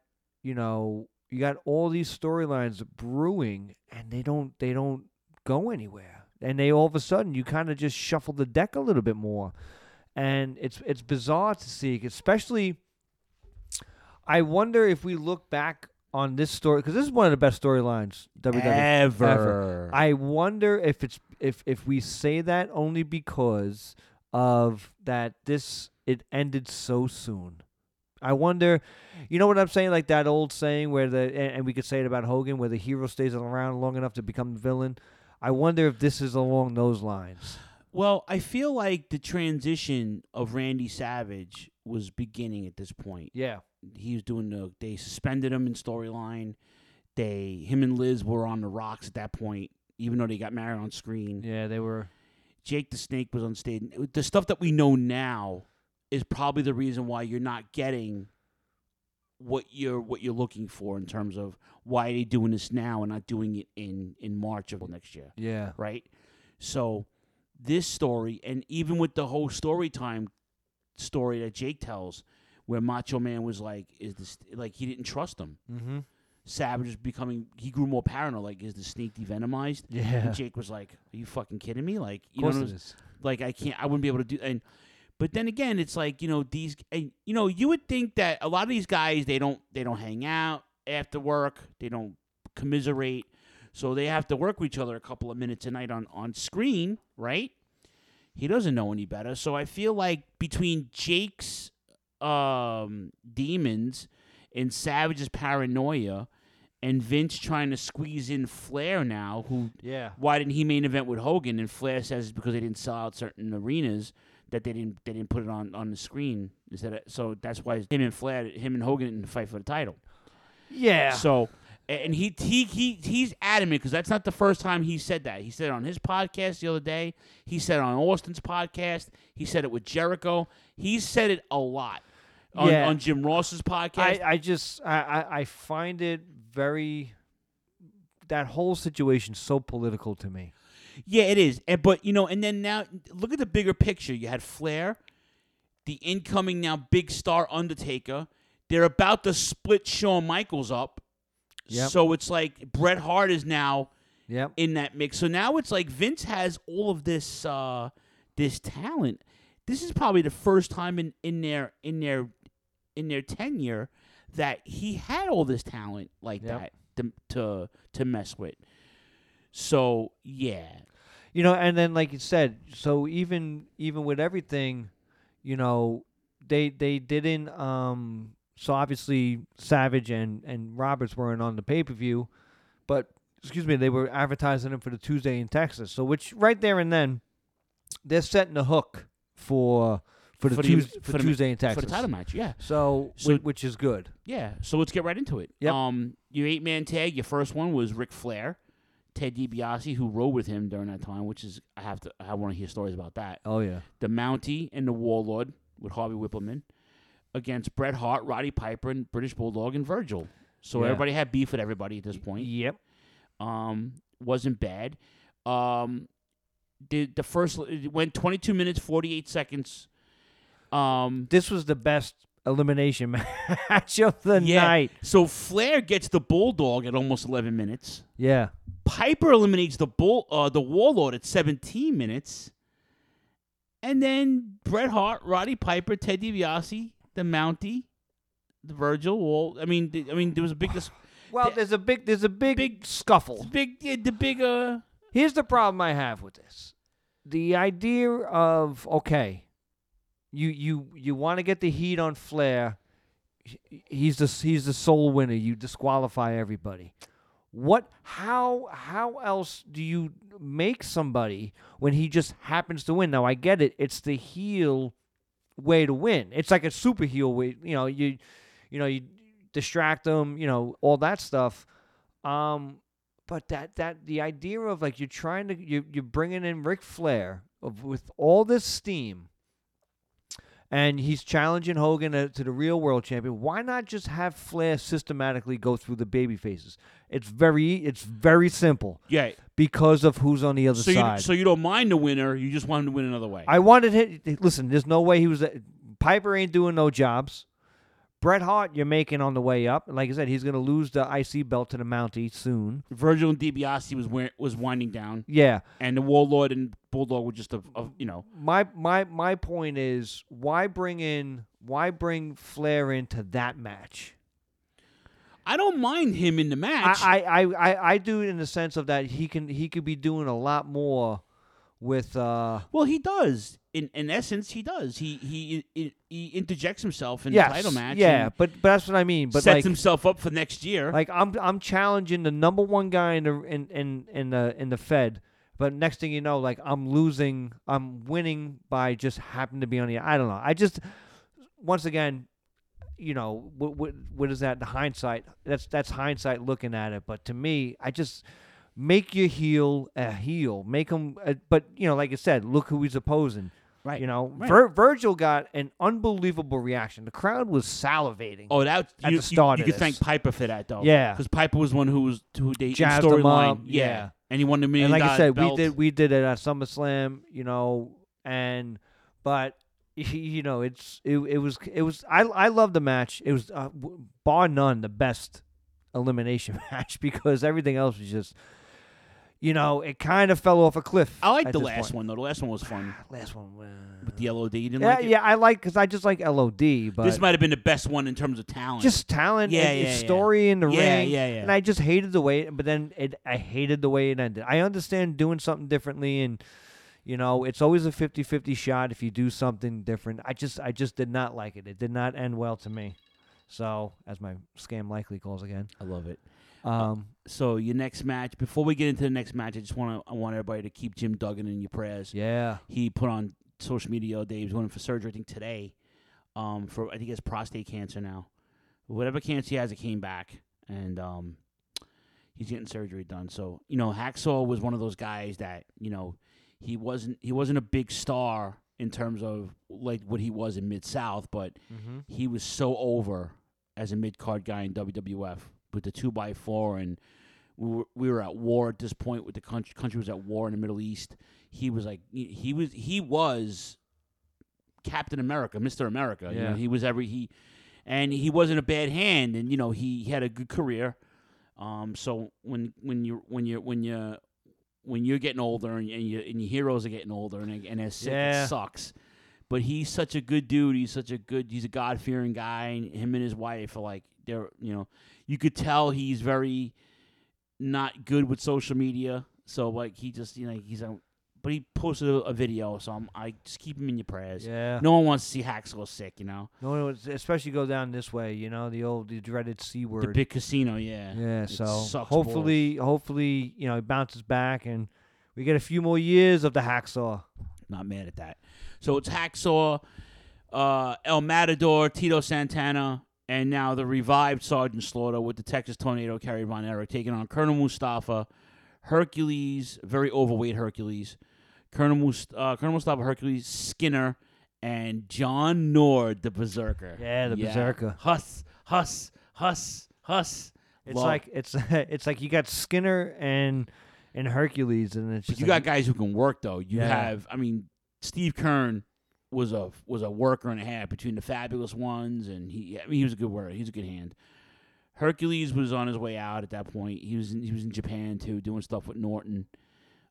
[SPEAKER 14] you know, you got all these storylines brewing, and they don't they don't go anywhere. And they all of a sudden you kind of just shuffle the deck a little bit more, and it's it's bizarre to see, especially. I wonder if we look back on this story because this is one of the best storylines WWE
[SPEAKER 13] Ever.
[SPEAKER 14] I wonder if it's if if we say that only because of that this it ended so soon. I wonder, you know what I'm saying, like that old saying where the and, and we could say it about Hogan, where the hero stays around long enough to become the villain. I wonder if this is along those lines.
[SPEAKER 13] Well, I feel like the transition of Randy Savage was beginning at this point.
[SPEAKER 14] Yeah.
[SPEAKER 13] He was doing the they suspended him in storyline. They him and Liz were on the rocks at that point, even though they got married on screen.
[SPEAKER 14] Yeah, they were
[SPEAKER 13] Jake the Snake was on stage. The stuff that we know now is probably the reason why you're not getting what you're what you're looking for in terms of why are they doing this now and not doing it in in March of next year.
[SPEAKER 14] Yeah.
[SPEAKER 13] Right? So this story and even with the whole story time story that Jake tells where Macho Man was like is this like he didn't trust him.
[SPEAKER 14] Mhm.
[SPEAKER 13] Savage was becoming he grew more paranoid. Like, is the snake devenomized?
[SPEAKER 14] Yeah.
[SPEAKER 13] And Jake was like, "Are you fucking kidding me? Like, you know,
[SPEAKER 14] it
[SPEAKER 13] what I'm-
[SPEAKER 14] is.
[SPEAKER 13] like I can't, I wouldn't be able to do." And but then again, it's like you know these, and you know, you would think that a lot of these guys they don't they don't hang out after work, they don't commiserate, so they have to work with each other a couple of minutes a night on on screen, right? He doesn't know any better, so I feel like between Jake's um, demons and Savage's paranoia. And Vince trying to squeeze in Flair now, who
[SPEAKER 14] Yeah.
[SPEAKER 13] why didn't he main event with Hogan? And Flair says it's because they didn't sell out certain arenas that they didn't they didn't put it on on the screen. Instead of, so that's why him and Flair, him and Hogan didn't fight for the title.
[SPEAKER 14] Yeah.
[SPEAKER 13] So and he he he he's adamant because that's not the first time he said that. He said it on his podcast the other day. He said it on Austin's podcast. He said it with Jericho. He said it a lot on,
[SPEAKER 14] Yeah.
[SPEAKER 13] on Jim Ross's podcast.
[SPEAKER 14] I, I just I, I find it very that whole situation so political to me.
[SPEAKER 13] Yeah, it is. And but you know, and then now look at the bigger picture. You had Flair, the incoming now big star Undertaker. They're about to split Shawn Michaels up.
[SPEAKER 14] Yep.
[SPEAKER 13] So it's like Bret Hart is now
[SPEAKER 14] Yep.
[SPEAKER 13] in that mix. So now it's like Vince has all of this uh this talent. This is probably the first time in, in their in their in their tenure that he had all this talent like
[SPEAKER 14] Yep.
[SPEAKER 13] that to, to to mess with. So yeah.
[SPEAKER 14] You know, and then like you said, so even even with everything, you know, they they didn't um so obviously Savage and and Roberts weren't on the pay-per-view, but excuse me, they were advertising them for the Tuesday in Texas. So which right there and then they're setting the hook for for the,
[SPEAKER 13] For the-
[SPEAKER 14] Tues-
[SPEAKER 13] for the-
[SPEAKER 14] Tuesday in Texas
[SPEAKER 13] for the title match, yeah.
[SPEAKER 14] So,
[SPEAKER 13] So-
[SPEAKER 14] whi- which is good.
[SPEAKER 13] Yeah, so let's get right into it.
[SPEAKER 14] Yep.
[SPEAKER 13] Um, your eight man tag, your first one was Ric Flair, Ted DiBiase, who rode with him during that time, which is I have to I want to hear stories about that.
[SPEAKER 14] Oh yeah.
[SPEAKER 13] The Mountie and the Warlord with Harvey Wippleman against Bret Hart, Roddy Piper, and British Bulldog and Virgil. So
[SPEAKER 14] Yeah.
[SPEAKER 13] everybody had beef with everybody at this point.
[SPEAKER 14] Yep.
[SPEAKER 13] Um, wasn't bad. Um, the the first it went 22 minutes 48 seconds. Um,
[SPEAKER 14] This was the best elimination match of the
[SPEAKER 13] yeah.
[SPEAKER 14] night.
[SPEAKER 13] So Flair gets the Bulldog at almost 11 minutes.
[SPEAKER 14] Yeah.
[SPEAKER 13] Piper eliminates the bull, uh, the Warlord at 17 minutes, and then Bret Hart, Roddy Piper, Ted DiBiase, the Mountie, the Virgil. Well, I mean, th- I mean, there was a big. dis-
[SPEAKER 14] Well, there's a big there's a big, big scuffle.
[SPEAKER 13] Big yeah, the big uh.
[SPEAKER 14] Here's the problem I have with this. The idea of okay, you you you want to get the heat on Flair. He's the he's the sole winner. You disqualify everybody. What how how else do you make somebody when he just happens to win? Now I get it. It's the heel way to win. It's like a super heel way. You know you you know you distract them. You know all that stuff. Um, but that that the idea of like you're trying to you you're bringing in Ric Flair of, with all this steam, and he's challenging Hogan to, to the real world champion. Why not just have Flair systematically go through the baby faces? It's very it's very simple.
[SPEAKER 13] Yeah.
[SPEAKER 14] Because of who's on the other
[SPEAKER 13] So you,
[SPEAKER 14] side.
[SPEAKER 13] so you don't mind the winner, you just want him to win another way.
[SPEAKER 14] I wanted him. Listen, there's no way he was. Piper ain't doing no jobs. Bret Hart, you're making on the way up. Like I said, he's going to lose the IC belt to the Mountie soon.
[SPEAKER 13] Virgil and DiBiase was wear, was winding down.
[SPEAKER 14] Yeah.
[SPEAKER 13] and the Warlord and Bulldog were just a, a you know.
[SPEAKER 14] My my my point is why bring in why bring Flair into that match?
[SPEAKER 13] I don't mind him in the match.
[SPEAKER 14] I, I, I, I, I do in the sense of that he can he could be doing a lot more with uh
[SPEAKER 13] Well, he does. In in essence, he does. He he he, he interjects himself in
[SPEAKER 14] yes,
[SPEAKER 13] the title match.
[SPEAKER 14] Yeah, but but that's what I mean. But
[SPEAKER 13] sets
[SPEAKER 14] like,
[SPEAKER 13] himself up for next year.
[SPEAKER 14] Like I'm I'm challenging the number one guy in the in, in, in the in the Fed, but next thing you know, like I'm losing, I'm winning by just happen to be on the. I don't know. I just once again, you know, what what, what is that? The hindsight. That's that's hindsight looking at it. But to me, I just make your heel a heel. Make him. A, but you know, like I said, look who he's opposing.
[SPEAKER 13] Right.
[SPEAKER 14] You know,
[SPEAKER 13] Right.
[SPEAKER 14] Vir- Virgil got an unbelievable reaction. The crowd was salivating.
[SPEAKER 13] Oh, that
[SPEAKER 14] at
[SPEAKER 13] you,
[SPEAKER 14] the start
[SPEAKER 13] you, you could thank Piper for that though.
[SPEAKER 14] Yeah.
[SPEAKER 13] because Piper was one who was who they in
[SPEAKER 14] jazzed him
[SPEAKER 13] storyline.
[SPEAKER 14] up.
[SPEAKER 13] Yeah. and he won the million
[SPEAKER 14] And like I said,
[SPEAKER 13] belt.
[SPEAKER 14] we did we did it at SummerSlam, you know, and but you know, it's it, it was it was I I love the match. It was uh, bar none the best elimination match because everything else was just, you know, it kind of fell off a cliff.
[SPEAKER 13] I like the last
[SPEAKER 14] point.
[SPEAKER 13] one though. The last one was fun.
[SPEAKER 14] Last one, uh,
[SPEAKER 13] with the LOD. You didn't
[SPEAKER 14] Yeah,
[SPEAKER 13] like it?
[SPEAKER 14] yeah, I like because I just like LOD, but
[SPEAKER 13] this might have been the best one in terms of talent.
[SPEAKER 14] just talent,
[SPEAKER 13] Yeah,
[SPEAKER 14] and,
[SPEAKER 13] yeah,
[SPEAKER 14] and
[SPEAKER 13] yeah.
[SPEAKER 14] story in the
[SPEAKER 13] Yeah,
[SPEAKER 14] ring.
[SPEAKER 13] yeah, yeah.
[SPEAKER 14] And I just hated the way, but then it, I hated the way it ended. I understand doing something differently, and you know, it's always a 50-50 shot if you do something different. I just, I just did not like it. It did not end well to me. So, as my scam likely calls again,
[SPEAKER 13] I love it.
[SPEAKER 14] Um,
[SPEAKER 13] so your next match. Before we get into the next match, I just want to I want everybody to keep Jim Duggan in your prayers.
[SPEAKER 14] Yeah.
[SPEAKER 13] he put on social media. Dave he's going for surgery. I think today. Um, for I think he has prostate cancer now. Whatever cancer he has, it came back, and um, he's getting surgery done. So you know, Hacksaw was one of those guys that you know he wasn't he wasn't a big star in terms of like what he was in Mid South, but
[SPEAKER 14] Mhm.
[SPEAKER 13] he was so over as a mid card guy in WWF with the two by four, and we were, we were at war at this point. With the country, country was at war in the Middle East. He was like he, he was he was Captain America, Mister America. You know,
[SPEAKER 14] Yeah.
[SPEAKER 13] he was every he, and he wasn't a bad hand, and you know he had a good career. Um, so when when you when you when you when you're getting older and, and, you, and your heroes are getting older and, and sick,
[SPEAKER 14] Yeah.
[SPEAKER 13] it sucks. But he's such a good dude. He's such a good. He's a God fearing guy. And him and his wife are like they're you know you could tell he's very not good with social media. So like he just you know he's a but he posted a, a video. So I'm, I just keep him in your prayers.
[SPEAKER 14] Yeah.
[SPEAKER 13] No one wants to see Hacksaw sick. You know.
[SPEAKER 14] no, it's- especially go down this way. You know, the old, the dreaded c word.
[SPEAKER 13] The big casino. Yeah.
[SPEAKER 14] Yeah,
[SPEAKER 13] It
[SPEAKER 14] so
[SPEAKER 13] sucks
[SPEAKER 14] hopefully, hopefully, you know, he bounces back and we get a few more years of the hacksaw.
[SPEAKER 13] Not mad at that. So it's Hacksaw, uh, El Matador, Tito Santana, and now the revived Sergeant Slaughter with the Texas Tornado, Kerry Von Erich, taking on Colonel Mustafa, Hercules, very overweight Hercules, Colonel, Must- uh, Colonel Mustafa, Hercules, Skinner, and John Nord, the Berserker.
[SPEAKER 14] Yeah, the Berserker.
[SPEAKER 13] Huss, Huss, Huss, Huss.
[SPEAKER 14] It's
[SPEAKER 13] Love-
[SPEAKER 14] like it's it's like you got Skinner and and Hercules, and it's
[SPEAKER 13] But
[SPEAKER 14] just
[SPEAKER 13] you
[SPEAKER 14] like,
[SPEAKER 13] got guys who can work though. You
[SPEAKER 14] Yeah.
[SPEAKER 13] have, I mean, Steve Kern was a was a worker and a half between the fabulous ones, and he, I mean, he was a good worker. He's a good hand. Hercules was on his way out at that point. He was in, he was in Japan too, doing stuff with Norton.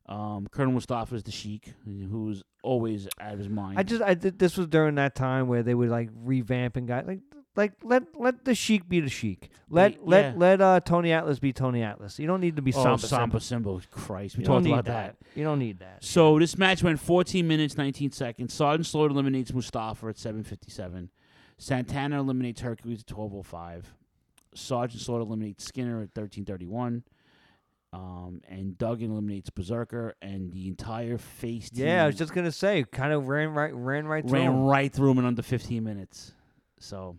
[SPEAKER 13] Um, Colonel Mustafa is the Sheik, who was always out of his mind.
[SPEAKER 14] I just I did, this was during that time where they would like revamping guys like like let let the Sheik be the Sheik. Let
[SPEAKER 13] Yeah.
[SPEAKER 14] let let uh Tony Atlas be Tony Atlas. You don't need to be
[SPEAKER 13] oh,
[SPEAKER 14] Samba
[SPEAKER 13] Samba
[SPEAKER 14] Simba.
[SPEAKER 13] Simba, Christ, we
[SPEAKER 14] You don't
[SPEAKER 13] talked
[SPEAKER 14] need
[SPEAKER 13] about
[SPEAKER 14] that.
[SPEAKER 13] that.
[SPEAKER 14] You don't need that.
[SPEAKER 13] So this match went 14 minutes 19 seconds. Sergeant Slaughter eliminates Mustafa at 7:57. Santana eliminates Hercules at 12:05. Sergeant Slaughter eliminates Skinner at 13:31. Um, and Duggan eliminates Berserker, and the entire face team
[SPEAKER 14] Yeah, I was just gonna say, kind of ran right ran right through
[SPEAKER 13] ran
[SPEAKER 14] him.
[SPEAKER 13] right through him in under 15 minutes. So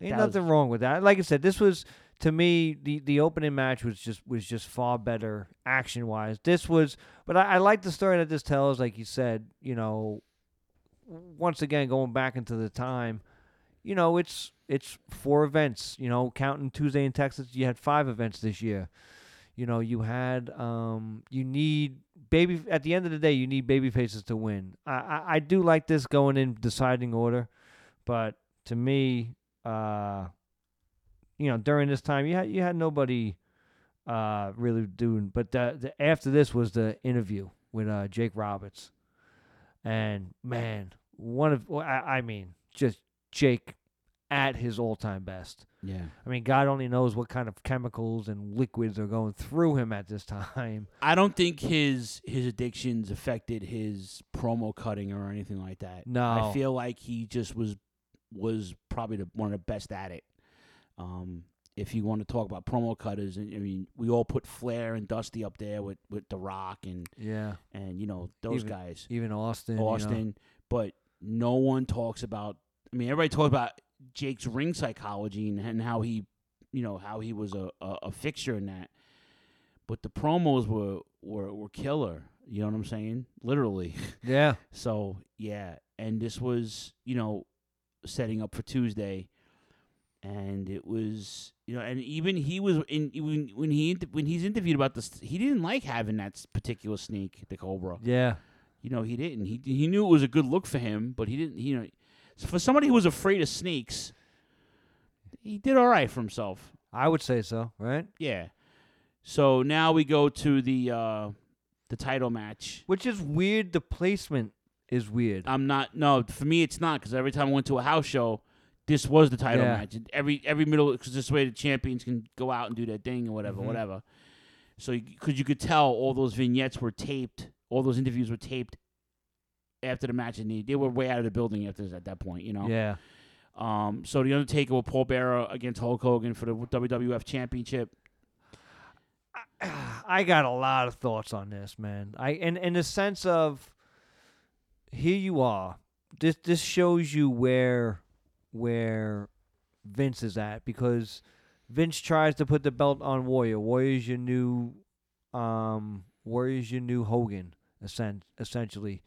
[SPEAKER 14] Ain't
[SPEAKER 13] that was-
[SPEAKER 14] nothing wrong with that. Like I said, this was to me the the opening match was just was just far better action wise. This was, but I, I like the story that this tells. Like you said, you know, once again going back into the time, you know, it's it's four events. You know, counting Tuesday in Texas, you had five events this year. You know, you had um, you need baby at the end of the day, you need baby faces to win. I I, I do like this going in deciding order, but to me, uh, you know, during this time, you had you had nobody uh really doing. But the, the after this was the interview with uh Jake Roberts, and man, one of well, I, I mean, just Jake at his all time best.
[SPEAKER 13] Yeah.
[SPEAKER 14] I mean, God only knows what kind of chemicals and liquids are going through him at this time.
[SPEAKER 13] I don't think his his addictions affected his promo cutting or anything like that.
[SPEAKER 14] No.
[SPEAKER 13] I feel like he just was was probably the, one of the best at it. Um, if you want to talk about promo cutters, I mean, we all put Flair and Dusty up there with, with The Rock and
[SPEAKER 14] Yeah.
[SPEAKER 13] and you know those
[SPEAKER 14] Even-
[SPEAKER 13] guys,
[SPEAKER 14] even Austin, you know.
[SPEAKER 13] Austin. But no one talks about. I mean, everybody talks about Jake's ring psychology and, and how he, you know, how he was a, a, a fixture in that. But the promos were, were were killer. You know what I'm saying? Literally.
[SPEAKER 14] Yeah.
[SPEAKER 13] so yeah, and this was you know setting up for Tuesday, and it was you know, and even he was in when when he when he's interviewed about this, he didn't like having that particular snake, the Cobra.
[SPEAKER 14] Yeah.
[SPEAKER 13] You know, he didn't. He he knew it was a good look for him, but he didn't. You know, for somebody who was afraid of snakes, he did all right for himself.
[SPEAKER 14] I would say so, right?
[SPEAKER 13] Yeah. So now we go to the uh the title match.
[SPEAKER 14] Which is weird. The placement is weird.
[SPEAKER 13] I'm not. No, for me it's not because every time I went to a house show, this was the title
[SPEAKER 14] Yeah.
[SPEAKER 13] match. Every every middle because this way the champions can go out and do their thing or whatever,
[SPEAKER 14] Mhm.
[SPEAKER 13] whatever. So because you could tell all those vignettes were taped, all those interviews were taped after the match, and they, they were way out of the building after at that point. You know.
[SPEAKER 14] Yeah.
[SPEAKER 13] Um. So the Undertaker with Paul Bearer against Hulk Hogan for the WWF Championship.
[SPEAKER 14] I got a lot of thoughts on this, man. I in in the sense of here you are. This this shows you where where Vince is at because Vince tries to put the belt on Warrior. Warrior's your new um Warrior's your new Hogan, essen- essentially.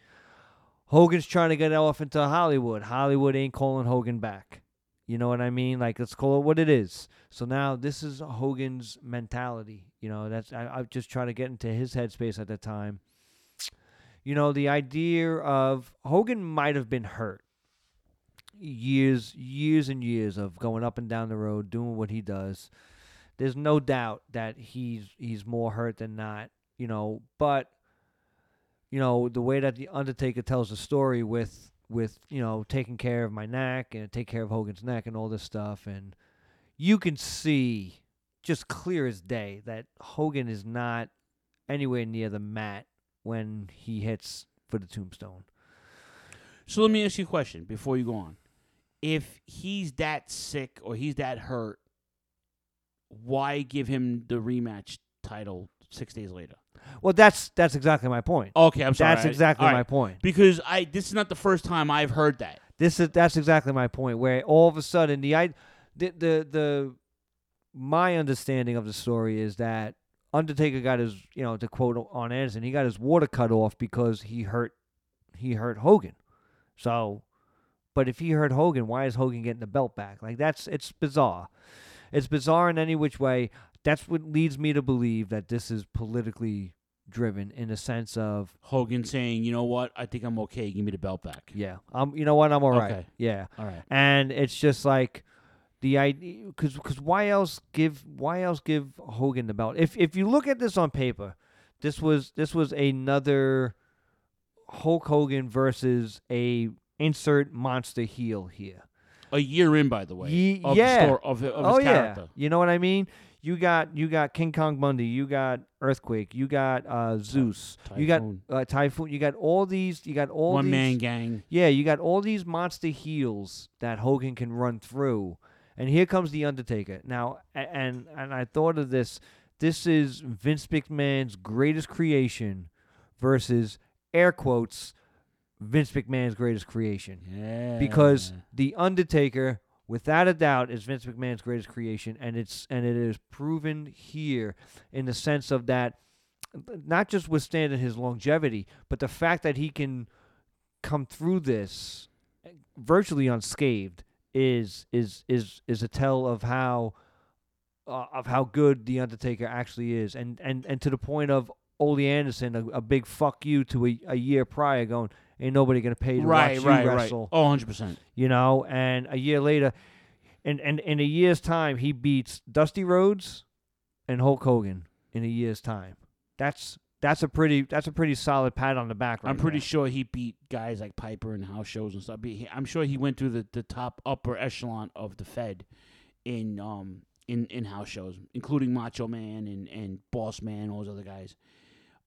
[SPEAKER 14] Hogan's trying to get Elephant to Hollywood. Hollywood ain't calling Hogan back. You know what I mean? Like let's call it what it is. So now this is Hogan's mentality. You know, that's I, I just try to get into his headspace at the time. You know, the idea of Hogan might have been hurt. Years, years and years of going up and down the road, doing what he does. There's no doubt that he's he's more hurt than not. You know, but you know the way that the Undertaker tells the story with with you know taking care of my neck and take care of Hogan's neck and all this stuff, and you can see just clear as day that Hogan is not anywhere near the mat when he hits for the tombstone.
[SPEAKER 13] So let me ask you a question before you go on. If he's that sick or he's that hurt, why give him the rematch title six days later?
[SPEAKER 14] Well, that's that's exactly my point.
[SPEAKER 13] Okay, I'm sorry.
[SPEAKER 14] That's exactly
[SPEAKER 13] all
[SPEAKER 14] my point.
[SPEAKER 13] Because I this is not the first time I've heard that.
[SPEAKER 14] This is that's exactly my point. Where all of a sudden the I the the, the my understanding of the story is that Undertaker got his you know to quote Arn Anderson he got his water cut off because he hurt he hurt Hogan. So, but if he hurt Hogan, why is Hogan getting the belt back? Like that's it's bizarre. It's bizarre in any which way. That's what leads me to believe that this is politically driven in the sense of
[SPEAKER 13] Hogan saying, "You know what? I think I'm okay. Give me the belt back."
[SPEAKER 14] Yeah, um, you know what? I'm all right.
[SPEAKER 13] Okay.
[SPEAKER 14] Yeah,
[SPEAKER 13] All right.
[SPEAKER 14] And it's just like the idea, because because why else give why else give Hogan the belt? If if you look at this on paper, this was this was another Hulk Hogan versus a insert monster heel here.
[SPEAKER 13] A year in, by the way,
[SPEAKER 14] Ye-
[SPEAKER 13] of
[SPEAKER 14] yeah.
[SPEAKER 13] the story, of, of
[SPEAKER 14] oh
[SPEAKER 13] character.
[SPEAKER 14] yeah. You know what I mean? You got you got King Kong Bundy, you got Earthquake, you got uh, Zeus, you got
[SPEAKER 13] Typhoon.
[SPEAKER 14] uh, Typhoon, you got all these, you got all
[SPEAKER 13] One
[SPEAKER 14] these,
[SPEAKER 13] man gang.
[SPEAKER 14] Yeah, you got all these monster heels that Hogan can run through, and here comes the Undertaker. Now, and and I thought of this. This is Vince McMahon's greatest creation versus air quotes Vince McMahon's greatest creation.
[SPEAKER 13] Yeah.
[SPEAKER 14] Because the Undertaker, without a doubt, is Vince McMahon's greatest creation, and it's and it is proven here in the sense of that not just withstanding his longevity, but the fact that he can come through this eh, virtually unscathed is is is is a tell of how uh, of how good the Undertaker actually is, and and and to the point of Ole Anderson, a, a big fuck you to a, a year prior, going, ain't nobody gonna pay to
[SPEAKER 13] Right,
[SPEAKER 14] watch
[SPEAKER 13] right,
[SPEAKER 14] you
[SPEAKER 13] right.
[SPEAKER 14] wrestle.
[SPEAKER 13] Oh, 100%.
[SPEAKER 14] You know, and a year later, and and in a year's time, he beats Dusty Rhodes and Hulk Hogan in a year's time. That's that's a pretty that's a pretty solid pat on the back. Right
[SPEAKER 13] I'm pretty
[SPEAKER 14] there.
[SPEAKER 13] sure he beat guys like Piper and house shows and stuff. I'm sure he went through the, the top upper echelon of the Fed in um in, in house shows, including Macho Man and, and Boss Man, all those other guys.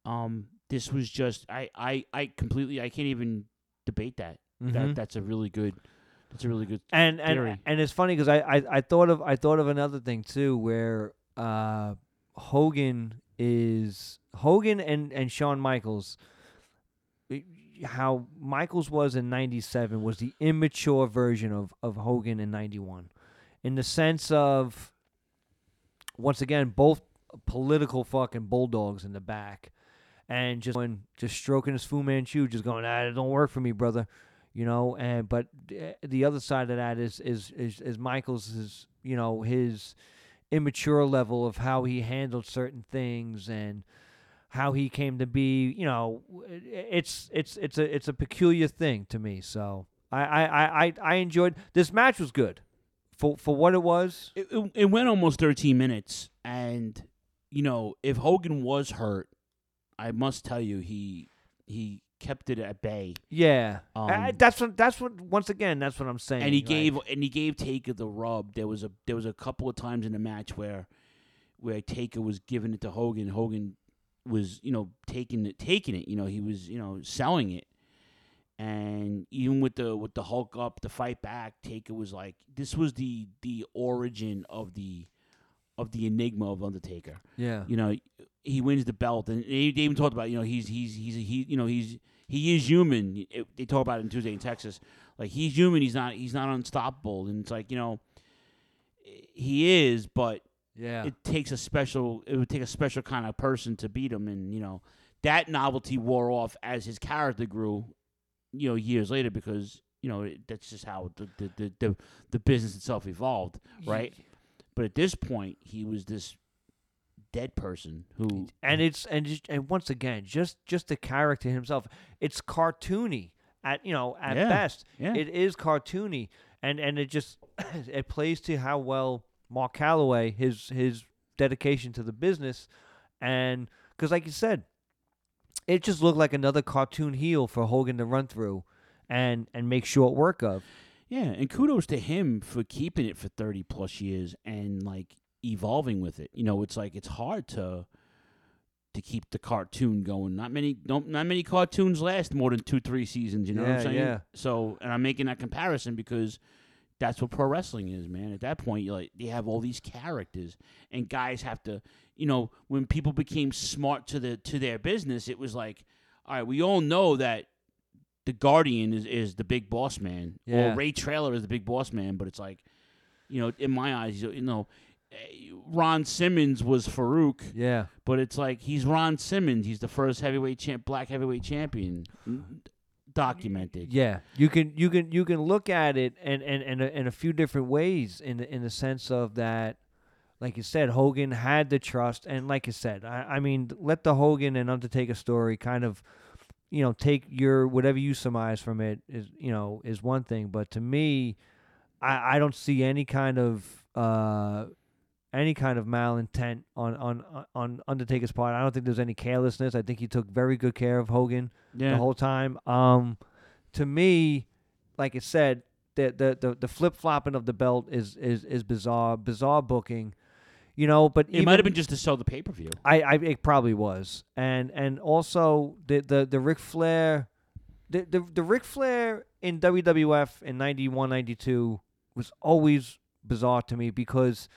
[SPEAKER 13] Um, this was just I, I, I completely I can't even debate that.
[SPEAKER 14] Mhm.
[SPEAKER 13] That that's a really good that's a really good
[SPEAKER 14] and
[SPEAKER 13] theory.
[SPEAKER 14] and and it's funny because I, I I thought of I thought of another thing too where uh Hogan is Hogan and and Shawn Michaels how Michaels was in 97 was the immature version of of Hogan in 91 in the sense of once again both political fucking bulldogs in the back and just going just stroking his Fu Manchu just going ah it don't work for me brother you know? And but uh, the other side of that is is is, is Michael's his you know his immature level of how he handled certain things and how he came to be you know it's it's it's a it's a peculiar thing to me so I I I I- enjoyed this match was good for for what it was.
[SPEAKER 13] It, it, it went almost 13 minutes, and you know, if Hogan was hurt, I must tell you, he he kept it at bay.
[SPEAKER 14] Yeah,
[SPEAKER 13] Um,
[SPEAKER 14] I- that's what that's what once again that's what I'm saying.
[SPEAKER 13] and he
[SPEAKER 14] like-
[SPEAKER 13] gave and he gave Taker the rub. There was a there was a couple of times in the match where where Taker was giving it to Hogan. Hogan was you know taking it taking it. You know he was you know selling it. And even with the with the Hulk up, the fight back, Taker was like this was the the origin of the of the enigma of Undertaker.
[SPEAKER 14] Yeah.
[SPEAKER 13] you know he wins the belt, and they, they even talked about you know he's he's he's he you know he's he is human. It- they talk about it in Tuesday in Texas, like he's human. He's not he's not unstoppable, and it's like you know he is, but
[SPEAKER 14] Yeah.
[SPEAKER 13] it takes a special it would take a special kind of person to beat him, and you know that novelty wore off as his character grew, you know years later because you know it, that's just how the the, the the the business itself evolved, right? But at this point, he was this dead person who
[SPEAKER 14] and it's and just, and once again, just just the character himself. It's cartoony at you know at
[SPEAKER 13] Yeah,
[SPEAKER 14] best.
[SPEAKER 13] yeah.
[SPEAKER 14] It is cartoony, and and it just it plays to how well Mark Calaway his his dedication to the business, and because like you said, it just looked like another cartoon heel for Hogan to run through, and and make short work of.
[SPEAKER 13] Yeah, and kudos to him for keeping it for 30 plus years and like evolving with it. You know, it's like it's hard to to keep the cartoon going. Not many don't not many cartoons last more than 2-3 seasons, you know what I'm saying?
[SPEAKER 14] yeah.
[SPEAKER 13] So, and I'm making that comparison because that's what pro wrestling is, man. At that point, you like they have all these characters and guys have to, you know, when people became smart to the to their business, it was like, all right, we all know that the Guardian is, is the big boss man,
[SPEAKER 14] Yeah.
[SPEAKER 13] or Ray Traylor is the big boss man. But it's like, you know, in my eyes, you know, eh, Ron Simmons was Faarooq.
[SPEAKER 14] Yeah.
[SPEAKER 13] But it's like he's Ron Simmons. He's the first heavyweight champ, black heavyweight champion, documented.
[SPEAKER 14] Yeah, you can you can you can look at it and and in a, in a few different ways in the, in the sense of that, like you said, Hogan had the trust, and like you said, I, I mean, let the Hogan and Undertaker story kind of, you know, take your whatever you surmise from it is you know is one thing, but to me, I I don't see any kind of uh any kind of malintent on on on Undertaker's part. I don't think there's any carelessness. I think he took very good care of Hogan
[SPEAKER 13] Yeah.
[SPEAKER 14] the whole time. Um, to me, like I said, the the the, the flip flopping of the belt is is is bizarre, bizarre booking. You know, but
[SPEAKER 13] It might have been just to sell the pay per view.
[SPEAKER 14] I, I it probably was, and and also the the the Ric Flair, the the the Ric Flair in WWF in 91, 92 was always bizarre to me because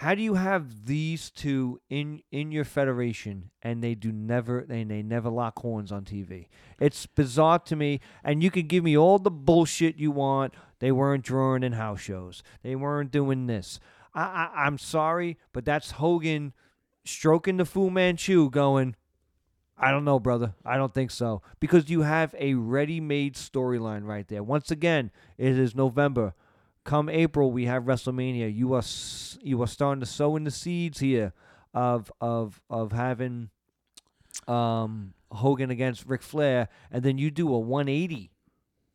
[SPEAKER 14] how do you have these two in in your federation and they do never and they never lock horns on TV? It's bizarre to me, and you can give me all the bullshit you want. They weren't drawing in house shows. They weren't doing this. I, I I'm sorry, but that's Hogan stroking the Fu Manchu, going. I don't know, brother. I don't think so. Because you have a ready made storyline right there. Once again, it is November. Come April, we have WrestleMania. You are you are starting to sow in the seeds here of of of having um, Hogan against Ric Flair, and then you do a 180,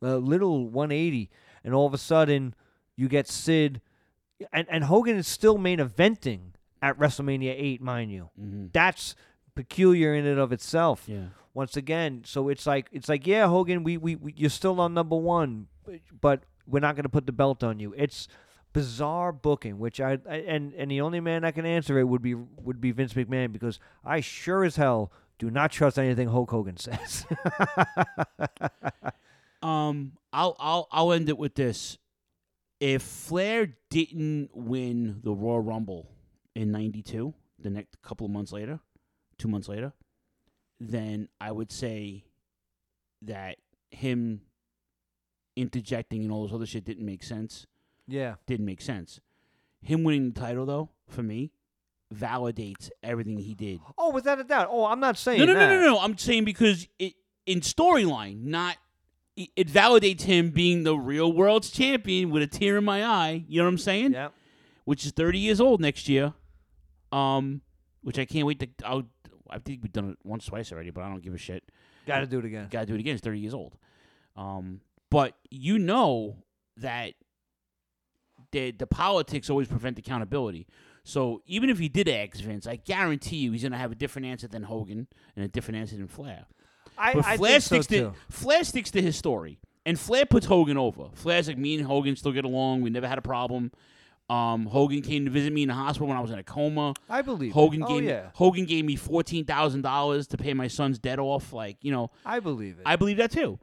[SPEAKER 14] a little 180, and all of a sudden you get Sid, and and Hogan is still main eventing at WrestleMania 8, mind you. That's peculiar in and of itself.
[SPEAKER 13] Yeah.
[SPEAKER 14] Once again, so it's like it's like yeah, Hogan, we we, we you're still on number one, but we're not going to put the belt on you. It's bizarre booking, which I, I and and the only man that can answer it would be would be Vince McMahon because I sure as hell do not trust anything Hulk Hogan says.
[SPEAKER 13] Um, I'll I'll I'll end it with this: if Flair didn't win the Royal Rumble in '92, the next couple of months later, two months later, then I would say that him interjecting and all this other shit didn't make sense.
[SPEAKER 14] Yeah.
[SPEAKER 13] didn't make sense. Him winning the title, though, for me, validates everything he did.
[SPEAKER 14] oh, without a doubt. Oh, I'm not saying
[SPEAKER 13] No, no,
[SPEAKER 14] that.
[SPEAKER 13] no, no, no. I'm saying because it in storyline, not it, it validates him being the real world's champion with a tear in my eye. You know what I'm saying?
[SPEAKER 14] Yeah.
[SPEAKER 13] Which is 30 years old next year. Um, which I can't wait to. I'll, I think we've done it once, twice already, but I don't give a shit.
[SPEAKER 14] Got to do it again.
[SPEAKER 13] Got to do it again. It's 30 years old. Um, but you know that the the politics always prevent accountability. So even if he did ask Vince, I guarantee you he's gonna have a different answer than Hogan and a different answer than Flair.
[SPEAKER 14] I-
[SPEAKER 13] but
[SPEAKER 14] I
[SPEAKER 13] Flair
[SPEAKER 14] think so,
[SPEAKER 13] sticks to
[SPEAKER 14] too.
[SPEAKER 13] Flair sticks to his story, and Flair puts Hogan over. Flair's like me and Hogan still get along. We never had a problem. Um, Hogan came to visit me in the hospital when I was in a coma.
[SPEAKER 14] I believe it.
[SPEAKER 13] Hogan
[SPEAKER 14] Oh,
[SPEAKER 13] gave
[SPEAKER 14] yeah.
[SPEAKER 13] Hogan gave me fourteen thousand dollars to pay my son's debt off. Like you know,
[SPEAKER 14] I believe it.
[SPEAKER 13] I believe that too.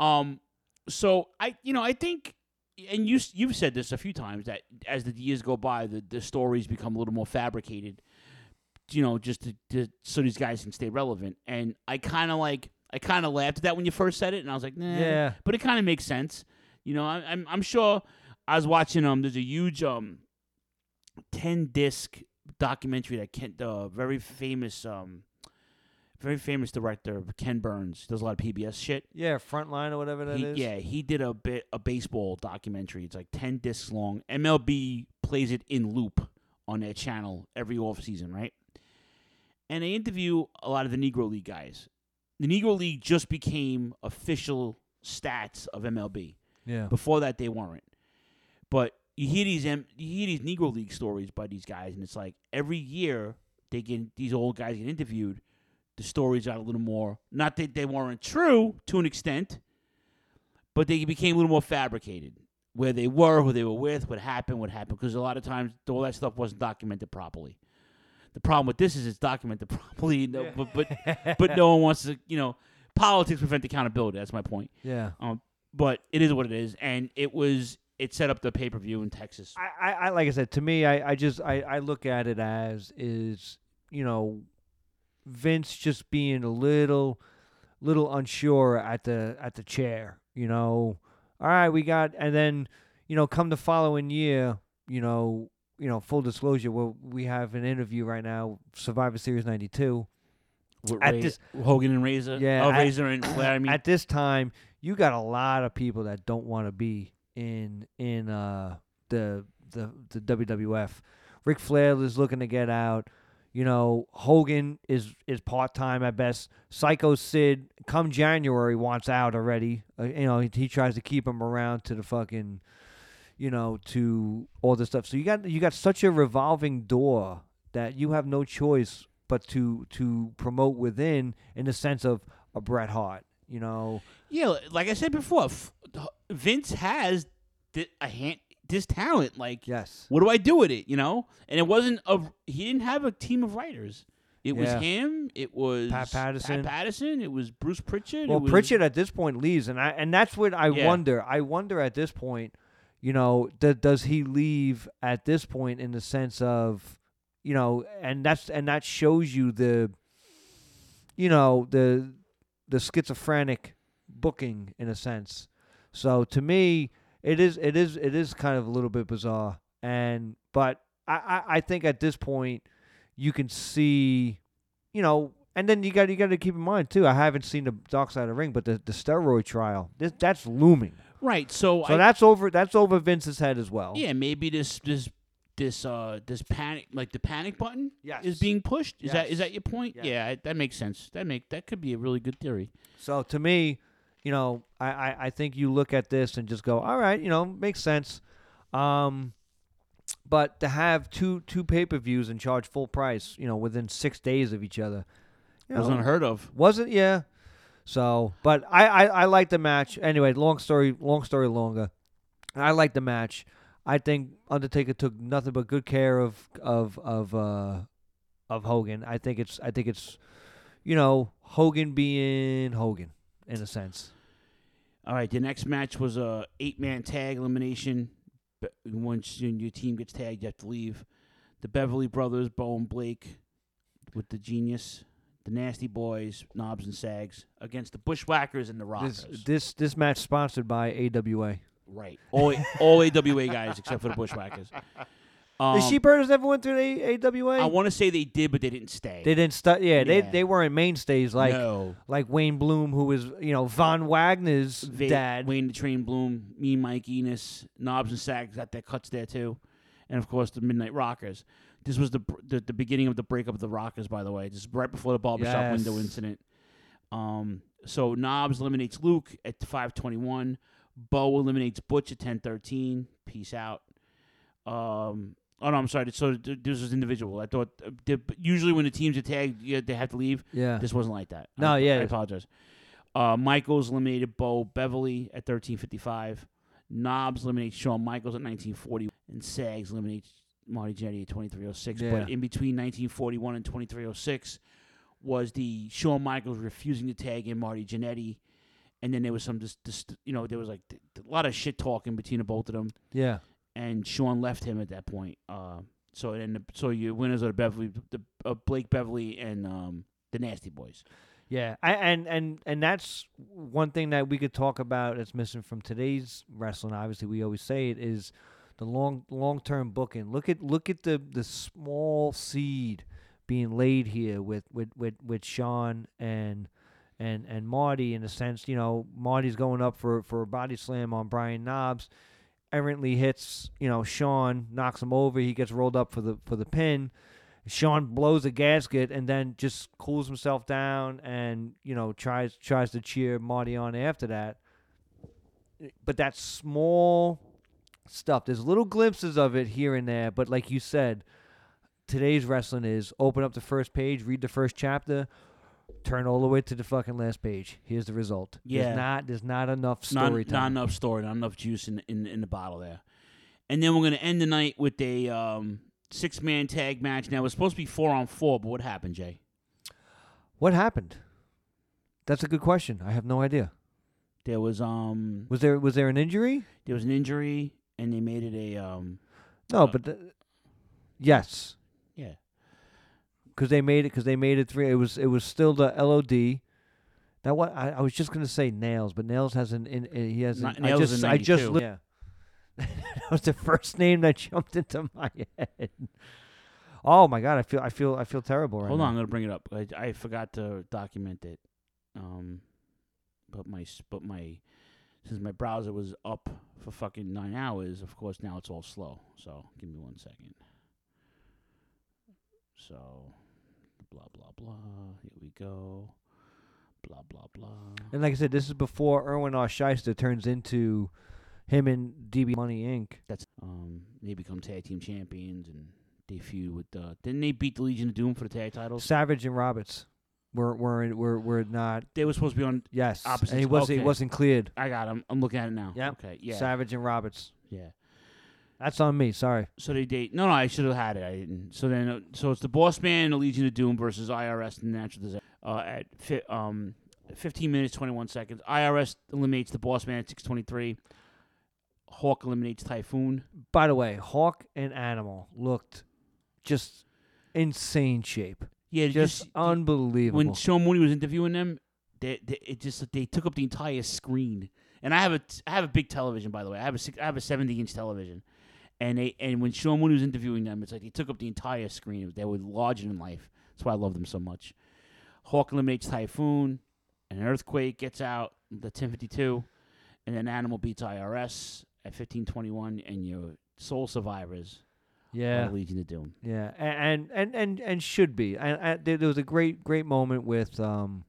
[SPEAKER 13] Um, so I, you know, I think, and you you've said this a few times that as the years go by, the the stories become a little more fabricated. You know, just to, to so these guys can stay relevant. And I kind of like, I kind of laughed at that when you first said it, and I was like, nah.
[SPEAKER 14] Yeah.
[SPEAKER 13] But it kind of makes sense. You know, I, I'm I'm sure. I was watching um. There's a huge um, ten disc documentary that Ken, the very famous um, very famous director Ken Burns does a lot of PBS shit.
[SPEAKER 14] Yeah, Frontline or whatever that
[SPEAKER 13] He-
[SPEAKER 14] is.
[SPEAKER 13] Yeah, he did a bit a baseball documentary. It's like ten discs long. MLB plays it in loop on their channel every off season, right? And they interview a lot of the Negro League guys. The Negro League just became official stats of MLB.
[SPEAKER 14] Yeah.
[SPEAKER 13] Before that, they weren't. But you hear these M- you hear these Negro League stories by these guys, and it's like every year they get these old guys get interviewed. The stories got a little more not that they weren't true to an extent, but they became a little more fabricated. Where they were, who they were with, what happened, what happened, because a lot of times all that stuff wasn't documented properly. The problem with this is it's documented properly, no, but but but no one wants to, you know, politics prevent accountability. That's my point.
[SPEAKER 14] Yeah.
[SPEAKER 13] Um, but it is what it is, and it was it set up the pay per view in Texas.
[SPEAKER 14] I, I like I said to me, I, I just I, I look at it as is you know Vince just being a little little unsure at the at the chair. You know, all right, we got, and then you know, come the following year, you know, you know, full disclosure, well, we have an interview right now, Survivor Series '92.
[SPEAKER 13] With
[SPEAKER 14] At
[SPEAKER 13] Ray-
[SPEAKER 14] this,
[SPEAKER 13] Hogan and Razor,
[SPEAKER 14] yeah,
[SPEAKER 13] oh,
[SPEAKER 14] at-
[SPEAKER 13] Razor and Flair. I mean,
[SPEAKER 14] at this time, you got a lot of people that don't want to be in in uh, the the the WWF. Ric Flair is looking to get out. You know, Hogan is is part time at best. Psycho Sid, come January, wants out already. Uh, you know, he, he tries to keep him around to the fucking, you know, to all this stuff. So you got you got such a revolving door that you have no choice but to to promote within in the sense of a Bret Hart. You know,
[SPEAKER 13] yeah, like I said before, Vince has a hand, this talent. Like,
[SPEAKER 14] yes,
[SPEAKER 13] what do I do with it? You know, and it wasn't a. He didn't have a team of writers. It was him. It was
[SPEAKER 14] Pat Patterson.
[SPEAKER 13] Pat Patterson. It was Bruce Pritchard.
[SPEAKER 14] Well,
[SPEAKER 13] it was,
[SPEAKER 14] Pritchard at this point leaves, and I and that's what I
[SPEAKER 13] Yeah.
[SPEAKER 14] wonder. I wonder at this point, you know, d- does he leave at this point in the sense of, you know, and that's and that shows you the, you know, the the schizophrenic booking in a sense. So to me, it is it is it is kind of a little bit bizarre, and but I I, I think at this point you can see, you know, and then you got you got to keep in mind too. I haven't seen the Dark Side of the Ring, but the, the steroid trial this, that's looming.
[SPEAKER 13] Right. So,
[SPEAKER 14] So
[SPEAKER 13] I,
[SPEAKER 14] that's over. That's over Vince's head as well.
[SPEAKER 13] yeah, maybe this this this uh this panic like the panic button
[SPEAKER 14] Yes.
[SPEAKER 13] is being pushed. Is that is that your point?
[SPEAKER 14] Yes.
[SPEAKER 13] Yeah, that makes sense. That make that could be a really good theory.
[SPEAKER 14] So to me, you know, I, I, I think you look at this and just go, all right, you know, makes sense. Um, but to have two two pay per views and charge full price, you know, within six days of each other, you
[SPEAKER 13] Was
[SPEAKER 14] know,
[SPEAKER 13] unheard of.
[SPEAKER 14] Wasn't yeah. So, but I, I I like the match. Anyway, long story long story longer. I like the match. I think Undertaker took nothing but good care of of of uh of Hogan. I think it's I think it's you know Hogan being Hogan in a sense.
[SPEAKER 13] All right, the next match was a eight man tag elimination. Be- Once your your team gets tagged, you have to leave. The Beverly Brothers, Bo and Blake, with the Genius, the Nasty Boys, Knobbs and Sags, against the Bushwhackers and the Rockers.
[SPEAKER 14] This this this match sponsored by AWA.
[SPEAKER 13] right, all all AWA guys except for the Bushwhackers.
[SPEAKER 14] The
[SPEAKER 13] Um,
[SPEAKER 14] Sheepherders never went through the AWA.
[SPEAKER 13] I want to say they did, but they didn't stay.
[SPEAKER 14] They didn't start. Yeah, they
[SPEAKER 13] Yeah.
[SPEAKER 14] they weren't mainstays like
[SPEAKER 13] No.
[SPEAKER 14] like Wayne Bloom, who was you know Von Wagner's
[SPEAKER 13] Va-
[SPEAKER 14] dad.
[SPEAKER 13] Wayne the Train Bloom, me, Mike Enos, Knobbs and Sags got their cuts there too, and of course the Midnight Rockers. This was the the, the beginning of the breakup of the Rockers, by the way. This is right before the barbershop
[SPEAKER 14] Yes.
[SPEAKER 13] window incident. Um, so Knobbs eliminates Luke at five twenty one. Bo eliminates Butch at ten thirteen. Peace out. Um, oh no, I'm sorry. So this was individual. I thought uh, usually when the teams are tagged, yeah, they have to leave.
[SPEAKER 14] Yeah.
[SPEAKER 13] This wasn't like that.
[SPEAKER 14] No,
[SPEAKER 13] I,
[SPEAKER 14] yeah.
[SPEAKER 13] I apologize. Uh, Michaels eliminated Bo Beverly at 13:55. Knobbs eliminates Shawn Michaels at 1940, and Sags eliminates Marty Jannetty at 23:06.
[SPEAKER 14] Yeah.
[SPEAKER 13] But in between 1941 and 23:06 was the Shawn Michaels refusing to tag in Marty Jannetty, and then there was some just, just you know there was like a lot of shit talking between the both of them.
[SPEAKER 14] Yeah.
[SPEAKER 13] And Shawn left him at that point. Uh, so then the, so your winners are the Beverly, the uh, Blake Beverly and um, the Nasty Boys.
[SPEAKER 14] Yeah, I, and and and that's one thing that we could talk about that's missing from today's wrestling. Obviously, we always say it is the long long term booking. Look at look at the the small seed being laid here with with with, with Shawn and and and Marty in a sense. You know, Marty's going up for for a body slam on Brian Knobbs. Errantly hits, you know, Shawn knocks him over. He gets rolled up for the for the pin. Shawn blows a gasket and then just cools himself down and you know tries tries to cheer Marty on after that. But that small stuff, there's little glimpses of it here and there. But like you said, today's wrestling is open up the first page, read the first chapter, turn all the way to the fucking last page. Here's the result.
[SPEAKER 13] Yeah.
[SPEAKER 14] there's not there's not enough story
[SPEAKER 13] not
[SPEAKER 14] time.
[SPEAKER 13] enough story, not enough juice in, in in the bottle there. And then we're gonna end the night with a um, six man tag match. Now it was supposed to be four on four, but what happened, Jay?
[SPEAKER 14] What happened? That's a good question. I have no idea.
[SPEAKER 13] There was um
[SPEAKER 14] Was there was there an injury?
[SPEAKER 13] there was an injury, and they made it a um
[SPEAKER 14] No, but the, yes, because they made it because they made it three. It was it was still the LOD. Now what I, I was just gonna say nails, but nails has an in, in- he has. An, I
[SPEAKER 13] Nails
[SPEAKER 14] just
[SPEAKER 13] in
[SPEAKER 14] I just
[SPEAKER 13] 92.
[SPEAKER 14] li- yeah. that was the first name that jumped into my head. Oh my god, I feel I feel I feel terrible right
[SPEAKER 13] Hold
[SPEAKER 14] now.
[SPEAKER 13] on, I'm gonna bring it up. I, I forgot to document it. Um, but my s- but my since my browser was up for fucking nine hours, of course now it's all slow. So give me one second. So blah blah blah. Here we go. Blah blah blah.
[SPEAKER 14] And like I said, this is before Erwin R. Shyster turns into him and DB Money Inc.
[SPEAKER 13] That's um they become tag team champions and they feud with uh didn't they beat the Legion of Doom for the tag titles?
[SPEAKER 14] Savage and Roberts were were were were not.
[SPEAKER 13] They were supposed to be on
[SPEAKER 14] Yes,
[SPEAKER 13] opposite.
[SPEAKER 14] and he wasn't
[SPEAKER 13] Okay.
[SPEAKER 14] he wasn't cleared.
[SPEAKER 13] I got him. I'm looking at it now.
[SPEAKER 14] Yeah.
[SPEAKER 13] Okay. Yeah.
[SPEAKER 14] Savage and Roberts.
[SPEAKER 13] Yeah.
[SPEAKER 14] That's on me. Sorry.
[SPEAKER 13] So they date. No, no, I should have had it. I didn't. So then, uh, so it's the Boss Man the Legion of Doom versus IRS and Natural Disaster. Uh, at fi- um, 15 minutes 21 seconds. IRS eliminates the Boss Man at 6:23. Hawk eliminates Typhoon.
[SPEAKER 14] By the way, Hawk and Animal looked just insane shape.
[SPEAKER 13] Yeah,
[SPEAKER 14] just, unbelievable.
[SPEAKER 13] When Sean Mooney was interviewing them, they, they it just they took up the entire screen. And I have a I have a big television by the way. I have a six, I have a 70 inch television. And they and when Sean Mooney was interviewing them, it's like they took up the entire screen. They were larger than life. That's why I love them so much. Hawk eliminates Typhoon, An Earthquake gets out the 1052, and then Animal beats IRS at 1521, and your Sole Survivors
[SPEAKER 14] Yeah.
[SPEAKER 13] Legion of Doom.
[SPEAKER 14] Yeah, and and and and should be. And, there, there was a great great moment with um,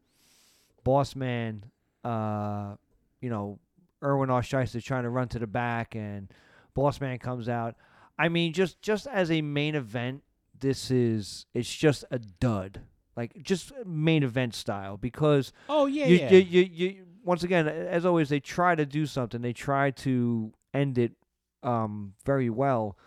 [SPEAKER 14] Boss Man. Uh, you know, Erwin R. Shyster trying to run to the back, and Boss Man comes out. I mean, just just as a main event, this is it's just a dud. Like just main event style because
[SPEAKER 13] Oh, yeah,
[SPEAKER 14] you,
[SPEAKER 13] yeah.
[SPEAKER 14] You, you, you, once again, as always, they try to do something. They try to end it um, very well,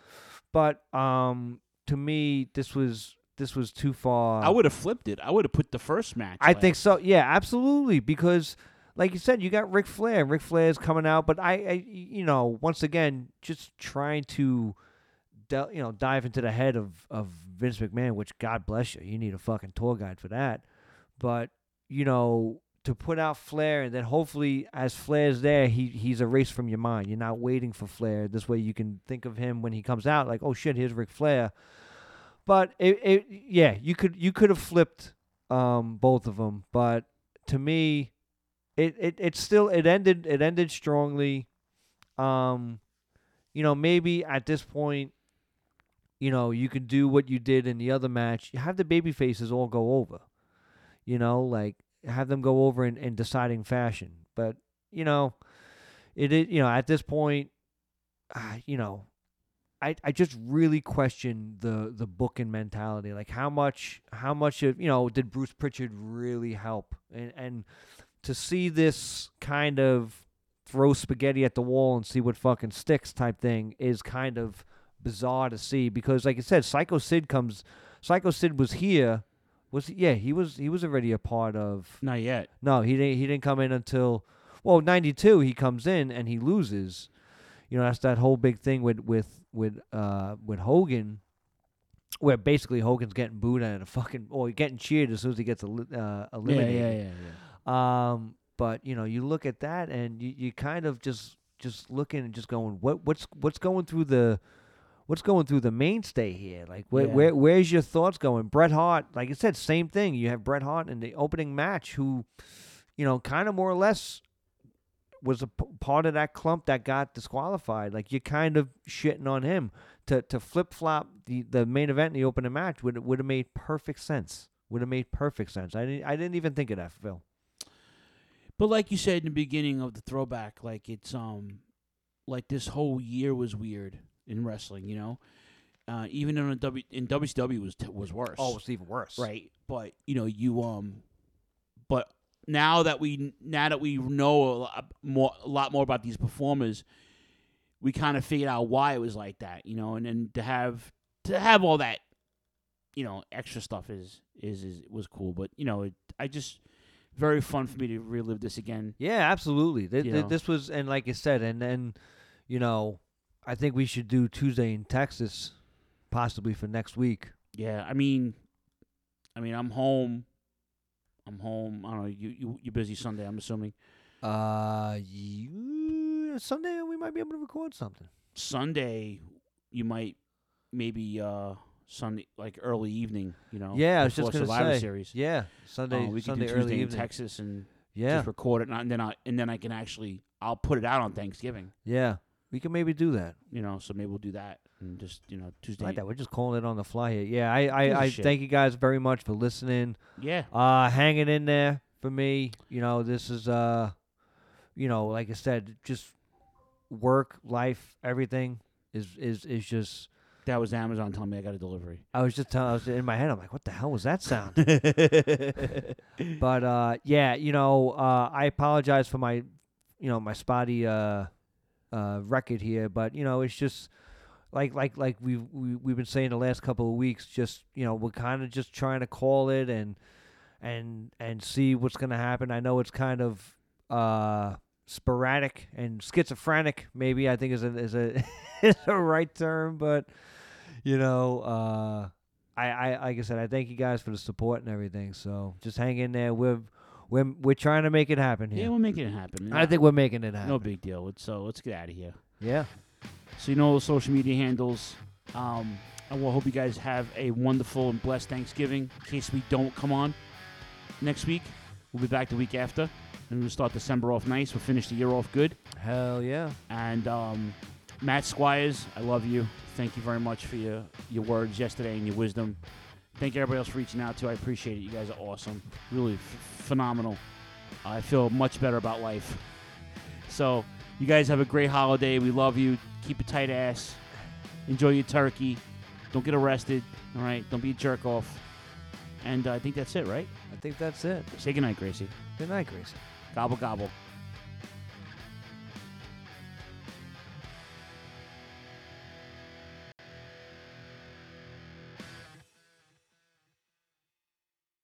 [SPEAKER 14] but um, to me, this was this was too far.
[SPEAKER 13] I would have flipped it. I would have put the first match.
[SPEAKER 14] I think so. Yeah, absolutely. Because, like you said, you got Ric Flair. Ric Flair's coming out, but I, I you know, once again, just trying to, you know, dive into the head of of Vince McMahon. Which God bless you, you need a fucking tour guide for that. But you know, to put out Flair, and then hopefully, as Flair's there, he he's erased from your mind. You're not waiting for Flair. This way, you can think of him when he comes out, like, oh shit, here's Ric Flair. But it, it yeah, you could you could have flipped um, both of them, but to me, it, it it still it ended it ended strongly. Um, you know, maybe at this point, you know, you can do what you did in the other match. You have the baby faces all go over. You know, like have them go over in, in deciding fashion. But you know, it is you know at this point, uh, you know, I, I just really question the the booking mentality. Like how much how much of you know did Bruce Pritchard really help? And and to see this kind of throw spaghetti at the wall and see what fucking sticks type thing is kind of bizarre to see because like I said, Psycho Sid comes Psycho Sid was here. Was he, yeah, he was he was already a part of
[SPEAKER 13] Not yet.
[SPEAKER 14] No, he didn't he didn't come in until well, ninety two he comes in and he loses. You know, that's that whole big thing with with with uh with Hogan where basically Hogan's getting booed at a fucking or getting cheered as soon as he gets eli- uh, eliminated.
[SPEAKER 13] Yeah, yeah, yeah,
[SPEAKER 14] Um, but you know, you look at that and you, you kind of just just looking and just going, what what's what's going through the what's going through the mainstay here? Like where
[SPEAKER 13] Yeah.
[SPEAKER 14] where where's your thoughts going? Bret Hart, like I said, same thing. You have Bret Hart in the opening match, who, you know, kind of more or less was a p- part of that clump that got disqualified. Like you're kind of shitting on him to to flip flop the the main event in the opening match would would have made perfect sense. Would have made perfect sense. I didn't I didn't even think of that, Phil.
[SPEAKER 13] But like you said in the beginning of the throwback, like it's um, like this whole year was weird in wrestling. You know, uh, even in a W in WCW was t- was worse.
[SPEAKER 14] Oh, it's even worse.
[SPEAKER 13] right? But you know, you um, but now that we now that we know a lot more a lot more about these performers, we kind of figured out why it was like that. You know, and then to have to have all that, you know, extra stuff is is is was cool. But you know, it, I just very fun for me to relive this again.
[SPEAKER 14] Yeah, absolutely. Th- th- this was, and like you said, and then, you know, I think we should do Tuesday in Texas, possibly for next week.
[SPEAKER 13] Yeah, I mean, I mean, I'm home. I'm home. I don't know. You you you busy Sunday? I'm assuming.
[SPEAKER 14] Uh, you, Sunday we might be able to record something.
[SPEAKER 13] Sunday, you might maybe uh Sunday like early evening. You know.
[SPEAKER 14] Yeah, I was just gonna
[SPEAKER 13] Survivor
[SPEAKER 14] say.
[SPEAKER 13] Series.
[SPEAKER 14] Yeah, Sunday-
[SPEAKER 13] Uh, we
[SPEAKER 14] Sunday
[SPEAKER 13] can do
[SPEAKER 14] early
[SPEAKER 13] Tuesday in
[SPEAKER 14] evening.
[SPEAKER 13] Texas and
[SPEAKER 14] Yeah.
[SPEAKER 13] just record it, and, I- and then I and then I can actually I'll put it out on Thanksgiving.
[SPEAKER 14] Yeah, we can maybe do that.
[SPEAKER 13] You know, so maybe we'll do that and just you know Tuesday.
[SPEAKER 14] Like that, we're just calling it on the fly here. Yeah, I,
[SPEAKER 13] Gives a
[SPEAKER 14] I, I
[SPEAKER 13] shit.
[SPEAKER 14] thank you guys very much for listening.
[SPEAKER 13] Yeah.
[SPEAKER 14] uh, hanging in there for me. You know, this is uh, you know, like I said, just work, life, everything is is is just.
[SPEAKER 13] That was Amazon telling me I got a delivery.
[SPEAKER 14] I was just telling, I was in my head. I'm like, what the hell was that sound? but uh, yeah, you know, uh, I apologize for my, you know, my spotty uh, uh, record here, but you know, it's just like like like we've we, we've been saying the last couple of weeks. Just you know, we're kind of just trying to call it and and and see what's gonna happen. I know it's kind of uh, sporadic and schizophrenic. Maybe I think is a is a is a right term, but you know, uh, I, I like I said, I thank you guys for the support and everything. So just hang in there. We're we're we're trying to make it happen here.
[SPEAKER 13] Yeah, we're making it happen.
[SPEAKER 14] I think we're making it happen.
[SPEAKER 13] No big deal. Let's so let's get out of here.
[SPEAKER 14] Yeah.
[SPEAKER 13] So you know the social media handles. Um, and we'll hope you guys have a wonderful and blessed Thanksgiving. In case we don't come on next week, we'll be back the week after, and we'll start December off nice. We'll finish the year off good.
[SPEAKER 14] Hell yeah.
[SPEAKER 13] And um, Matt Squires, I love you. Thank you very much for your your words yesterday and your wisdom. Thank you everybody else for reaching out too. I appreciate it. You guys are awesome. Really phenomenal. I feel much better about life. So, you guys have a great holiday. We love you. Keep a tight ass. Enjoy your turkey. Don't get arrested. All right. Don't be a jerk off. And uh, I think that's it, right?
[SPEAKER 14] I think that's it.
[SPEAKER 13] Say goodnight, Gracie.
[SPEAKER 14] Good night, Gracie.
[SPEAKER 13] Gobble gobble.